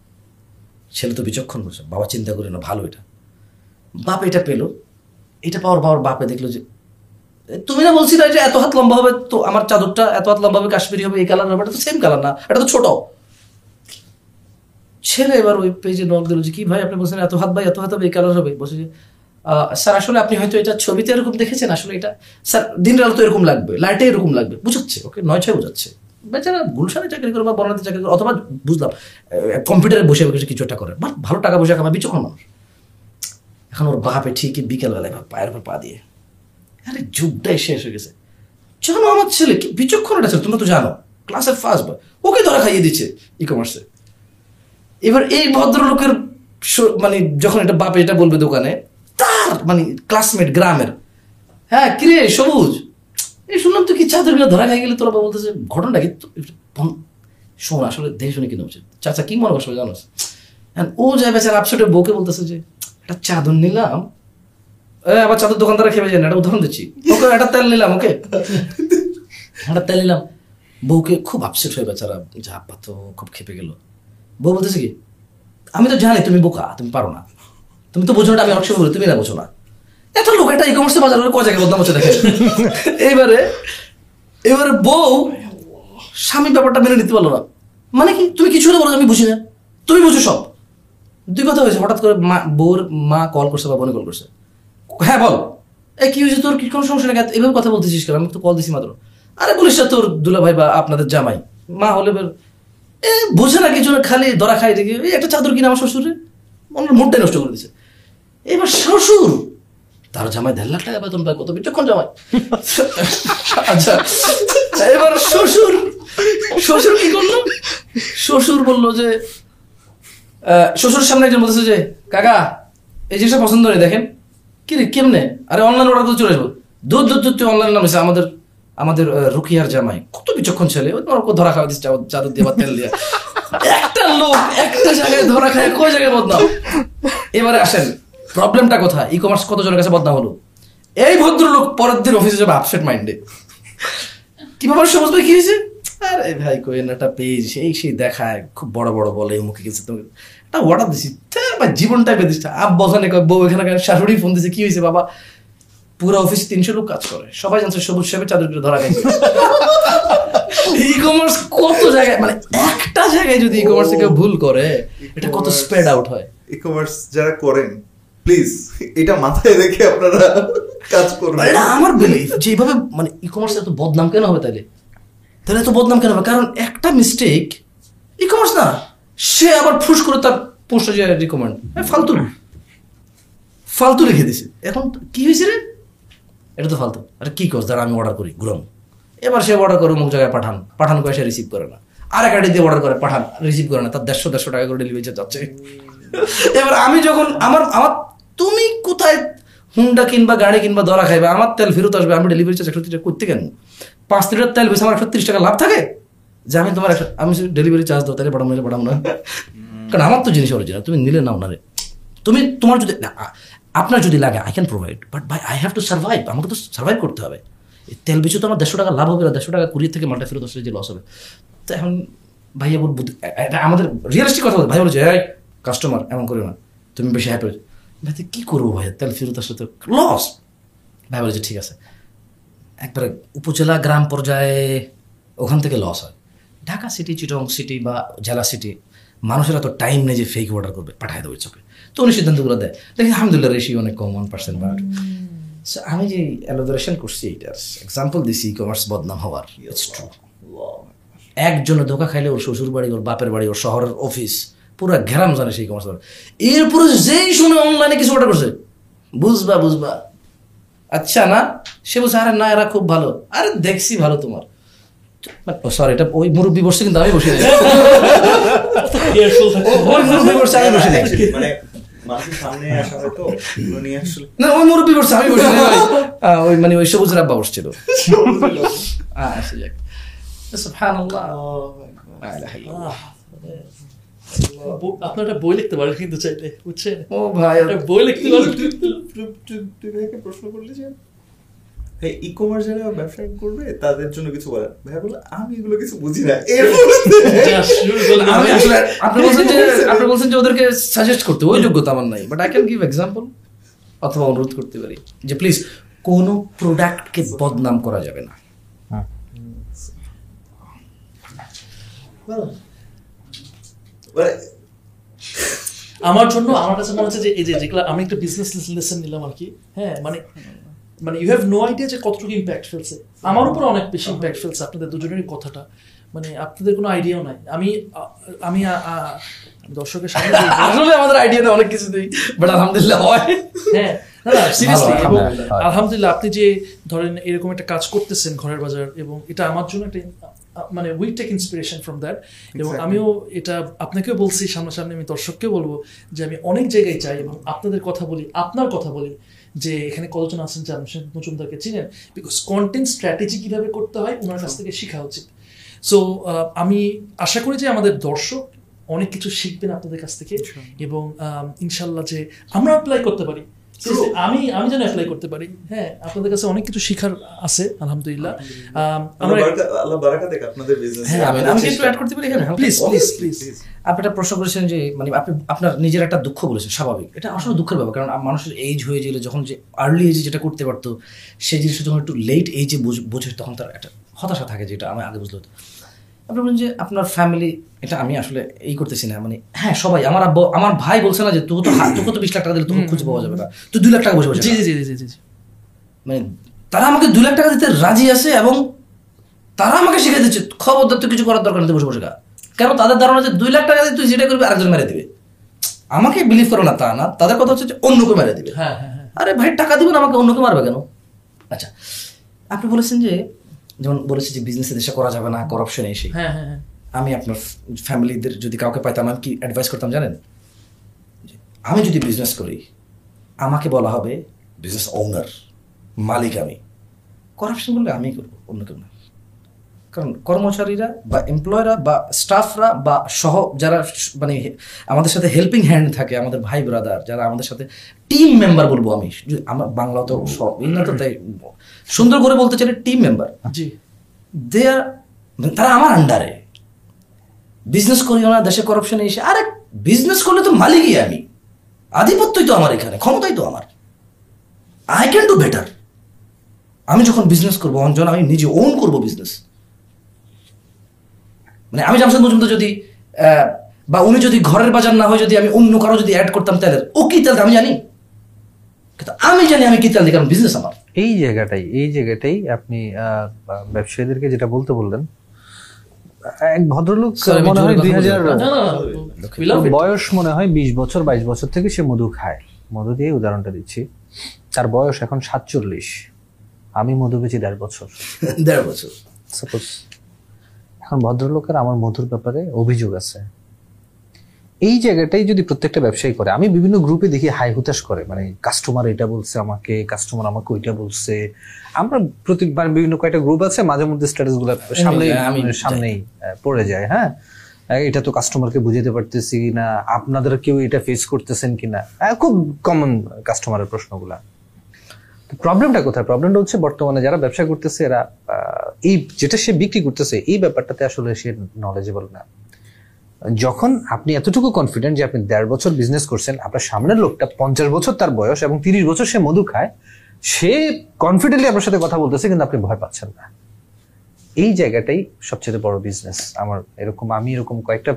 ছেলে তো বিচক্ষণ করছে বাবা চিন্তা করে না, ভালো এটা। বাপ এটা পেল। এটা পাওয়ার বাবার বাপে দেখল যে তুমি না বলছিলে যে এত হাত লম্বা হবে, তো আমার চাদরটা এত হাত লম্বা হবে, কাশ্মীরি হবে, এই কালার হবে, এটা তো সেম কালার না, এটা তো ছোট ছেলে এবার ওই পেজে নক দিল যে, কি ভাই আপনি বলছেন এত হাত ভাই, এত হাত হবে, এই কালার হবে? বলছে যে স্যার আসলে আপনি হয়তো এটা ছবিতে এরকম দেখেছেন, আসলে এটা স্যার দিনের আলো তো এরকম লাগবে লাইটে এরকম লাগবে। বুঝাচ্ছে, ওকে, নয় ছয় বোঝাচ্ছে। বেচারা গুলশানে চাকরি করে বা বনাতে চাকরি করে, অথবা বুঝলাম কম্পিউটারে বসে বসে কিছু একটা করে, বাট ভালো টাকা পয়সা কামায়, বিচক্ষণ মানুষ। এখন ওর বাপে ঠিকই বিকেলবেলায় পায়ের উপর পা দিয়ে আরে যুগটাই শেষ হয়ে গেছে। জানো আমার ছেলে কি বিচক্ষণ একটা ছেলে, তোমরা তো জানো। ক্লাসের ফার্স্ট বয় ওকে ধরা খাইয়ে দিচ্ছে ই কমার্সে এবার এই ভদ্রলোকের মানে যখন এটা বাপে এটা বলবে দোকানে, তার মানে ক্লাসমেট গ্রামের হ্যাঁ কিরে, সবুজ? এই শুনলাম তো কি চাদরগুলো ধরা খাই গেলে? তোরা বলতেছে, ঘটনাটা কি? শোন, আসলে দেখে শুনে কিনা উচিত চাচা কি মনে করছ And ও যায় বেচার আপসেটে বউকে বলতেছে যে, একটা চাদর নিলাম আবার চাদর দোকানদারা খেয়ে যায় না একটা উদাহরণ দিচ্ছি। ওকে, একটা তেল নিলাম, ওকে? একটা তেল নিলাম। বউকে খুব আপসেট হয়ে বেচারা যে আব্বা তো খুব খেপে গেল। বউ বলতেছে কি, আমি তো জানি তুমি বোকা, তুমি পারো না। তুমি তো বোঝো না, আমি অনেক সময় বলি, তুমি না বোঝো না। এত লোক, একটা ই বাজার করে ক জায়গায় বদনাম হচ্ছে দেখে এইবারে এবারে বউ স্বামী ব্যাপারটা মেনে নিতে পারল না। মানে কি, তুমি কিছু না বলো, আমি বুঝি না। তুমি বুঝো সব। দুই কথা হয়েছে, হঠাৎ করে মা, বউর মা কল করছে বা বোনে কল করছে। হ্যাঁ বল। এ কি হয়েছে? তোর কি কোনো সমস্যা নেই এভাবে কথা বলতেছিস কেন? আমি তো কল দিছি মাত্র। আরে বলিস না, তোর দুলা ভাই বা আপনাদের জামাই, মা হলে এ, বোঝে না কিছু খালি ধরা খাই দেখি। এই একটা চাদর কিনে আমার শ্বশুরে। মনের মুডটাই নষ্ট করে দিছে। এবার শ্বশুর, তার জামাই দেড় লাখ টাকা বেতন পায়। কত বিচক্ষণ জামাই। আচ্ছা এবার শ্বশুর শ্বশুর কি করল? শ্বশুর বলল যে শ্বশুর সামনে একজন বলতেছে যে, কাকা, এই জিনিসটা পছন্দ নেই দেখেন। কি রে কেমনে? আরে অনলাইন অর্ডার করে চলে আসব। দুধ দুধ দুধ তুই অনলাইন নামেছে আমাদের আমাদের রুকিয়ার জামাই। কত বিচক্ষণ ছেলে। তোমার ধরা খাওয়া দিচ্ছে, চাদর- দিয়ে বা তেল দিয়ে। একটা লোক একটা জায়গায় ধরা খায় কয় জায়গায় বদনাম। এবারে আসেন প্রবলেমটা কোথায়? ই কমার্স কতজনের কাছে বদনাম হলো? এই ভদ্রলোক পরের দিন অফিসে যাবে আপসেট মাইন্ডে কি ব্যাপার ভাই কি হয়েছে? আরে ভাই কোয়েন একটা পেজ সেই সেই দেখায়। খুব বড় বড় বলে এই মুখে গেছে তুমি একটা অর্ডার দিছি। ভাই জীবনটাই বেদিস আব্বা ওখানে কয়, বউ এখানে শাশুড়ি ফোন দিছে কি হয়েছে বাবা? পুরো অফিস তিনশো লোক কাজ করে। সবাই জানছে সবুজ সাহেবের চাদর করে ধরা গেছে ই কমার্স কত জায়গায় মানে একটা জায়গায় যদি ই কমার্সে কেউ ভুল করে এটা কত স্প্রেড আউট হয়। ই কমার্স যারা করেন প্লিজ এটা মাথায় রেখে আপনারা কাজ করবেন। এটা আমার বিলিফ যে এইভাবে মানে ই কমার্স এত বদনাম কেন হবে তাহলে তাহলে এত বদনাম কেন হবে? কারণ একটা মিস্টেক ই কমার্স না। সে আবার ফুস করে তার পোস্টে যে রিকমেন্ড হ্যাঁ ফালতু ফালতু রেখে দিছে। এখন কি হয়েছে রে? এটা তো ফালতু। আরে কি কর দাঁড়া আমি অর্ডার করি, ঘুরাম। এবার সে অর্ডার করে অমুক জায়গায় পাঠান। পাঠান করে সে রিসিভ করে না। আর এক আইডি দিয়ে অর্ডার করে, পাঠান। রিসিভ করে না, তার দেড়শো দেড়শো টাকা করে ডেলিভারি যাচ্ছে এবার আমি যখন আমার আমার, তুমি কোথায় হুন্ডা কিনবা, গাড়ি কিনবা দরা খাইবা, আমার তেল ফেরত আসবে, আমি ডেলিভারি চার্জ একশো টাকা করতে কেন? পাঁচ লিটার তেল বেশি আমার একশো তিরিশ টাকা লাভ থাকে? যে আমি তোমার আমি ডেলিভারি চার্জ দাও, তাহলে পাঠাবো পাঠাবো না। কারণ আমার তো জিনিস অরিজিনাল তুমি নিলে না রে তুমি তোমার যদি আপনার যদি লাগে আই ক্যান প্রোভাইড বাট ভাই আই হ্যাভ টু সার্ভাইভ আমাকে তো সার্ভাইভ করতে হবে। তেল বেচে তো আমার দেড়শো টাকা লাভ হবে না, দেড়শো টাকা কুড়ি থেকে মালটা ফেরত আসলে যে লস হবে। তো এখন ভাইয়া বল আমাদের রিয়েলিস্টিক কথা ভাই বলেছে, এই কাস্টমার এমন করো না। তুমি বেশি হ্যাপি ভাই কী করব ভাইয়া তেল ফেরত আসলে তো লস ভাই বলেছে, ঠিক আছে। একবারে উপজেলা গ্রাম পর্যায়ে ওখান থেকে লস হয়। ঢাকা সিটি চিটং সিটি বা জেলা সিটি মানুষেরা তো টাইম নেই যে ফেক অর্ডার করবে পাঠায় দেবে চোখে। তো উনি সিদ্ধান্তগুলো দেয়। দেখি আলহামদুলিল্লাহ রেশি অনেক কম ওয়ান পার্সেন্ট বাট সো আমি যে অ্যালোদারেশন করছি এইটার এক্সাম্পল দিছি ই কমার্স বদনাম হওয়ার। ইটস ট্রু একজনে ধোকা খাইলে ওর শ্বশুর বাড়ি ওর বাপের বাড়ি ওর শহরের অফিস পুরো ঘেরাম জানে সেই কমার্স এরপরে যেই শুনে অনলাইনে কিছু অর্ডার করছে বুঝবা বুঝবা। আচ্ছা না সে বলছে আরে না এরা খুব ভালো। আরে দেখছি ভালো তোমার। সরি এটা ওই মুরব্বী বসছে কিন্তু আমি বসে মানে না ওই মুরব্বী বসছে আমি বসে ওই- মানে ওই সবুজ রাব্বা বসছিল আহ, সে যাক। সুবহানাল্লাহ। লা ইলাহা ইল্লাল্লাহ। আপনার একটা বই লিখতে পারেন কিন্তু চাইলে বুঝছেন ও ভাই একটা বই লিখতে পারেন প্রশ্ন করলি যে ভাই ই কমার্স যারা ব্যবসা করবে তাদের জন্য কিছু বলার ভাই বলে আমি এগুলো কিছু বুঝি না। আপনি বলছেন যে আপনি বলছেন যে ওদেরকে সাজেস্ট করতে ওই যোগ্যতা আমার নাই। But I can give example অথবা অনুরোধ করতে পারি যে প্লিজ কোনো প্রোডাক্টকে বদনাম করা যাবে না। মানে আমার জন্য আমার কাছে মনে হচ্ছে যে এই যে যেগুলো আমি একটা বিজনেস লেসন নিলাম আর কি হ্যাঁ মানে মানে ইউ হ্যাভ নো আইডিয়া যে কতটুকু ইম্প্যাক্ট ফেলছে। আমার উপর অনেক বেশি ইম্প্যাক্ট ফেলছে আপনাদের দুজনেরই কথাটা। মানে আপনাদের কোনো আইডিয়াও নাই। আমি আমি দর্শকের সামনে আসলে আমাদের আইডিয়া অনেক কিছু নেই বাট আলহামদুলিল্লাহ হয়। হ্যাঁ সিরিয়াসলি এবং আলহামদুলিল্লাহ। আপনি যে ধরেন এরকম একটা কাজ করতেছেন ঘরের বাজার এবং এটা আমার জন্য একটা মানে we take inspiration from that এবং আমিও এটা আপনাকেও বলছি সামনাসামনি আমি দর্শককেও বলব যে আমি অনেক জায়গায় চাই এবং আপনাদের কথা বলি আপনার কথা বলি। যে এখানে কতজন আছেন যে আপনি মজুমদারকে চিনেন? বিকজ কন্টেন্ট স্ট্র্যাটেজি কীভাবে করতে হয় ওনার কাছ থেকে শেখা উচিত। সো আমি আশা করি যে আমাদের দর্শক অনেক কিছু শিখবেন আপনাদের কাছ থেকে এবং ইনশাল্লাহ যে আমরা অ্যাপ্লাই করতে পারি। আমি আমি যেন অ্যাপ্লাই করতে পারি। হ্যাঁ আপনাদের কাছে অনেক কিছু শিখার আছে আলহামদুলিল্লাহ। আমরা আল্লাহ বারাকা দেখ আপনাদের বিজনেস হ্যাঁ আমি আমি একটু অ্যাড করতে পারি এখানে? প্লিজ প্লিজ প্লিজ আপনি একটা প্রশ্ন করেছেন যে মানে আপনি আপনার নিজের একটা দুঃখ বলেছেন স্বাভাবিক। এটা আসলে দুঃখের ব্যাপার কারণ মানুষের এজ হয়ে গেলে যখন যে আর্লি এজে যেটা করতে পারতো সেই জিনিসটা যখন একটু লেট এজে বোঝে তখন তার একটা হতাশা থাকে যেটা আমি আগে বুঝতে হতো। আপনি বলেন যে আপনার ফ্যামিলি এটা আমি আসলে এই করতেছি না মানে হ্যাঁ সবাই আমার আব্বু আমার ভাই বলছে না যে তোকে তো তোকে তো বিশ লাখ টাকা দিলে তোকে খুঁজে পাওয়া যাবে না তুই দুই লাখ টাকা বসে বসে জি জি জি জি মানে তারা আমাকে দুই লাখ টাকা দিতে রাজি আছে এবং তারা আমাকে শিখে দিচ্ছে খবরদার তুই কিছু করার দরকার নেই বসে বসে। কেন? তাদের ধারণা যে দুই লাখ টাকা দিয়ে তুই যেটা করবি আরেকজন মেরে দিবে। আমাকে বিলিভ করো না তা না তাদের কথা হচ্ছে যে অন্যকে মেরে দিবে। হ্যাঁ হ্যাঁ হ্যাঁ। আরে ভাই টাকা দিবেন আমাকে অন্যকে মারবে কেন? আচ্ছা আপনি বলেছেন যে যেমন বলেছি যে বিজনেসে দেশে করা যাবে না করাপশন এসে। হ্যাঁ হ্যাঁ হ্যাঁ। আমি আপনার ফ্যামিলিদের যদি কাউকে পাইতাম আমি কি অ্যাডভাইস করতাম জানেন? আমি যদি বিজনেস করি আমাকে বলা হবে বিজনেস ওনার মালিক আমি। করাপশন বললে আমি করব অন্য কেউ না। কারণ কর্মচারীরা বা এমপ্লয়রা বা স্টাফরা বা সহ যারা মানে আমাদের সাথে হেল্পিং হ্যান্ড থাকে আমাদের ভাই ব্রাদার যারা আমাদের সাথে টিম মেম্বার বলব আমি। আমার বাংলা তো সব তো তাই সুন্দর করে বলতে চাইলে টিম মেম্বার জি। দে আর তারা আমার আন্ডারে বিজনেস করি না দেশে করাপশন এসে আরে বিজনেস করলে তো মালিকই আমি। আধিপত্যই তো আমার এখানে ক্ষমতাই তো আমার। আই ক্যান ডু বেটার আমি যখন বিজনেস করব অঞ্জন আমি নিজে ওন করব বিজনেস মানে আমি জামশেদ মজুমদার যদি বা উনি যদি ঘরের বাজার না হয় যদি আমি অন্য কারও যদি অ্যাড করতাম তেলের ও কি তেল আমি জানি? কিন্তু আমি জানি আমি কারণ বিজনেস আমার। এই জায়গাটাই এই জায়গাটাই আপনি ব্যবসায়ীদেরকে যেটা বলতে বললেন এক ভদ্রলোক মনে হয় দুই হাজার. বয়স মনে হয় বিশ বছর বাইশ বছর থেকে সে মধু খায়। মধু দিয়ে উদাহরণটা দিচ্ছি। তার বয়স এখন সাতচল্লিশ। আমি মধু বেচি দেড় বছর। দেড় বছর। সাপোজ এখন ভদ্রলোকের আমার মধুর ব্যাপারে অভিযোগ আছে। এই জায়গাটাই যদি প্রত্যেকটা ব্যবসায়ী করে আমি বিভিন্ন গ্রুপে দেখি হাই হুতাশ করে। মানে কাস্টমার এটা বলছে আমাকে কাস্টমার আমাকে ওইটা বলছে। আমরা প্রতি মানে বিভিন্ন কয়েকটা গ্রুপ আছে মাঝে মধ্যে স্ট্যাটাসগুলো সামনে মানে সামনেই পড়ে যায় হ্যাঁ? এটা তো কাস্টমারকে বুঝাতে পারতেছি না আপনাদের কেউ এটা ফেস করতেছেন কিনা? খুব কমন কাস্টমারের প্রশ্নগুলা। প্রবলেমটা কোথায়? প্রবলেমটা হচ্ছে বর্তমানে যারা ব্যবসা করতেছে এরা এই যেটা সে বিক্রি করতেছে এই ব্যাপারটাতে আসলে সে নলেজেবল না। যখন আপনি এতটুকু কনফিডেন্ট যে আপনি দেড় বছর বিজনেস করছেন, আপনার সামনের লোকটা পঞ্চাশ বছর তার বয়স এবং তিরিশ বছর সে মধু খায়, সে কনফিডেন্টলি আপনার সাথে কথা বলতেছে কিন্তু আপনি ভয় পাচ্ছেন না। এই জায়গাটাই সবচেয়ে বড় বিজনেস আমার এরকম, আমি এরকম কয়েকটা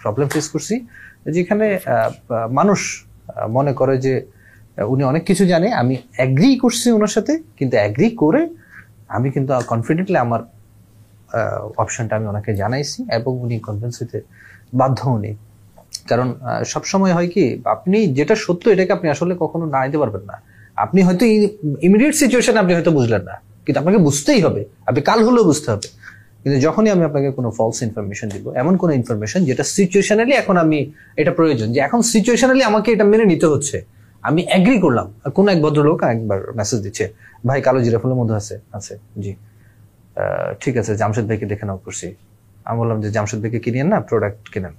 প্রবলেম ফেস করছি, যেখানে মানুষ মনে করে যে উনি অনেক কিছু জানে, আমি অ্যাগ্রি করছি ওনার সাথে, কিন্তু অ্যাগ্রি করে আমি কিন্তু কনফিডেন্টলি আমার অপশনটা আমি ওনাকে জানাইছি এবং উনি কনভিন্স হইতে বাধ্য উনি কারণ সবসময় হয় কি, আপনি যেটা সত্য এটাকে আপনি আসলে কখনো না নিতে পারবেন না। আপনি হয়তো ইমিডিয়েট সিচুয়েশন আপনি হয়তো বুঝলেন না। কিন্তু আপনাকে বুঝতেই হবে। আপনি কাল হলেও বুঝতে হবে। কিন্তু যখনই আমি আপনাকে কোনো ফলস ইনফরমেশন দিব, এমন কোনো ইনফরমেশন যেটা সিচুয়েশনালি এখন আমি, এটা প্রয়োজন যে এখন সিচুয়েশনালি আমাকে এটা মেনে নিতে হচ্ছে। আমি অ্যাগ্রি করলাম। কোনো এক ভদ্রলোক একবার মেসেজ দিচ্ছে, ভাই, কালো জিরা ফুলের মধ্যে আছে আছে, জি। ঠিক আছে, জামশেদ ভাইকে দেখে নাও, করছি। আমি বললাম যে জামশেদ ভাইকে কিনেন না প্রোডাক্ট কিনেন।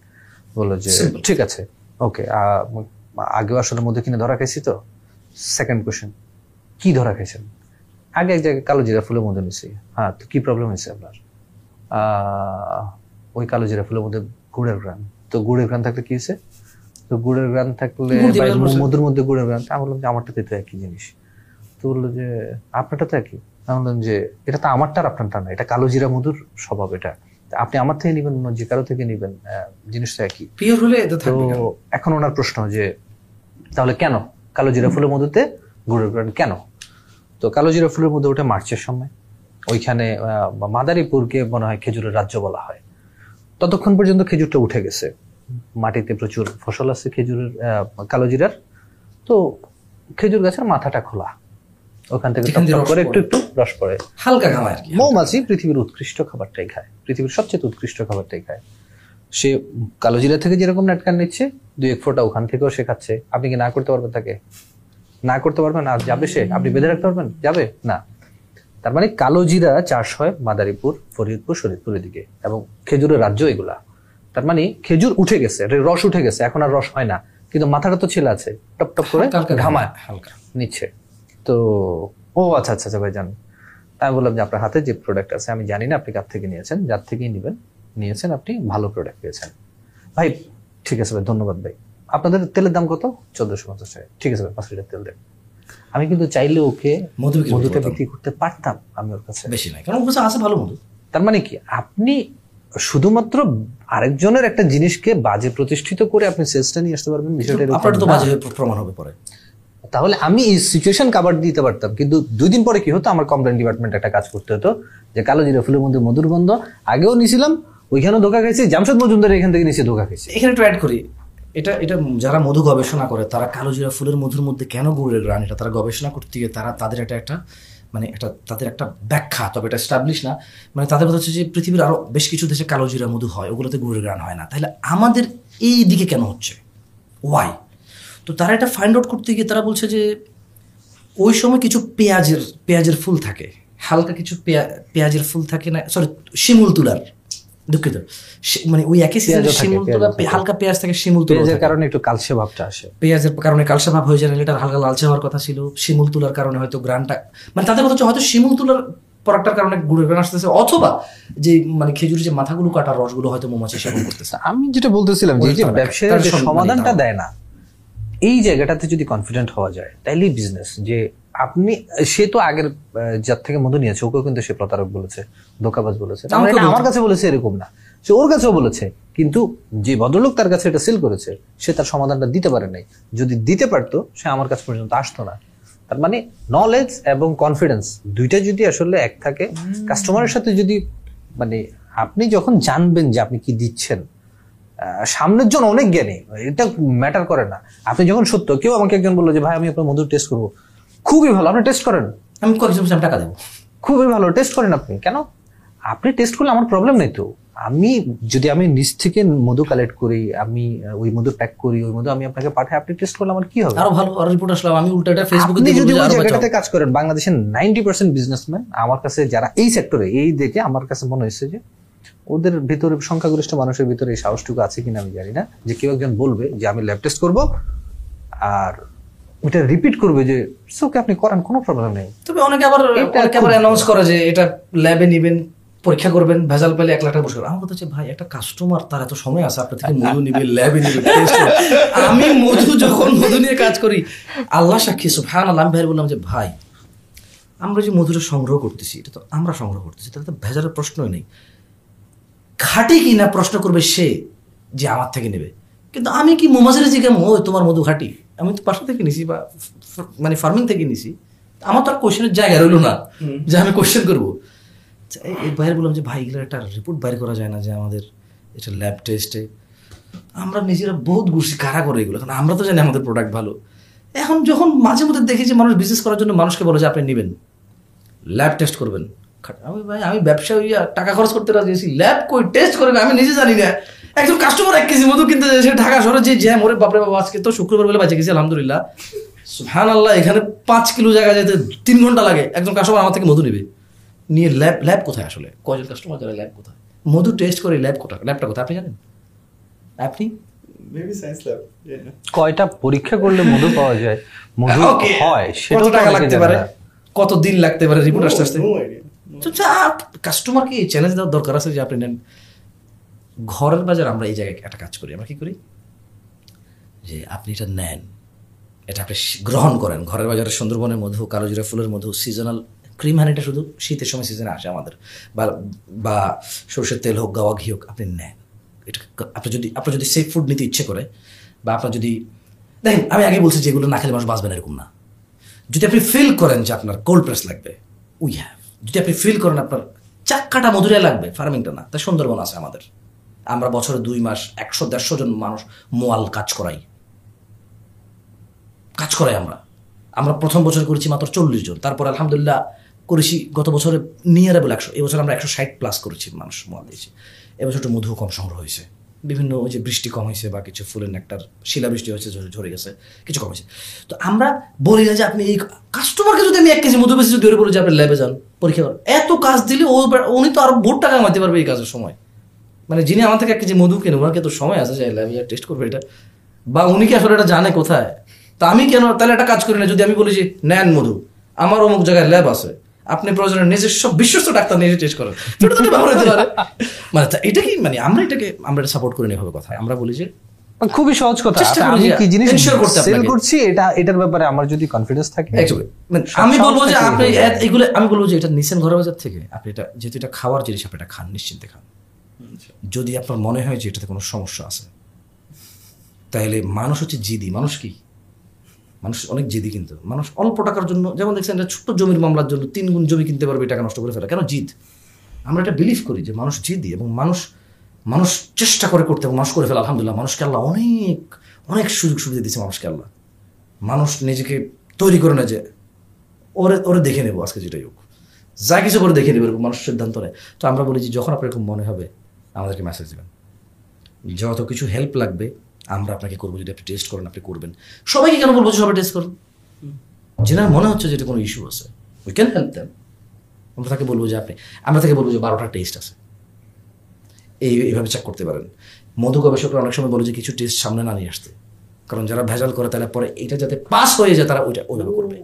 বলল যে ঠিক আছে ওকে আগেও আসলে মধ্যে কিনে ধরা খাইছি তো। সেকেন্ড কোশ্চেন কি ধরা খাইছেন? আগে এক জায়গায় কালো জিরা ফুলের মধ্যে নিছি। হ্যাঁ তো কি প্রবলেম হয়েছে আপনার? ওই কালো জিরা ফুলের মধ্যে গুড়ের গ্রান তো গুড়ের গ্রান থাকলে কি হয়েছে? তো গুড়ের গ্রান থাকলে। মধুর মধ্যে গুড়ের গ্রান আমি বললাম যে আমারটাতে তো একই জিনিস। তো বলল যে আপনারটা তো একই। আমি বললাম যে এটা তো আমারটা আর আপনারটা না এটা কালো জিরা মধুর স্বভাব এটা। আপনি আমার থেকে নিবেন অন্য যে কারও থেকে নিবেন জিনিসটা একই। পিওর হলে তো এখন ওনার প্রশ্ন যে তাহলে কেন? কালো জিরা ফুলের গুড়ের গ্রান কেন? তো কালো জিরা ফুলের মধ্যে ওঠে মার্চের সময়। ওইখানে মাদারীপুরকে মনে হয় খেজুরের রাজ্য বলা হয়। ততক্ষণ পর্যন্ত খেজুরটা উঠে গেছে। মাটিতে প্রচুর ফসল আছে খেজুরের আহ, কালো জিরার। তো খেজুর গাছের মাথাটা খোলা। ওখান থেকে করে একটু একটু রস পড়ে। হালকা ঘামায় আর কি। মৌমাছি পৃথিবীর উৎকৃষ্ট খাবারটাই খায়। পৃথিবীর সবচেয়ে উৎকৃষ্ট খাবারটাই খায়। সে কালো জিরা থেকে যেরকম নাটকান নিচ্ছে দুই এক ফোঁটা ওখান থেকেও সে খাচ্ছে। আপনি কি না করতে পারবেন তাকে? না করতে পারবেন? আর যাবে সে? আপনি বেঁধে রাখতে পারবেন? যাবে? না। তার মানে কালো জিরা চাষ হয় মাদারীপুর ফরিদপুর শরীদপুরের দিকে এবং খেজুরের রাজ্য এগুলা। তার মানে খেজুর উঠে গেছে রস উঠে গেছে। এখন আর রস হয় না। কিন্তু মাথাটা তো ছেলে আছে। টপ টপ করে ঘামায়। হালকা। নিচ্ছে। তো ও আচ্ছা আচ্ছা আচ্ছা ভাই জান আমি বললাম যে আপনার হাতে যে প্রোডাক্ট আছে আমি জানি না আপনি কার থেকে নিয়েছেন যার থেকেই নেবেন। নিয়েছেন আপনি ভালো প্রোডাক্ট পেয়েছেন। ভাই ঠিক আছে ভাই ধন্যবাদ ভাই। আপনাদের তেলের দাম কত? চোদ্দশো পঞ্চাশ টাকা। ঠিক আছে ভাই পাঁচ লিটার তেল দেন। আমি কিন্তু চাইলে ওকে মধুটা। বিক্রি করতে পারতাম আমি ওর কাছে। বেশি নাই কারণ ওর কাছে আছে ভালো মধু। তার মানে কি? আপনি শুধুমাত্র আরেকজনের একটা জিনিসকে বাজে প্রতিষ্ঠিত করে আপনি সেলসটা নিয়ে আসতে পারবেন বিষয়টা আপনার তো বাজে প্রমাণ হবে পরে। তাহলে আমি এই সিচুয়েশন কাভার দিতে পারতাম। কিন্তু দুই দিন পরে কি হতো? আমার কমপ্লেন ডিপার্টমেন্ট একটা কাজ করতে হতো, যে কালো জিরা ফুলের মধ্যে মধুর গন্ধ, আগেও নিছিলাম, ওইখানেও ধোকা খাইছি, জামশেদ মজুমদার এখান থেকে নিচে ধোকা খাইছি। এখানে একটু অ্যাড করি। এটা এটা যারা মধু গবেষণা করে, তারা কালো জিরা ফুলের মধুর মধ্যে কেন গুড়ের গ্রান এটা তারা গবেষণা করতে গিয়ে তারা তাদের একটা একটা মানে একটা, তাদের একটা ব্যাখ্যা, তবে এটা স্টাবলিশ না। মানে তাদের কথা হচ্ছে যে পৃথিবীর আরও বেশ কিছু দেশে কালো জিরা মধু হয়, ওগুলোতে গুড়ের গ্রান হয় না। তাহলে আমাদের এই দিকে কেন হচ্ছে? ওয়াই তো তারা এটা ফাইন্ড আউট করতে গিয়ে তারা বলছে যে ওই সময় কিছু পেঁয়াজের পেঁয়াজের ফুল থাকে। হালকা কিছু পেঁয়া- পেঁয়াজের ফুল থাকে না সরি শিমুল তুলার দুঃখিত। মানে ওই একই সিজনে শিমুল তুলা হালকা পেঁয়াজ থাকে শিমুল তুলা পেঁয়াজের কারণে একটু কালসে ভাবটা আসে। পেঁয়াজের কারণে কালসা ভাব হয়ে যায় না এটার হালকা লালচে হওয়ার কথা ছিল। শিমুল তুলার কারণে হয়তো গ্রানটা মানে তাদের কথা হচ্ছে হয়তো শিমুল তুলার প্রোডাক্টটার কারণে গুড়ের গ্রান আসতেছে অথবা যে মানে খেজুরের যে মাথাগুলো কাটা রসগুলো হয়তো মৌমাছি সেবন করতেছে। আমি যেটা বলতেছিলাম যে ব্যবসায়ীরা সমাধানটা দেয় না এই জায়গাটাতে যদি কনফিডেন্ট হওয়া যায় তাইলেই বিজনেস যে আপনি সে তো আগের যার থেকে মধু নিয়েছে ওকেও কিন্তু সে প্রতারক বলেছে ধোকাবাজ বলেছে। আমার কাছে বলেছে এরকম না। সে ওর কাছেও বলেছে কিন্তু যে ভদ্রলোক তার কাছে এটা সেল করেছে সে তার সমাধানটা দিতে পারে নাই। যদি দিতে পারতো সে আমার কাছ পর্যন্ত আসতো না। তার মানে নলেজ এবং কনফিডেন্স দুইটা যদি আসলে এক থাকে কাস্টমারের সাথে যদি মানে আপনি যখন জানবেন যে আপনি কি দিচ্ছেন সামনের জন অনেক জ্ঞানী। এটা ম্যাটার করে না। আপনি যখন সত্য কেউ আমাকে একজন বলল যে ভাই আমি আপনার মধুর টেস্ট করব। খুবই ভালো। আপনি টেস্ট করেন। আমি কয়েকজন টাকা দেবো? খুবই ভালো। টেস্ট করেন আপনি। কেন? আপনি টেস্ট করলে আমার প্রবলেম নেই তো। আমি যদি আমি নিজ থেকে মধু কালেক্ট করি আমি ওই মধু প্যাক করি ওই মধু আমি আপনাকে পাঠাই আপনি টেস্ট করলে আমার কি হবে? আরও ভালো আরও রিপোর্ট আসলাম আমি উল্টা এটা ফেসবুকে দিয়ে যদি ওই জায়গাটাতে কাজ করেন বাংলাদেশের নাইনটি পার্সেন্ট বিজনেসম্যান আমার কাছে যারা এই সেক্টরে এই দেখে আমার কাছে মনে হয়েছে যে ওদের ভিতরে সংখ্যাগরিষ্ঠ মানুষের ভিতরে এই সাহসটুকু আছে কিনা আমি জানি না। যে কেউ একজন বলবে যে আমি ল্যাব টেস্ট করব আর ওটা রিপিট করবে যে ওকে আপনি করেন কোনো প্রবলেম নেই। তবে অনেকে আবার এটা অনেকে আবার অ্যানাউন্স করে যে এটা ল্যাবে নিবেন পরীক্ষা করবেন ভেজাল পেলে এক লাখ টাকা বসে আমার কথা হচ্ছে ভাই একটা কাস্টমার তার এত সময় আছে আপনার থেকে মধু নিবে ল্যাবে নিবে আমি মধু যখন মধু নিয়ে কাজ করি আল্লাহ সাক্ষী সুফহান আল্লাহ আমি ভাই বললাম যে ভাই আমরা যে মধুটা সংগ্রহ করতেছি এটা তো আমরা সংগ্রহ করতেছি তাহলে তো ভেজালের প্রশ্নই নেই। খাঁটি কি না প্রশ্ন করবে সে যে আমার থেকে নেবে। কিন্তু আমি কি মোমাজের জিজ্ঞাম ও তোমার মধু খাঁটি। আমি তো বাসা থেকে নিছি বা মানে ফার্মিং থেকে নিছি। আমার তো আর কোশ্চেনের জায়গা রইল না যে আমি কোশ্চেন করব। এই বাইরে বললাম যে, ভাই, এগুলো একটা রিপোর্ট বাইর করা যায় না যে আমাদের এটা ল্যাব টেস্টে আমরা নিজেরা বহুত ঘুরছি কারা করে এগুলো? কারণ আমরা তো জানি আমাদের প্রোডাক্ট ভালো। এখন যখন মাঝে মধ্যে দেখি যে মানুষ বিজনেস করার জন্য মানুষকে বলে যে, আপনি নেবেন। ল্যাব টেস্ট করবেন। আমি ভাই আমি ব্যবসা হইয়া টাকা খরচ করতে রাজি আছি। ল্যাব কই টেস্ট করবে আমি নিজে জানি না। একজন কাস্টমার এক কেজি মধু কিনতে সে ঢাকা শহরে যে জ্যাম ওরে বাপরে বাবা আজকে তো শুক্রবার বলে বাঁচে গেছি আলহামদুলিল্লাহ। হ্যাঁ আল্লাহ এখানে পাঁচ কিলো জায়গা যেতে তিন ঘণ্টা লাগে। একজন কাস্টমার আমার থেকে মধু নেবে। নিয়ে ল্যাব ল্যাব কোথায় আসলে? কয়জন কাস্টমার যারা ল্যাব কোথায়? মধু টেস্ট করে ল্যাব কোথায়? ল্যাবটা কোথায়? আপনি জানেন? আপনি? মেবি সায়েন্স ল্যাব কয়টা পরীক্ষা করলে মধু পাওয়া যায়? মধু (laughs) হয় কত সেটাও টাকা লাগতে পারে। কত দিন লাগতে পারে? রিপোর্ট আসতে আসতে। তো কাস্টমারকে চ্যালেঞ্জ দেওয়ার দরকার আছে যে আপনি নেন। ঘরের বাজার আমরা এই জায়গায় একটা কাজ করি, আমরা কি করি? যে আপনি এটা নেন, এটা আপনি গ্রহণ করেন। ঘরের বাজারে সুন্দরবনের মধু কালোজিরা ফুলের মধু সিজনাল ক্রিম হানিটা শুধু শীতের সময় সিজনে আসে আমাদের। বা বা সরষের তেল হোক, গাওয়া ঘি হোক, আপনি নেন। এটা আপনি যদি আপনার যদি সেফ ফুড নিতে ইচ্ছে করে, বা আপনার যদি, দেখেন, আমি আগে বলছি যেগুলো না খেলে মানুষ বাঁচবে না, এরকম না। যদি আপনি ফিল করেন যে আপনার কোল্ড প্রেস লাগবে উই হ্যাভ যদি আপনি ফিল করেন আপনার চাক্কাটা মধুরে লাগবে, ফার্মিংটা না। তা সুন্দরবন আছে আমাদের। আমরা বছরে দুই মাস একশো, দেড়শো জন মানুষ মোয়াল কাজ করাই। কাজ করাই আমরা। আমরা প্রথম বছর করেছি মাত্র চল্লিশ জন। তারপর আলহামদুলিল্লাহ করেছি গত বছরে নিয়ারেবল একশো। এবছর আমরা একশো ষাট প্লাস করেছি মানুষ মোয়াল দিয়েছি। এবছর একটু মধু কম সংগ্রহ হয়েছে। বিভিন্ন ওই যে বৃষ্টি কম হয়েছে বা কিছু ফুলের নেকটার শিলাবৃষ্টি হয়েছে ঝরে- গেছে, কিছু কম হয়েছে। তো আমরা বলি না যে আপনি এই কাস্টমারকে যদি আমি এক কেজি মধু বেশি যদি বলি যে আপনি ল্যাবে যান, পরীক্ষা করেন। এত কাজ দিলে ও উনি তো আরও বহুত টাকা কামাতে পারবে এই কাজের সময়। মানে যিনি আমার থেকে এক কেজি মধু কেনে ওনাকে তো সময় আছে যে ল্যাবে যা টেস্ট করবে এটা? বা উনি কি আসলে এটা জানে কোথায়? তা আমি কেন, তাহলে একটা কাজ করি না, যদি আমি বলি যে, নেন মধু, আমার অমুক জায়গায় ল্যাব আছে। আপনি প্রয়োজনে নিজস্ব বিশ্বস্ত ডাক্তার নিজে টেস্ট করেন। ছোট ছোট ব্যবহার হতে পারে। মানে এটা কি মানে আমরা এটাকে আমরা এটা সাপোর্ট করি না এভাবে কথা আমরা বলি যে খুবই সহজ কথা। আমি কি জিনিস সেল করছি এটা এটার ব্যাপারে আমার যদি কনফিডেন্স থাকে মানে আমি বলব যে আপনি এগুলো আমি বলব যে এটা নিছেন ঘরের বাজার থেকে আপনি এটা যেহেতু এটা খাওয়ার জিনিস আপনি এটা খান নিশ্চিন্তে খান। যদি আপনার মনে হয় যে এটাতে কোনো সমস্যা আছে তাহলে মানুষ হচ্ছে জিদি। মানুষ কি? মানুষ অনেক জিদি কিন্তু। মানুষ অল্প টাকার জন্য, যেমন দেখছেন একটা ছোট্ট জমির মামলার জন্য তিন গুণ জমি কিনতে পারবে টাকা নষ্ট করে ফেলা। কেন জিদ? আমরা এটা বিলিভ করি যে মানুষ জিদি এবং মানুষ মানুষ চেষ্টা করে করতে এবং মানুষ করে ফেলা, আলহামদুলিল্লাহ। মানুষকে আল্লাহ অনেক অনেক সুযোগ সুবিধা দিচ্ছে মানুষকে আল্লাহ। মানুষ নিজেকে তৈরি করে না যে, ওরে ওরে দেখে নেব আজকে যেটাই হোক। যা কিছু করে দেখে নেব, এরকম মানুষ সিদ্ধান্ত নেয়। তো আমরা বলি যে যখন আপনার এরকম মনে হবে, আমাদেরকে মেসেজ দেবেন। যত কিছু হেল্প লাগবে আমরা আপনাকে করব, যদি আপনি টেস্ট করেন, আপনি করবেন। সবাইকে কেন বলব সবাই টেস্ট করুন যেনার মনে হচ্ছে যে এটা কোনো ইস্যু আছে। উই ক্যান হেল্প দেন আমরা তাকে বলব যে আপনি, আমরা তাকে বলব যে বারোটা টেস্ট আছে। এই, এইভাবে চেক করতে পারেন। মধু গবেষকরা অনেক সময় বলে যে কিছু টেস্ট সামনে না নিয়ে আসতে। কারণ যারা ভেজাল করে তাহলে পরে এটা যাতে পাস হয়ে যায়, তারা ওইটা, ওইভাবে করবে।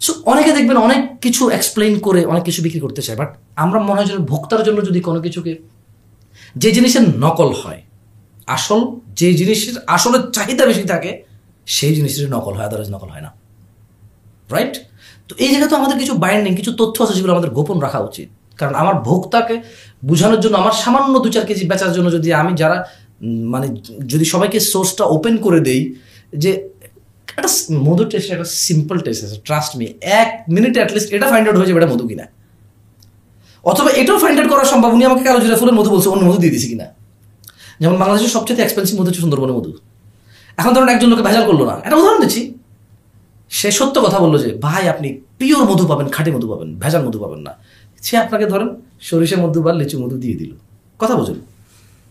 সো অনেকে দেখবেন অনেক কিছু এক্সপ্লেইন করে, অনেক কিছু বিক্রি করতে চায় বাট আমরা মনে হয় যে ভোক্তার জন্য যদি কোনো কিছুকে, যে জিনিসের নকল হয়, আসল যে জিনিসের আসলের চাহিদা বেশি থাকে, সেই জিনিসের নকল হয় আদারওয়াইজ নকল হয় না। রাইট তো এই জায়গায় তো আমাদের কিছু বাইন্ডিং কিছু তথ্য আছে যেগুলো আমাদের গোপন রাখা উচিত। কারণ আমার ভোক্তাকে বোঝানোর জন্য, আমার সামান্য দু চার কেজি বেচার জন্য যদি আমি যারা মানে যদি সবাইকে সোর্সটা ওপেন করে দেই, যে একটা মধু টেস্ট একটা সিম্পল টেস্ট আছে ট্রাস্ট মি এক মিনিটে অ্যাটলিস্ট এটা ফাইন্ড আউট হয়ে যাবে এটা মধু কিনা। অথবা এটাও ফাইন্ড আউট করা সম্ভব উনি আমাকে কালো জিরা ফুলের মধু বলছে, অন্য মধু দিয়ে দিয়েছি কিনা। যেমন বাংলাদেশের সবচেয়ে এক্সপেন্সিভ মধু হচ্ছে সুন্দরবনের মধু। এখন ধরুন একজন লোকে ভেজাল করল না। একটা উদাহরণ দিচ্ছি। সে সত্য কথা বলল যে ভাই আপনি পিওর মধু পাবেন খাঁটি মধু পাবেন ভেজাল মধু পাবেন না। সে আপনাকে ধরেন সরিষা মধু বা লিচু মধু দিয়ে দিল। কথা বোঝেন।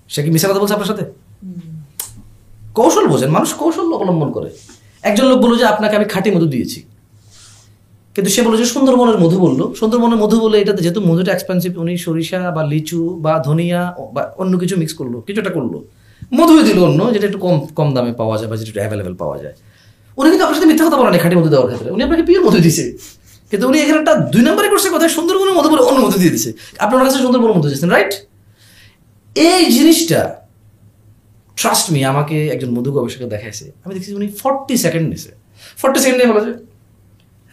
সে কি মিশা কথা বলছে আপনার সাথে? কৌশল বোঝেন। মানুষ কৌশল অবলম্বন করে। একজন লোক বলল যে আপনাকে আমি খাঁটি মধু দিয়েছি। কিন্তু সে বলল যে সুন্দরবনের মধু বলল। সুন্দরবনের মধু বলে এটাতে যেহেতু মধুটা এক্সপেন্সিভ উনি সরিষা বা লিচু বা ধনিয়া বা অন্য কিছু মিক্স করল কিছুটা করল। মধুই দিল অন্য, যেটা একটু কম কম দামে পাওয়া যায় বা যেটা একটু অ্যাভেলেবেল পাওয়া যায়। উনি কিন্তু আপনার সাথে মিথ্যা কথা বলেন খাঁটি মধু দেওয়ার ক্ষেত্রে। উনি আপনাকে পিওর মধু দিয়েছে। কিন্তু উনি এখানে একটা দুই নম্বরে করছে কথা সুন্দরবনের মধু বলে অন্য মধু দিয়ে দিছে আপনার কাছে সুন্দরবনের মধু দিয়েছেন রাইট এই জিনিসটা ট্রাস্ট মি আমাকে একজন মধু গবেষকে দেখাইছে। আমি দেখছি উনি ফর্টি সেকেন্ড নিছে। ফর্টি সেকেন্ডে বলে যে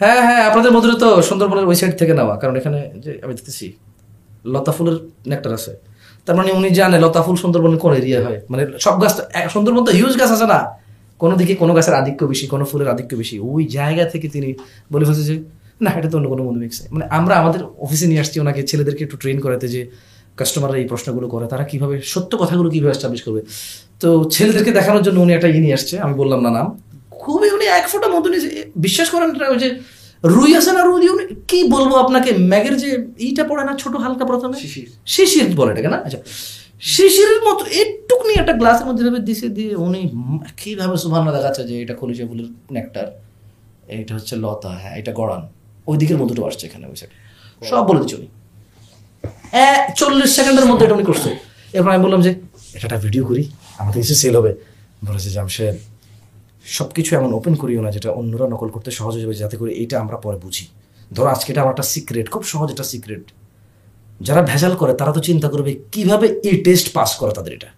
হ্যাঁ হ্যাঁ আপনাদের মধুরে তো সুন্দরবনের ওই সাইড থেকে নেওয়া, কারণ এখানে যে আমি দেখতেছি, লতা ফুলের নেকটার আছে। তার মানে উনি জানে লতা ফুল সুন্দরবনের কোন এরিয়া হয়। মানে সব গাছ সুন্দরবন তো হিউজ গাছ আছে না। কোনো দিকে কোনো গাছের আধিক্য বেশি, কোনো ফুলের আধিক্য বেশি। ওই জায়গা থেকে তিনি বলে ফেলছে যে, না, এটা তো অন্য কোনো মধু মিক্স মানে আমরা আমাদের অফিসে নিয়ে আসছি ওনাকে, ছেলেদেরকে একটু ট্রেন করাতে যে কাস্টমাররা এই প্রশ্নগুলো করে, তারা কীভাবে, সত্য কথাগুলো কীভাবে এস্টাবলিশ করবে? তো ছেলেদেরকে দেখানোর জন্য উনি একটা ইয়ে নিয়ে আসছে, আমি বললাম না নাম। খুবই উনি এক ফোঁটা মতো বিশ্বাস করেন যে রুই আছে না রুই উনি কি বলব আপনাকে ম্যাগের যে ইটা পড়ে না ছোট হালকা প্রথমে? শিশির। শিশির বলে এটাকে না? আচ্ছা শিশিরের মতো একটুকুনি একটা গ্লাসের মধ্যে ভেবে দিছে দিয়ে উনি কীভাবে সুভান্ন দেখাচ্ছে যে এটা খলিশা ফুলের নেকটার এটা হচ্ছে লতা হ্যাঁ এটা গড়ান। ওই দিকের মধুটা আসছে এখানে ওই সাইডে সব বলে দিচ্ছে উনি। এ- চল্লিশ সেকেন্ডের মধ্যে এটা উনি করছে। এরপর আমি বললাম যে এটা ভিডিও করি আমাদের কিছু সেল হবে। বলেছে জামশেদ সব কিছু এমন ওপেন করিও না যেটা অন্যরা নকল করতে সহজ হয়ে যাতে করে এইটা আমরা পরে বুঝি। ধরো আজকে এটা আমার একটা সিক্রেট খুব সহজ একটা সিক্রেট যারা ভেজাল করে, তারা তো চিন্তা করবে, কীভাবে এই টেস্ট পাস করে তাদের এটা?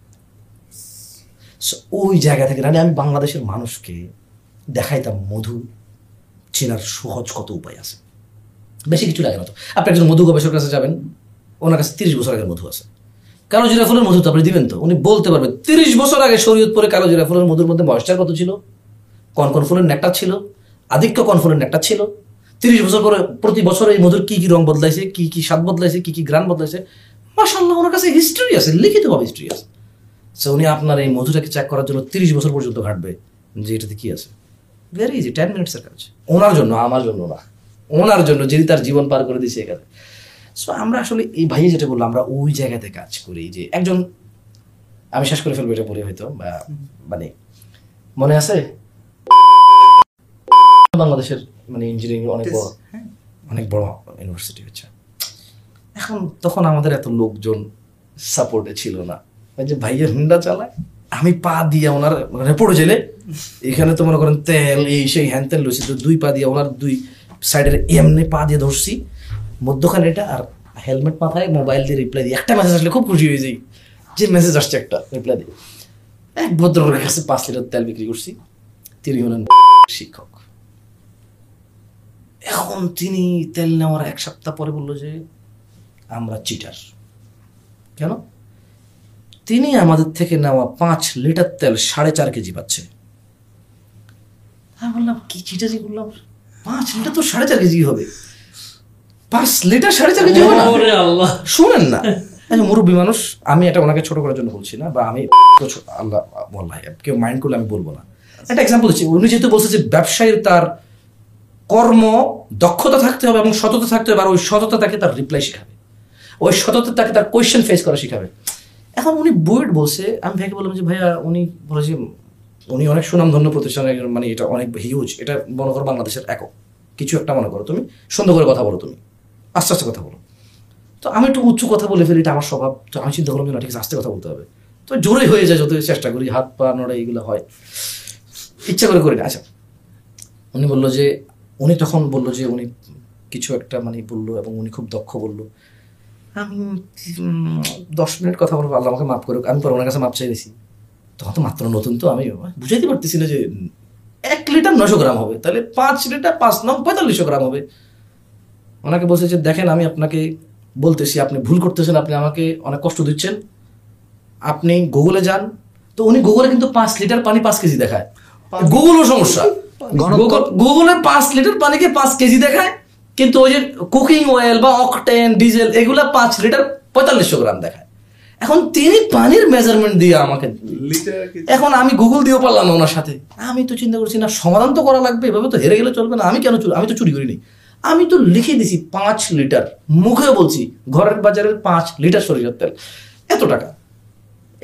ওই জায়গা থেকে মানে আমি বাংলাদেশের মানুষকে দেখাইতাম মধু চেনার সহজ কত উপায় আছে। বেশি কিছু লাগে না তো। আপনি একজন মধু গবেষকের কাছে যাবেন, ওনার কাছে তিরিশ বছর আগের মধু আছে। কালো জিরা ফুলের মধু তো আপনি দিবেন তো? উনি বলতে পারবেন, তিরিশ বছর আগে শরীয়ত পরে কালো জিরা ফুলের মধুর মধ্যে ময়েশ্চার কত ছিল? কোন কোন ফুলের নেকটার ছিল আধিক্য কোন ফুলের নেকটার ছিল। তিরিশ বছর পরে প্রতি বছর এই মধুর কি কি রং বদলাইছে, কি কি স্বাদ বদলাইছে, কি কি গ্রান বদলাইছে মাসাল্লাহ ওনার কাছে হিস্ট্রি আছে, লিখিতভাবে হিস্ট্রি আছে। সো উনি আপনার এই মধুটাকে চেক করার জন্য তিরিশ বছর পর্যন্ত ঘাটবে, যে এটাতে কি আছে। ভেরি ইজি টেন মিনিটসের কাজ। ওনার জন্য, আমার জন্য না। ওনার জন্য, যিনি তার জীবন পার করে দিয়েছে এখানে। সো আমরা আসলে এই ভাইয়ে যেটা বললাম আমরা ওই জায়গাতে কাজ করি, যে একজন, আমি শেষ করে ফেলব এটা পরে হয়তো, বা মানে মনে আছে? বাংলাদেশের মানে ইঞ্জিনিয়ারিং অনেক বড় অনেক বড় ইউনিভার্সিটি হচ্ছে। এখন তখন আমাদের এত লোকজন সাপোর্টে ছিল না। যে ভাইয়ের হুন্ডা চালায় আমি পা দিয়ে ওনার রেপোর্ট জেলে এখানে তো মনে করেন তেল এই সেই হ্যান তেল লইছি তো দুই পা দিয়ে ওনার দুই সাইডের এমনি পা দিয়ে ধরছি। মধ্যখানে এটা আর হেলমেট মাথায় মোবাইল দিয়ে রিপ্লাই দিই একটা মেসেজ আসলে খুব খুশি হয়ে যাই। যে মেসেজ আসছে একটা রিপ্লাই দিই এক ভদ্রলোকের কাছে পাঁচ লিটার তেল বিক্রি করছি। তিনি হলেন শিক্ষক। এখন তিনি তেল নেওয়ার এক সপ্তাহ পরে বলল যে আমরা চিটার কেন? তিনি আমাদের থেকে নেওয়া পাঁচ লিটার তেল সাড়ে চার কেজি পাচ্ছে। আমি বললাম কি চিটারি বললাম? পাঁচ লিটার তো সাড়ে চার কেজি হবে। পাঁচ লিটার সাড়ে চার কেজি হবে না? শুনেন না। আচ্ছা মুরব্বী মানুষ আমি এটা ওনাকে ছোট করার জন্য বলছি না বা আমি আল্লাহ বললাই কেউ মাইন্ড করলে আমি বলব না। একটা এক্সাম্পল দিচ্ছি। উনি যেহেতু বলছে যে ব্যবসায়ীর তার কর্ম, দক্ষতা থাকতে হবে এবং সততা থাকতে হবে, আর ওই সততা তাকে তার রিপ্লাই শেখাবে। ওই সততা তাকে তার কোয়েশ্চেন ফেস করা শেখাবে। এখন উনি বুয়েট বলছে, আমি ভাইকে বললাম যে, ভাইয়া, উনি বলে যে, উনি অনেক সুনামধন্য প্রতিষ্ঠানের মানে এটা অনেক হিউজ এটা মনে করো বাংলাদেশের একক। কিছু একটা মনে করো তুমি, সুন্দর করে কথা বলো তুমি। আস্তে আস্তে কথা বলো। তো আমি একটু উচ্চ কথা বলে ফেলি, এটা আমার স্বভাব, তো আমি চিন্তা করলাম যে, না, ঠিক আছে, আস্তে কথা বলতে হবে। তো জোরে হয়ে যায় যত চেষ্টা করি, হাত পা নড়া, এইগুলো হয়। ইচ্ছা করে করি না। আচ্ছা উনি বলল যে উনি তখন বলল যে উনি কিছু একটা মানে বলল এবং উনি খুব দক্ষ বলল। আমি দশ মিনিট কথা বলব আল্লাহ আমাকে মাফ করুক আমি পরে ওনার কাছে মাপ চাইছি তখন তো মাত্র নতুন তো আমি বুঝাইতে পারতেছি না যে এক লিটার নশো গ্রাম হবে তাহলে পাঁচ লিটার পাঁচ নং পঁয়তাল্লিশশো গ্রাম হবে। ওনাকে বলছে যে দেখেন আমি আপনাকে বলতেছি আপনি ভুল করতেছেন আপনি আমাকে অনেক কষ্ট দিচ্ছেন। আপনি গুগলে যান। তো উনি গুগলে কিন্তু পাঁচ লিটার পানি পাঁচ কেজি দেখায়। গুগলও সমস্যা। গুগল গুগলে পাঁচ লিটার পানিকে পাঁচ কেজি দেখায় কিন্তু ওই যে কুকিং অয়েল বা অকটেন ডিজেল এগুলা পাঁচ লিটার পঁয়তাল্লিশশো গ্রাম দেখায়। এখন তিনি পানির মেজারমেন্ট দিয়ে আমাকে লিটার এখন আমি গুগল দিয়েও পারলাম না ওনার সাথে। আমি তো চিন্তা করছি না সমাধান তো করা লাগবে এভাবে তো হেরে গেলে চলবে না আমি কেন চুরি আমি তো চুরি করিনি। আমি তো লিখে দিছি পাঁচ লিটার। মুখে বলছি ঘরের বাজারের পাঁচ লিটার সরিষার তেল। এত টাকা।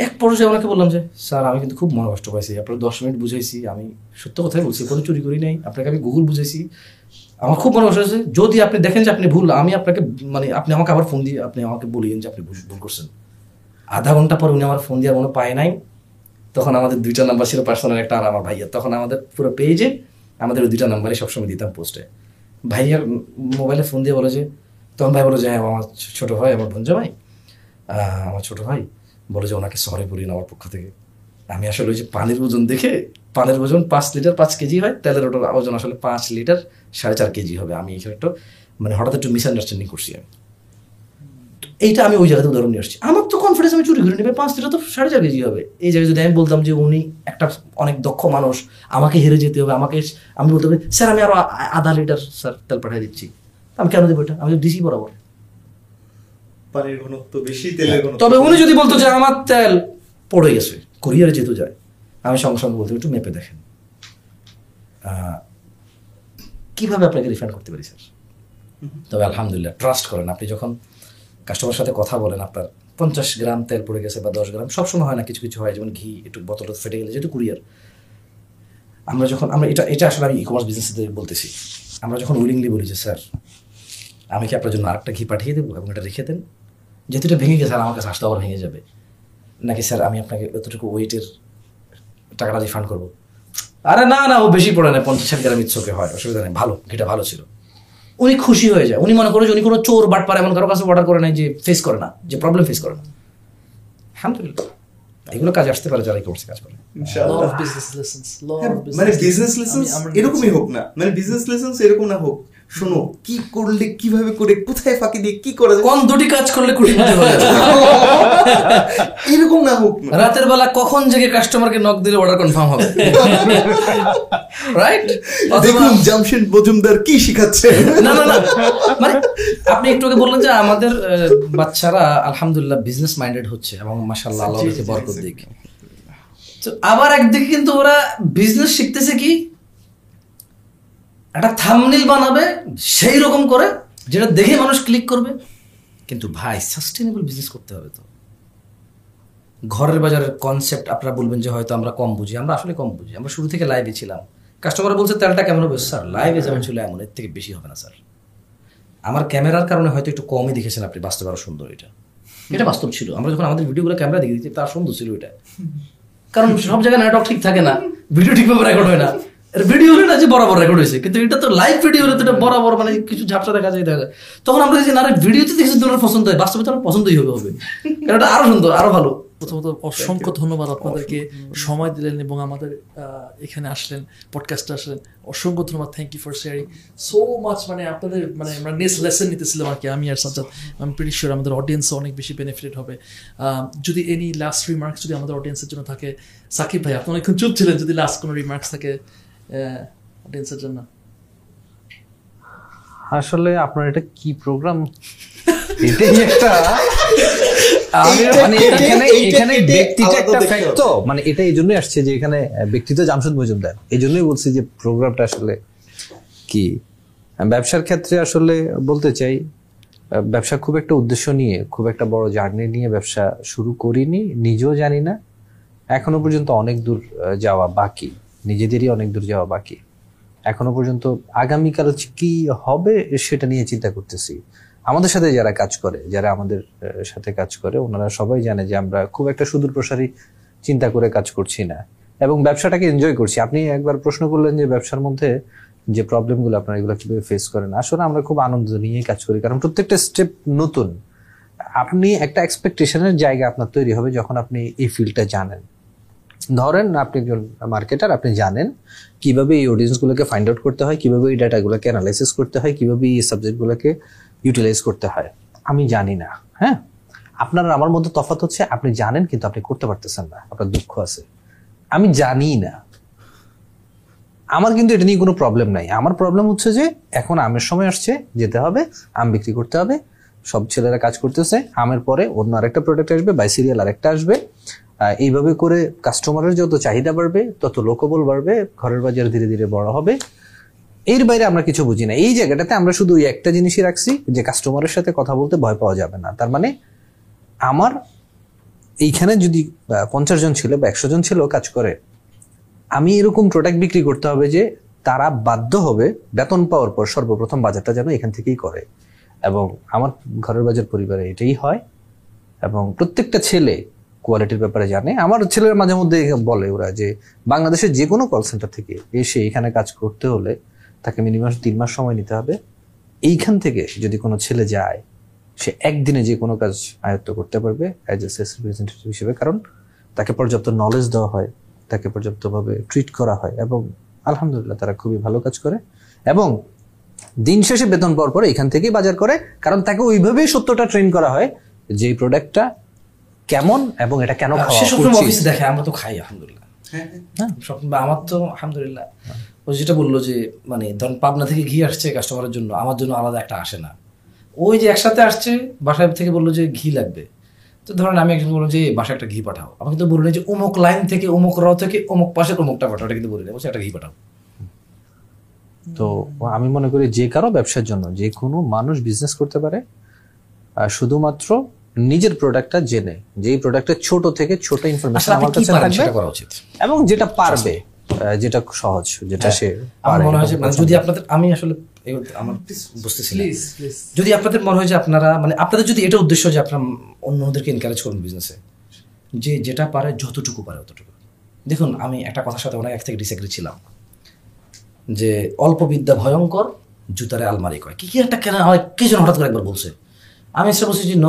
এক পর্যায়ে ওনাকে বললাম যে স্যার আমি কিন্তু খুব মনে কষ্ট পাইছি। আপনার দশ মিনিট বুঝাইছি। আমি সত্য কথাই বলছি কোনো চুরি করি নাই। আপনাকে আমি গুগল বুঝাইছি। আমার খুব মনে কষ্ট হয়েছে। যদি আপনি দেখেন যে আপনি ভুল আমি আপনাকে মানে আপনি আমাকে আবার ফোন দিয়ে আপনি আমাকে বলিয়েন যে আপনি ভুল করছেন। আধা ঘণ্টা পর উনি আমার ফোন দিয়ে মনে পায় নাই। তখন আমাদের দুইটা নাম্বার ছিল পার্সোনাল একটা আর আমার ভাইয়ের। তখন আমাদের পুরো পেজে আমাদের ওই দুইটা নাম্বারই সবসময় দিতাম পোস্টে ভাইয়ার মোবাইলে ফোন দিয়ে বলে যে তখন ভাই বলো যে হ্যাঁ আমার ছোটো ভাই আমার ভঞ্জা ভাই আমার ছোটো ভাই। বলে যে ওনাকে সরি বলি আমার পক্ষ থেকে। আমি আসলে ওই যে পানির ওজন দেখে, পানির ওজন পাঁচ লিটার পাঁচ কেজি হয়, তেলের ওটার ওজন আসলে পাঁচ লিটার সাড়ে চার কেজি হবে। আমি এখানে একটু মানে হঠাৎ একটু মিসআন্ডারস্ট্যান্ডিং করছি আমি। এইটা আমি ওই জায়গাতে উদাহরণ নিয়ে আসছি। আমার তো কনফিডেন্স আমি চুরি করে নেবে পাঁচ লিটার তো সাড়ে চার কেজি হবে। এই জায়গায় যদি আমি বলতাম যে উনি একটা অনেক দক্ষ মানুষ, আমাকে হেরে যেতে হবে, আমাকে আমি বলতে হবে স্যার, আমি আরও আধা লিটার, স্যার, তেল পাঠিয়ে দিচ্ছি। আমি কেন দেবো এটা? আমি ডিসি বরাবর। পানির ঘনত্ব বেশি তেলের ঘনত্ব তবে উনি যদি বলতো যে আমার তেল পড়ে গেছে কুরিয়ারে যেহেতু যায় আমি সঙ্গে সঙ্গে বলতে একটু মেপে দেখেন। কীভাবে আপনাকে রিফান্ড করতে পারি স্যার? তবে আলহামদুলিল্লাহ ট্রাস্ট করেন। আপনি যখন কাস্টমার সাথে কথা বলেন আপনার পঞ্চাশ গ্রাম তেল পড়ে গেছে বা দশ গ্রাম সবসময় হয় না কিছু কিছু হয় যেমন ঘি একটু বোতলটা ফেটে গেলে যেহেতু কুরিয়ার আমরা যখন আমরা এটা এটা আসলে আমি ই কমার্স বিজনেসে বলতেছি। আমরা যখন উইলিংলি বলি যে স্যার আমি কি আপনার জন্য আরেকটা ঘি পাঠিয়ে দেবো এবং এটা রেখে দেন? যেহেতু এটা ভেঙে গেছে আর আমার কাছে আসতে আবার ভেঙে যাবে। নাকি স্যার আমি আপনাকে এতটুকু ওয়েটের টাকাটা রিফান্ড করব? আরে না না ও বেশি পড়ে না পঞ্চাশ ষাট গ্রাম ইচ্ছকে হয় অসুবিধা নেই ভালো ঘিটা ভালো ছিল। উনি খুশি হয়ে যায় উনি মনে করে যে উনি কোনো চোর বাটপার এমন কারও কাছে অর্ডার করে নাই যে ফেস করে না যে প্রবলেম ফেস করে না। আলহামদুলিল্লাহ এগুলো কাজে আসতে পারে যারা কোর্সে কাজ করে। হ্যাঁ, মানে বিজনেস লেসেন্স এরকমই হোক না মানে বিজনেস লেসেন্স এরকম না হোক শোনো কি করলে কীভাবে করে কোথায় ফাঁকি দিয়ে কি করা যায়? কোন দুটি কাজ করলে হয়ে যাবে? এরকম না হোক রাতের বেলা কখন জেগে কাস্টমারকে নক দিলে অর্ডার কনফার্ম হবে? রাইট দেখুন জামশেদ মজুমদার কি শিখাচ্ছে। না না না। মানে আপনি একটু আগে বললেন যে আমাদের বাচ্চারা আলহামদুলিল্লাহ বিজনেস মাইন্ডেড হচ্ছে এবং মাশাআল্লাহ আল্লাহ বরকত দিক। তো আবার একদিকে কিন্তু ওরা বিজনেস শিখতেছে কি? একটা থামনিল বানাবে, সেই রকম করে যেটা দেখে মানুষ ক্লিক করবে। কিন্তু ভাই সাস্টেনেবল বিজনেস করতে হবে তো। ঘরের বাজারের কনসেপ্ট আপনারা বলবেন যে হয়তো আমরা কম বুঝি। আমরা আসলে কম বুঝি। আমরা শুরু থেকে লাইভে ছিলাম। কাস্টমার বলছে, তেলটা কেমন হবে? স্যার লাইভে যেমন ছিল এমন, এর থেকে বেশি হবে না, স্যার। আমার ক্যামেরার কারণে হয়তো একটু কমই দেখেছেন আপনি, বাস্তবে আরও সুন্দর এটা। এটা বাস্তব ছিল। আমরা যখন আমাদের ভিডিওগুলো ক্যামেরা দেখে দিচ্ছি তার সুন্দর ছিল এটা। কারণ সব জায়গায় নেটওয়ার্ক ঠিক থাকে না ভিডিও ঠিকভাবে রেকর্ড হয় না। ভিডিও যে বরাবর রেকর্ড হয়েছে কিন্তু এটা তো লাইভ ভিডিও হলে তো এটা বরাবর মানে কিছু ঝাপসা দেখা যায় দেখা তখন আমরা দেখছি না ভিডিওতে দেখছি তোমার পছন্দ হয় বাস্তবে তো আমার পছন্দই হবে হবে। কারণ এটা আরও সুন্দর আরও ভালো। প্রথমত অসংখ্য ধন্যবাদ আপনাদেরকে সময় দিলেন এবং আমাদের এখানে আসলেন পডকাস্টে আসলেন। অসংখ্য ধন্যবাদ thank you for sharing so much মানে আপনাদের মানে আমরা নেক্সট লেসন নিতেছিলাম আর কি আমি আর সাজ্জাদ আমি প্রিটি শিওর আমাদের অডিয়েন্স অনেক বেশি বেনিফিটেড হবে। আহ, যদি এনি লাস্ট রিমার্কস যদি আমাদের অডিয়েন্সের জন্য থাকে সাকিব ভাই আপনি অনেকক্ষণ চুপ ছিলেন যদি লাস্ট কোনো রিমার্কস থাকে অডিয়েন্সের জন্য। আসলে আপনার এটা কি প্রোগ্রাম এটাই একটা মানে এখানে এইটা- এখানে এইটা ব্যক্তিটা একটা ফ্যাক্ট তো। মানে এটা এই জন্যই আসছে যে এখানে আহ, ব্যক্তি তো জামশেদ মজুমদার। এই জন্যই বলছি যে প্রোগ্রামটা আসলে কি? ব্যবসার ক্ষেত্রে আসলে বলতে চাই ব্যবসা খুব একটা উদ্দেশ্য নিয়ে খুব একটা বড় জার্নি নিয়ে ব্যবসা শুরু করিনি নিজেও জানি না। এখনও পর্যন্ত অনেক দূর যাওয়া বাকি। নিজেদেরই অনেক দূর যাওয়া বাকি। এখনও পর্যন্ত আগামীকাল কি হবে সেটা নিয়ে চিন্তা করতেছি। আমাদের সাথে যারা কাজ করে, যারা আমাদের সাথে কাজ করে, ওনারা সবাই জানে যে আমরা খুব একটা সুদূর প্রসারী চিন্তা করে কাজ করছি না। এবং ব্যবসাটাকে এনজয় করছি। আপনি একবার প্রশ্ন করলেন যে ব্যবসার মধ্যে যে প্রবলেমগুলো আপনারা এগুলো কীভাবে ফেস করেন? আসলে আমরা খুব আনন্দ নিয়েই কাজ করি। কারণ প্রত্যেকটা স্টেপ নতুন। আপনি একটা এক্সপেকটেশনের জায়গা আপনার তৈরি হবে যখন আপনি এই ফিল্ডটা জানেন। ধরেন আপনি একজন মার্কেটার আপনি জানেন কীভাবে এই অডিয়েন্সগুলোকে ফাইন্ড আউট করতে হয়, কীভাবে এই ডাটাগুলোকে অ্যানালাইসিস করতে হয়, কীভাবে এই সাবজেক্টগুলোকে ইউটিলাইজ করতে হয়। আমি জানি না হ্যাঁ? আপনার আমার মধ্যে তফাৎ হচ্ছে, আপনি জানেন কিন্তু আপনি করতে পারতেছেন না, আপনার দুঃখ আছে। আমি জানি না। আমার কিন্তু এটা নিয়ে কোনো প্রবলেম নাই। আমার প্রবলেম হচ্ছে যে এখন আমের সময় আসছে, যেতে হবে, আম বিক্রি করতে হবে, সব ছেলেরা কাজ করতেছে, আমের পরে অন্য আরেকটা প্রোডাক্ট আসবে বাই সিরিয়াল আরেকটা আসবে এইভাবে করে কাস্টমারের যত চাহিদা বাড়বে, তত লোকবল বাড়বে, ঘরের বাজার ধীরে ধীরে বড় হবে। এর বাইরে আমরা কিছু বুঝি না। এই জায়গাটাতে আমরা শুধু ওই একটা জিনিসই রাখছি, যে কাস্টমারের সাথে কথা বলতে ভয় পাওয়া যাবে না। তার মানে আমার এইখানে যদি পঞ্চাশ জন ছিল বা একশো জন ছিল কাজ করে, আমি এরকম প্রোডাক্ট বিক্রি করতে হবে যে তারা বাধ্য হবে বেতন পাওয়ার পর সর্বপ্রথম বাজারটা যেন এখান থেকেই করে। এবং আমার ঘরের বাজার পরিবারে এটাই হয়। এবং প্রত্যেকটা ছেলে কোয়ালিটির ব্যাপারে জানে। আমার ছেলের মাঝে মধ্যে বলে ওরা যে, বাংলাদেশের যে কোনো কল সেন্টার থেকে এসে এখানে কাজ করতে হলে তাকে মিনিমাম তিন মাস সময় নিতে হবে। এইখান থেকে যদি কোনো ছেলে যায়, সে একদিনে যে কোনো কাজ আয়ত্ত করতে পারবে অ্যাজ এ সেলস রিপ্রেজেন্টেটিভ হিসেবে। কারণ তাকে পর্যাপ্ত নলেজ দেওয়া হয়, তাকে পর্যাপ্তভাবে ট্রিট করা হয় এবং আলহামদুলিল্লাহ তারা খুবই ভালো কাজ করে। এবং দিন শেষে বেতন পাওয়ার পরে এখান থেকেই বাজার করে। কারণ তাকে ওইভাবেই সত্যটা ট্রেন করা হয় যে প্রোডাক্টটা কেমন এবং এটা কেন খাওয়া উচিত। দেখে আমরা তো খাই আলহামদুলিল্লাহ। হ্যাঁ সব- বা আমার তো আলহামদুলিল্লাহ। ও যেটা বলল যে মানে ধরেন পাবনা থেকে ঘি আসছে কাস্টমারের জন্য আমার জন্য আলাদা একটা আসে না। ওই যে একসাথে আসছে বাসায় থেকে বলল যে ঘি লাগবে। তো ধরেন আমি একজন বললাম যে বাসায় একটা ঘি পাঠাও। আমি কিন্তু বলি না যে অমুক লাইন থেকে অমুক র থেকে অমুক পাশের অমুকটা পাঠাও। এটা কিন্তু বলি বলছে একটা ঘি পাঠাও। তো আমি মনে করি যে কারও ব্যবসার জন্য যে কোনো মানুষ বিজনেস করতে পারে আর শুধুমাত্র নিজের প্রোডাক্টটা জেনে যে এই প্রোডাক্টের ছোট থেকে ছোট ইনফরমেশন আমার কাছে সেটা করা উচিত। এবং যেটা পারবে যেটা সহজ যেটা সে আমার পারে মনে হয় যে মানে যদি আপনাদের আমি আসলে আমার বুঝতেছি যদি আপনাদের মনে হয় যে আপনারা মানে আপনাদের যদি এটা উদ্দেশ্য যে আপনারা অন্যদেরকে এনকারেজ করুন বিজনেসে যে যেটা পারে যতটুকু পারে অতটুকু। দেখুন আমি একটা কথার সাথে অনেক এক থেকে ডিসএগ্রি ছিলাম যে অল্প বিদ্যা ভয়ঙ্কর জুতারে আলমারি কয়। কি কি একটা কেনা হয় কে যেন হঠাৎ করে একবার বলছে। আমি এসে বলছি যে ন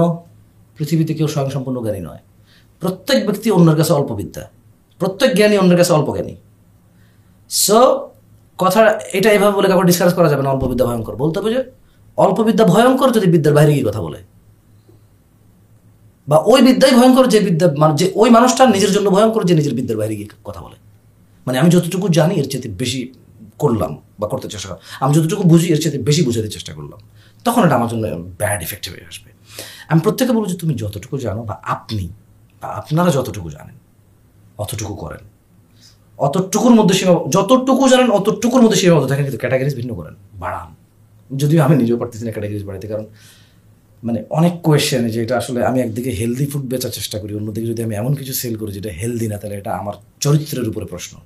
পৃথিবীতে কেউ স্বয়ংসম্পূর্ণ জ্ঞানী নয়। প্রত্যেক ব্যক্তি অন্যের কাছে অল্প বিদ্যা। প্রত্যেক জ্ঞানী অন্যের কাছে অল্প জ্ঞানী। সো কথা এটা এভাবে বলে কাউকে ডিসকাস করা যাবে না, অল্প বিদ্যা ভয়ঙ্কর। বলতে হবে যে, অল্প বিদ্যা ভয়ঙ্কর যদি বিদ্যার বাইরে গিয়ে কথা বলে। বা ওই বিদ্যাই ভয়ঙ্কর যে বিদ্যা যে ওই মানুষটা নিজের জন্য ভয়ঙ্কর যে নিজের বিদ্যার বাইরে গিয়ে কথা বলে। মানে আমি যতটুকু জানি, এর চেয়ে বেশি করলাম বা করতে চেষ্টা করলাম আমি যতটুকু বুঝি, এর চেয়ে বেশি বুঝাতে চেষ্টা করলাম। তখন এটা আমার জন্য ব্যাড ইফেক্ট হয়ে আসবে। আমি প্রত্যেকে বলব যে তুমি যতটুকু জানো বা আপনি বা আপনারা যতটুকু জানেন, অতটুকু করেন। অতটুকুর মধ্যে সীমা, যতটুকু জানেন, অতটুকুর মধ্যে সীমাবদ্ধ থাকেন, কিন্তু ক্যাটাগরিজ ভিন্ন করেন। বাড়ান। যদিও আমি নিজেও পারতেছি না ক্যাটাগরিজ বাড়াতে কারণ মানে অনেক কোয়েশ্চেন যে এটা আসলে আমি একদিকে হেলদি ফুড বেচার চেষ্টা করি, অন্যদিকে যদি আমি এমন কিছু সেল করি যেটা হেলদি না, তাহলে এটা আমার চরিত্রের উপরে প্রশ্ন।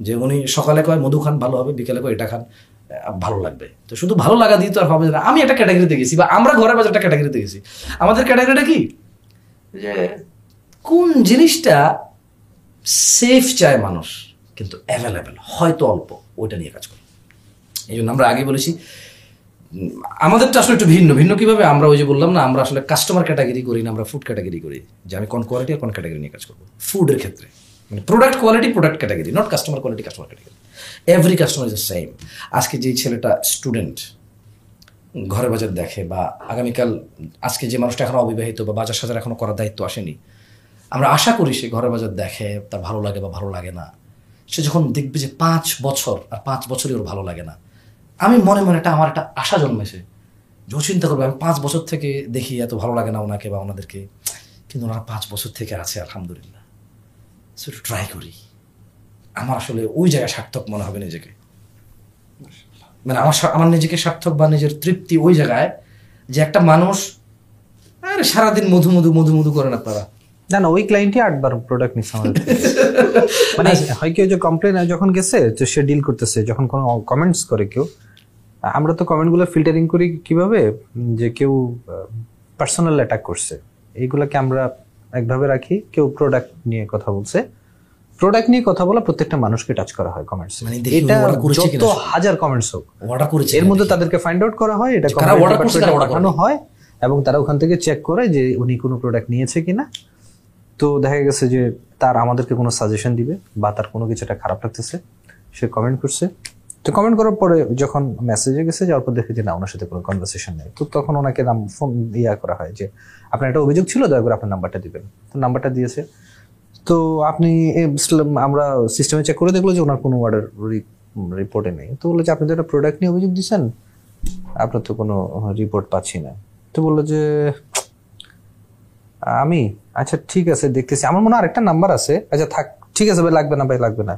যে উনি সকালে কয়, মধু খান, ভালো হবে, বিকেলে কয়, এটা খান। ভালো লাগবে। তো শুধু ভালো লাগা দিয়ে তো আর হবে না। আমি একটা ক্যাটাগরিতে গেছি, বা আমরা ঘরের বাজার একটা ক্যাটাগরিতে গেছি। আমাদের ক্যাটাগরিটা কি? যে কোন জিনিসটা সেফ চায় মানুষ, কিন্তু অ্যাভেলেবেল হয়তো অল্প, ওইটা নিয়ে কাজ করি। এই জন্য আমরা আগে বলেছি আমাদেরটা আসলে একটু ভিন্ন। ভিন্ন কীভাবে? আমরা ওই যে বললাম না, আমরা আসলে কাস্টমার ক্যাটাগরি করি না, আমরা ফুড ক্যাটাগরি করি। যে আমি কোন কোয়ালিটি আর কোন ক্যাটাগরি নিয়ে কাজ করব। ফুডের ক্ষেত্রে। মানে product quality product category not customer quality customer category every customer is the same আজকে যেই ছেলেটা স্টুডেন্ট ঘরে বাজার দেখে বা আগামীকাল, আজকে যে মানুষটা এখনও অবিবাহিত বা বাজার সাজার এখনও করার দায়িত্ব আসেনি, আমরা আশা করি সে ঘরে বাজার দেখে তার ভালো লাগে বা ভালো লাগে না। সে যখন দেখবে যে পাঁচ বছর আর পাঁচ বছরই ওর ভালো লাগে না, আমি মনে মনে এটা আমার একটা আশা জন্মেছে যে চিন্তা করবে, আমি পাঁচ বছর থেকে দেখি এত ভালো লাগে না ওনাকে বা ওনাদেরকে, কিন্তু ওনারা পাঁচ বছর থেকে আছে, আলহামদুলিল্লাহ। একটু ট্রাই করি। আমার আসলে ওই জায়গায় সার্থক মনে হবে নিজেকে। মানে আমার আমার নিজেকে সার্থক বা নিজের তৃপ্তি ওই জায়গায় যে একটা মানুষ আরে সারাদিন মধু মধু মধু মধু করেন আপনারা না না ওই ক্লায়েন্টই আটবার প্রোডাক্ট নিচ্ছে আমাদের মানে হয় কেউ যে কমপ্লেন যখন গেছে তো সে ডিল করতেছে যখন কোনো কমেন্টস করে কেউ আমরা তো কমেন্টগুলো ফিল্টারিং করি কীভাবে? যে কেউ পার্সোনাল অ্যাটাক করছে। এইগুলোকে আমরা একভাবে রাখি কেউ প্রোডাক্ট নিয়ে কথা বলছে। প্রোডাক্ট নিয়ে কথা বলা প্রত্যেকটা মানুষকে টাচ করা হয় কমেন্টস মানে এটা যত হাজার কমেন্টস হোক এর মধ্যে তাদেরকে ফাইন্ড আউট করা হয় এটা পাঠানো হয় এবং তারা ওখান থেকে চেক করে যে উনি কোনো প্রোডাক্ট নিয়েছে কিনা। তো দেখা গেছে যে তার আমাদেরকে কোনো সাজেশন দিবে বা তার কোনো কিছু একটা খারাপ লাগতেছে সে কমেন্ট করছে। তো কমেন্ট করার পরে যখন মেসেজে গেছে যাওয়ার পর দেখে যে না, ওনার সাথে কোনো কনভারসেশন নেই, তো তখন ওনাকে নাম ফোন ইয়া করা হয় যে, আপনার একটা অভিযোগ ছিল? দয়া করে আপনার নাম্বারটা দিবেন। তো নাম্বারটা দিয়েছে। তো আপনি আমরা সিস্টেমে চেক করে দেখল যে ওনার কোনো অর্ডার রিপোর্টে নেই। তো বলল যে, আপনি তো একটা প্রোডাক্ট নিয়ে অভিযোগ দিচ্ছেন আপনার তো কোনো রিপোর্ট পাচ্ছি না। তো বলল যে, আমি? আচ্ছা ঠিক আছে, দেখতেছি। আমার মনে হয় আরেকটা নাম্বার আছে। আচ্ছা থাক, ঠিক আছে ভাই, লাগবে না ভাই, লাগবে না।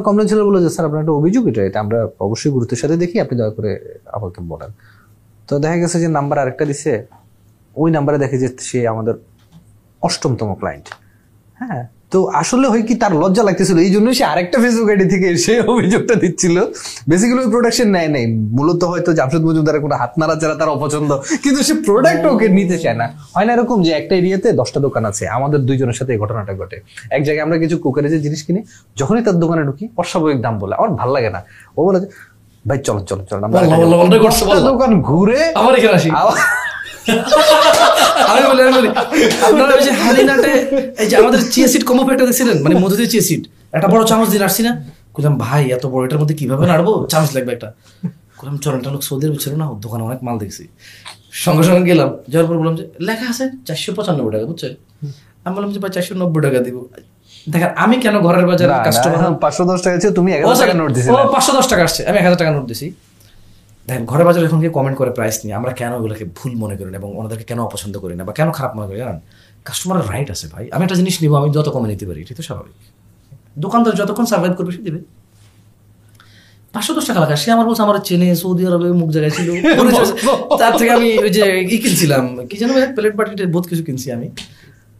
কমপ্লেন ছিল বলে যে, স্যার, আপনার একটা অভিযোগ এটা এটা আমরা অবশ্যই গুরুত্বের সাথে দেখি, আপনি দয়া করে আমাকে বলেন। তো দেখা গেছে যে নাম্বার আরেকটা দিছে, ওই নাম্বারে দেখে যে সে আমাদের অষ্টমতম ক্লায়েন্ট হ্যাঁ তো আসলে হয় কি তার লজ্জা লাগতেছিল এই জন্য সে আরেকটা ফেসবুক আইডি থেকে সে অভিযোগটা দিচ্ছিল বেসিক্যালি ওই প্রোডাকশন নেয় নাই মূলত হয়তো জামশেদ মজুমদারের কোনো হাত নাড়াচাড়া তার অপছন্দ কিন্তু সে প্রোডাক্ট ওকে নিতে চায় না হয় না এরকম যে একটা এরিয়াতে দশটা দোকান আছে আমাদের দুইজনের সাথে এই ঘটনাটা ঘটে এক জায়গায় আমরা কিছু কুকারেজের জিনিস কিনি যখনই তার দোকানে ঢুকি অস্বাভাবিক দাম বলে আমার ভালো লাগে না ও বলে ভাই চলো চলো চলো। দোকান ঘুরে আবার এখানে আসি আমি বলি আমি বলি আপনারা ওই যে হালিনাটে এই যে আমাদের দেখছিলেন? মানে একটা বড় চামচ না। বললাম ভাই এত বড় এটার মধ্যে কীভাবে নাড়বো? চামচ লাগবে একটা। বললাম চরণটা লোক সৌদি আরব ছিল না? দোকানে অনেক মাল দেখছি। সঙ্গে সঙ্গে গেলাম যাওয়ার পর বললাম যে লেখা আছে চারশো পঁচানব্বই টাকা বুঝছে? আমি বললাম যে ভাই চারশো নব্বই টাকা দিব। দেখেন আমি কেন ঘরের বাজার কাস্টমার পাঁচশো দশ টাকা তুমি এক হাজার টাকা নোট পাঁচশো দশ টাকা আসছে আমি এক হাজার টাকা নোট দিছি। দেখেন ঘরে বাজারে এখন গিয়ে কমেন্ট করে প্রাইস নিয়ে আমরা কেন ওগুলোকে ভুল মনে করি না এবং ওনাদেরকে কেন অপছন্দ করি না বা কেন খারাপ মনে করি জানেন? কাস্টমারের রাইট আছে ভাই। আমি একটা জিনিস নিবো আমি যত কমে নিতে পারি এটা তো স্বাভাবিক। দোকানদার যতক্ষণ সার্ভাইভ করবে সে দেবে। পাঁচশো দশ টাকা লাগা সে আমার বলছে আমার চেনে সৌদি আরবে মুখ জায়গায় ছিল। (laughs) তার থেকে আমি ওই যে ই কিনছিলাম কি যেন প্লেট বাটিতে বহুত কিছু কিনছি আমি।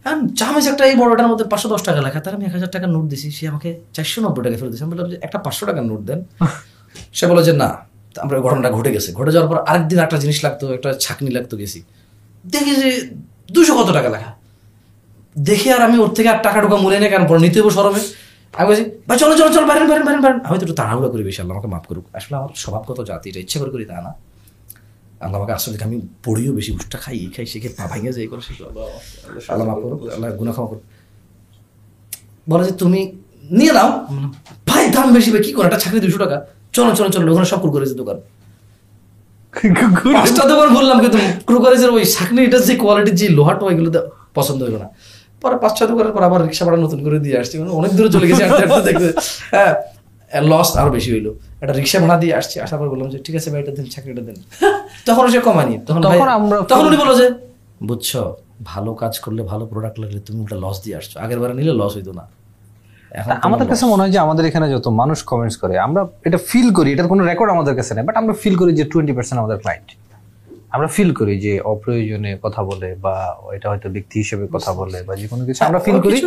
হ্যাঁ চামচ একটা এই বড়টার মধ্যে পাঁচশো দশ টাকা লেখা তার আমি এক হাজার টাকার নোট দিছি সে আমাকে চারশো নব্বই টাকা ফেরত দিয়েছে আমি বললাম যে একটা পাঁচশো টাকার নোট দেন। (laughs) সে বলে যে না। আমরা ঘটনাটা ঘটে গেছে। ঘটে যাওয়ার পর আরেকদিন একটা জিনিস লাগতো একটা ছাকনি লাগতো গেছি। দেখি যে দুশো কত টাকা লেখা। দেখি আর আমি ওর থেকে আর টাকা ঢোকা মনে নেই কারণ পরে নিতে হব সরমে। আমি বলছি ভাই চলো চলো চলো বাইরেন বাইরেন বাইরেন বাইরেন। আমি তো একটু তাড়াহুড়া করি বেশি আল্লাহ আমাকে মাফ করুক। আসলে আমার স্বভাবগত জাতি এটা ইচ্ছা করে করি তা না। আল্লাহ আমাকে আসলে আমি পড়িও বেশি উষ্টা খাই এই খাই শিখে পা ভাঙে যাই করে শিখে আল্লাহ মাফ করুক আল্লাহ গুনা ক্ষমা করুক। বলে যে তুমি নিয়ে নাও। ভাই দাম বেশি ভাই কি করে? একটা চাকরি দুশো টাকা। চলো চলো চলো ওখানে সব করেছে দোকান। পাঁচটা দোকান বললাম কিন্তু ক্রুকারেজের ওই যে কোয়ালিটির যে লোহাটা ওইগুলো পছন্দ হইল না। পরে পাঁচ ছয় দোকানের পর আবার রিক্সা ভাড়া নতুন করে দিয়ে আসছি। মানে অনেক দূরে চলে গেছি দেখতে। হ্যাঁ লস আরও বেশি হইল। একটা রিক্সা ভাড়া দিয়ে আসছি আসার পর বললাম যে ঠিক আছে ভাই এটা দিন চাকরিটা দেন। (laughs) তখন সে কমানি তখন তখন উনি বলো যে বুঝছ ভালো কাজ করলে ভালো প্রোডাক্ট লাগলে তুমি ওটা লস দিয়ে আসছো। আগের বারে নিলে লস হইতো না। আমাদের। কাছে মনে হয় যে আমাদের এখানে যত মানুষ কমেন্টস করে আমরা এটা ফিল করি এটার কোনো রেকর্ড আমাদের কাছে নেই বাট আমরা ফিল করি যে টোয়েন্টি পার্সেন্ট আমাদের ক্লায়েন্ট আমরা ফিল করি যে অপ্রয়োজনে কথা বলে বা এটা হয়তো ব্যক্তি হিসেবে কথা বলে বা যে কোনো কিছু আমরা ফিল করি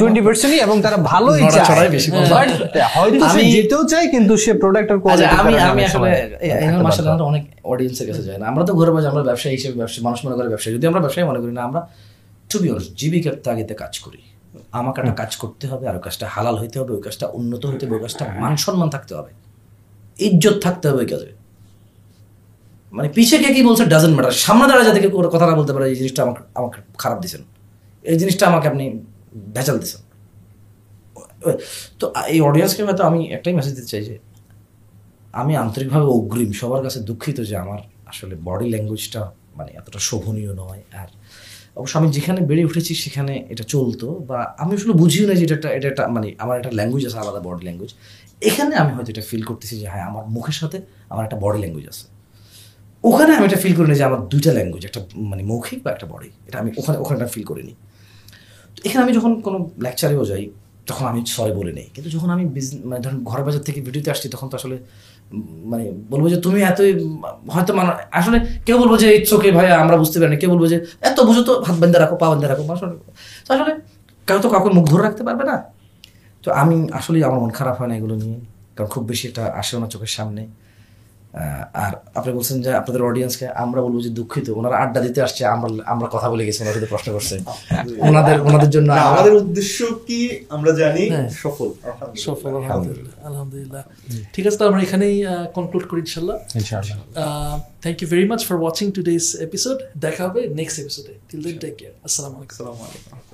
টোয়েন্টি পার্সেন্টই এবং তারা ভালোই চায়। হয়তো সে যেতেও চায় কিন্তু সে প্রোডাক্টের আচ্ছা আমি কোয়ালিটি আমি আসলে মাসাল অনেক অডিয়েন্সের কাছে যায় না। আমরা তো ঘরে বাজে আমরা ব্যবসায়ী হিসেবে ব্যবসা মানুষ মনে করে ব্যবসায়ী। যদি আমরা ব্যবসায়ী মনে করি না আমরা টু বি অনেস্ট জীবিকার তাগিদে কাজ করি। আমাকে একটা কাজ করতে হবে আর ওই কাজটা হালাল হইতে হবে ওই কাজটা উন্নত হইতে হবে ওই কাজটা মান সম্মান থাকতে হবে। ইজ্জত থাকতে হবে ওই কাজে। মানে পিছে কে কি বলছে ডাজেন্ট ম্যাটার সামনে দাঁড়া যাদেরকে কোনো কথা না বলতে পারে এই জিনিসটা আমাকে আমাকে খারাপ দিছেন। এই জিনিসটা আমাকে আপনি ভেজাল দিছেন। তো এই অডিয়েন্সকে হয়তো আমি একটাই মেসেজ দিতে চাই যে আমি আন্তরিকভাবে অগ্রিম সবার কাছে দুঃখিত যে আমার আসলে বডি ল্যাঙ্গুয়েজটা মানে এতটা শোভনীয় নয় আর অবশ্য আমি যেখানে বেড়ে উঠেছি সেখানে এটা চলতো, বা আমি আসলে বুঝিও না যে এটা একটা এটা একটা মানে আমার একটা ল্যাঙ্গুয়েজ আছে, আলাদা বডি ল্যাঙ্গুয়েজ এখানে আমি হয়তো এটা ফিল করতেছি যে হ্যাঁ আমার মুখের সাথে আমার একটা বডি ল্যাঙ্গুয়েজ আছে। ওখানে আমি এটা ফিল করিনি যে আমার দুইটা ল্যাঙ্গুয়েজ একটা মানে মৌখিক বা একটা বডি এটা আমি ওখানে ওখানে ফিল করিনি। তো এখানে আমি যখন কোনো লেকচারেও যাই, তখন আমি সরি বলে নেই। কিন্তু যখন আমি বিজনেস মানে ধরুন ঘরের বাজার থেকে ভিডিওতে আসছি, তখন তো আসলে মানে বলব যে তুমি এতই হয়তো মানে আসলে কেউ বলব যে ইটস ওকে ভাই আমরা বুঝতে পারি না কেউ বলব যে এত বুঝো তো, হাত বান্ধে রাখো, পা বান্ধে রাখো তো আসলে কেউ তো কাউকে মুখ ধরে রাখতে পারবে না। তো আমি আসলে আমার মন খারাপ হয় না এগুলো নিয়ে, কারণ খুব বেশি এটা আসেও না চোখের সামনে। আর আপনি বলছেন যে আপনাদের অডিয়েন্সকে আমরা বলব যে দুঃখিত ওনারা আড্ডা দিতে আসছে আমরা আমরা কথা বলে গেছি ওনারা প্রশ্ন করছে। (laughs) ওনাদের ওনাদের জন্য আমাদের উদ্দেশ্য কি আমরা জানি হ্যাঁ। সফল সফল আলহামদুলিল্লাহ আলহামদুলিল্লাহ। ঠিক আছে তো আমরা এখানেই কনক্লুড করি ইনশাল্লাহ ইনশাআল্লাহ। Thank you very much for watching today's episode দেখা হবে নেক্সট এপিসোডে টিল দেন টেক কেয়ার আসসালামু আলাইকুম। আসসালামু আলাইকুম।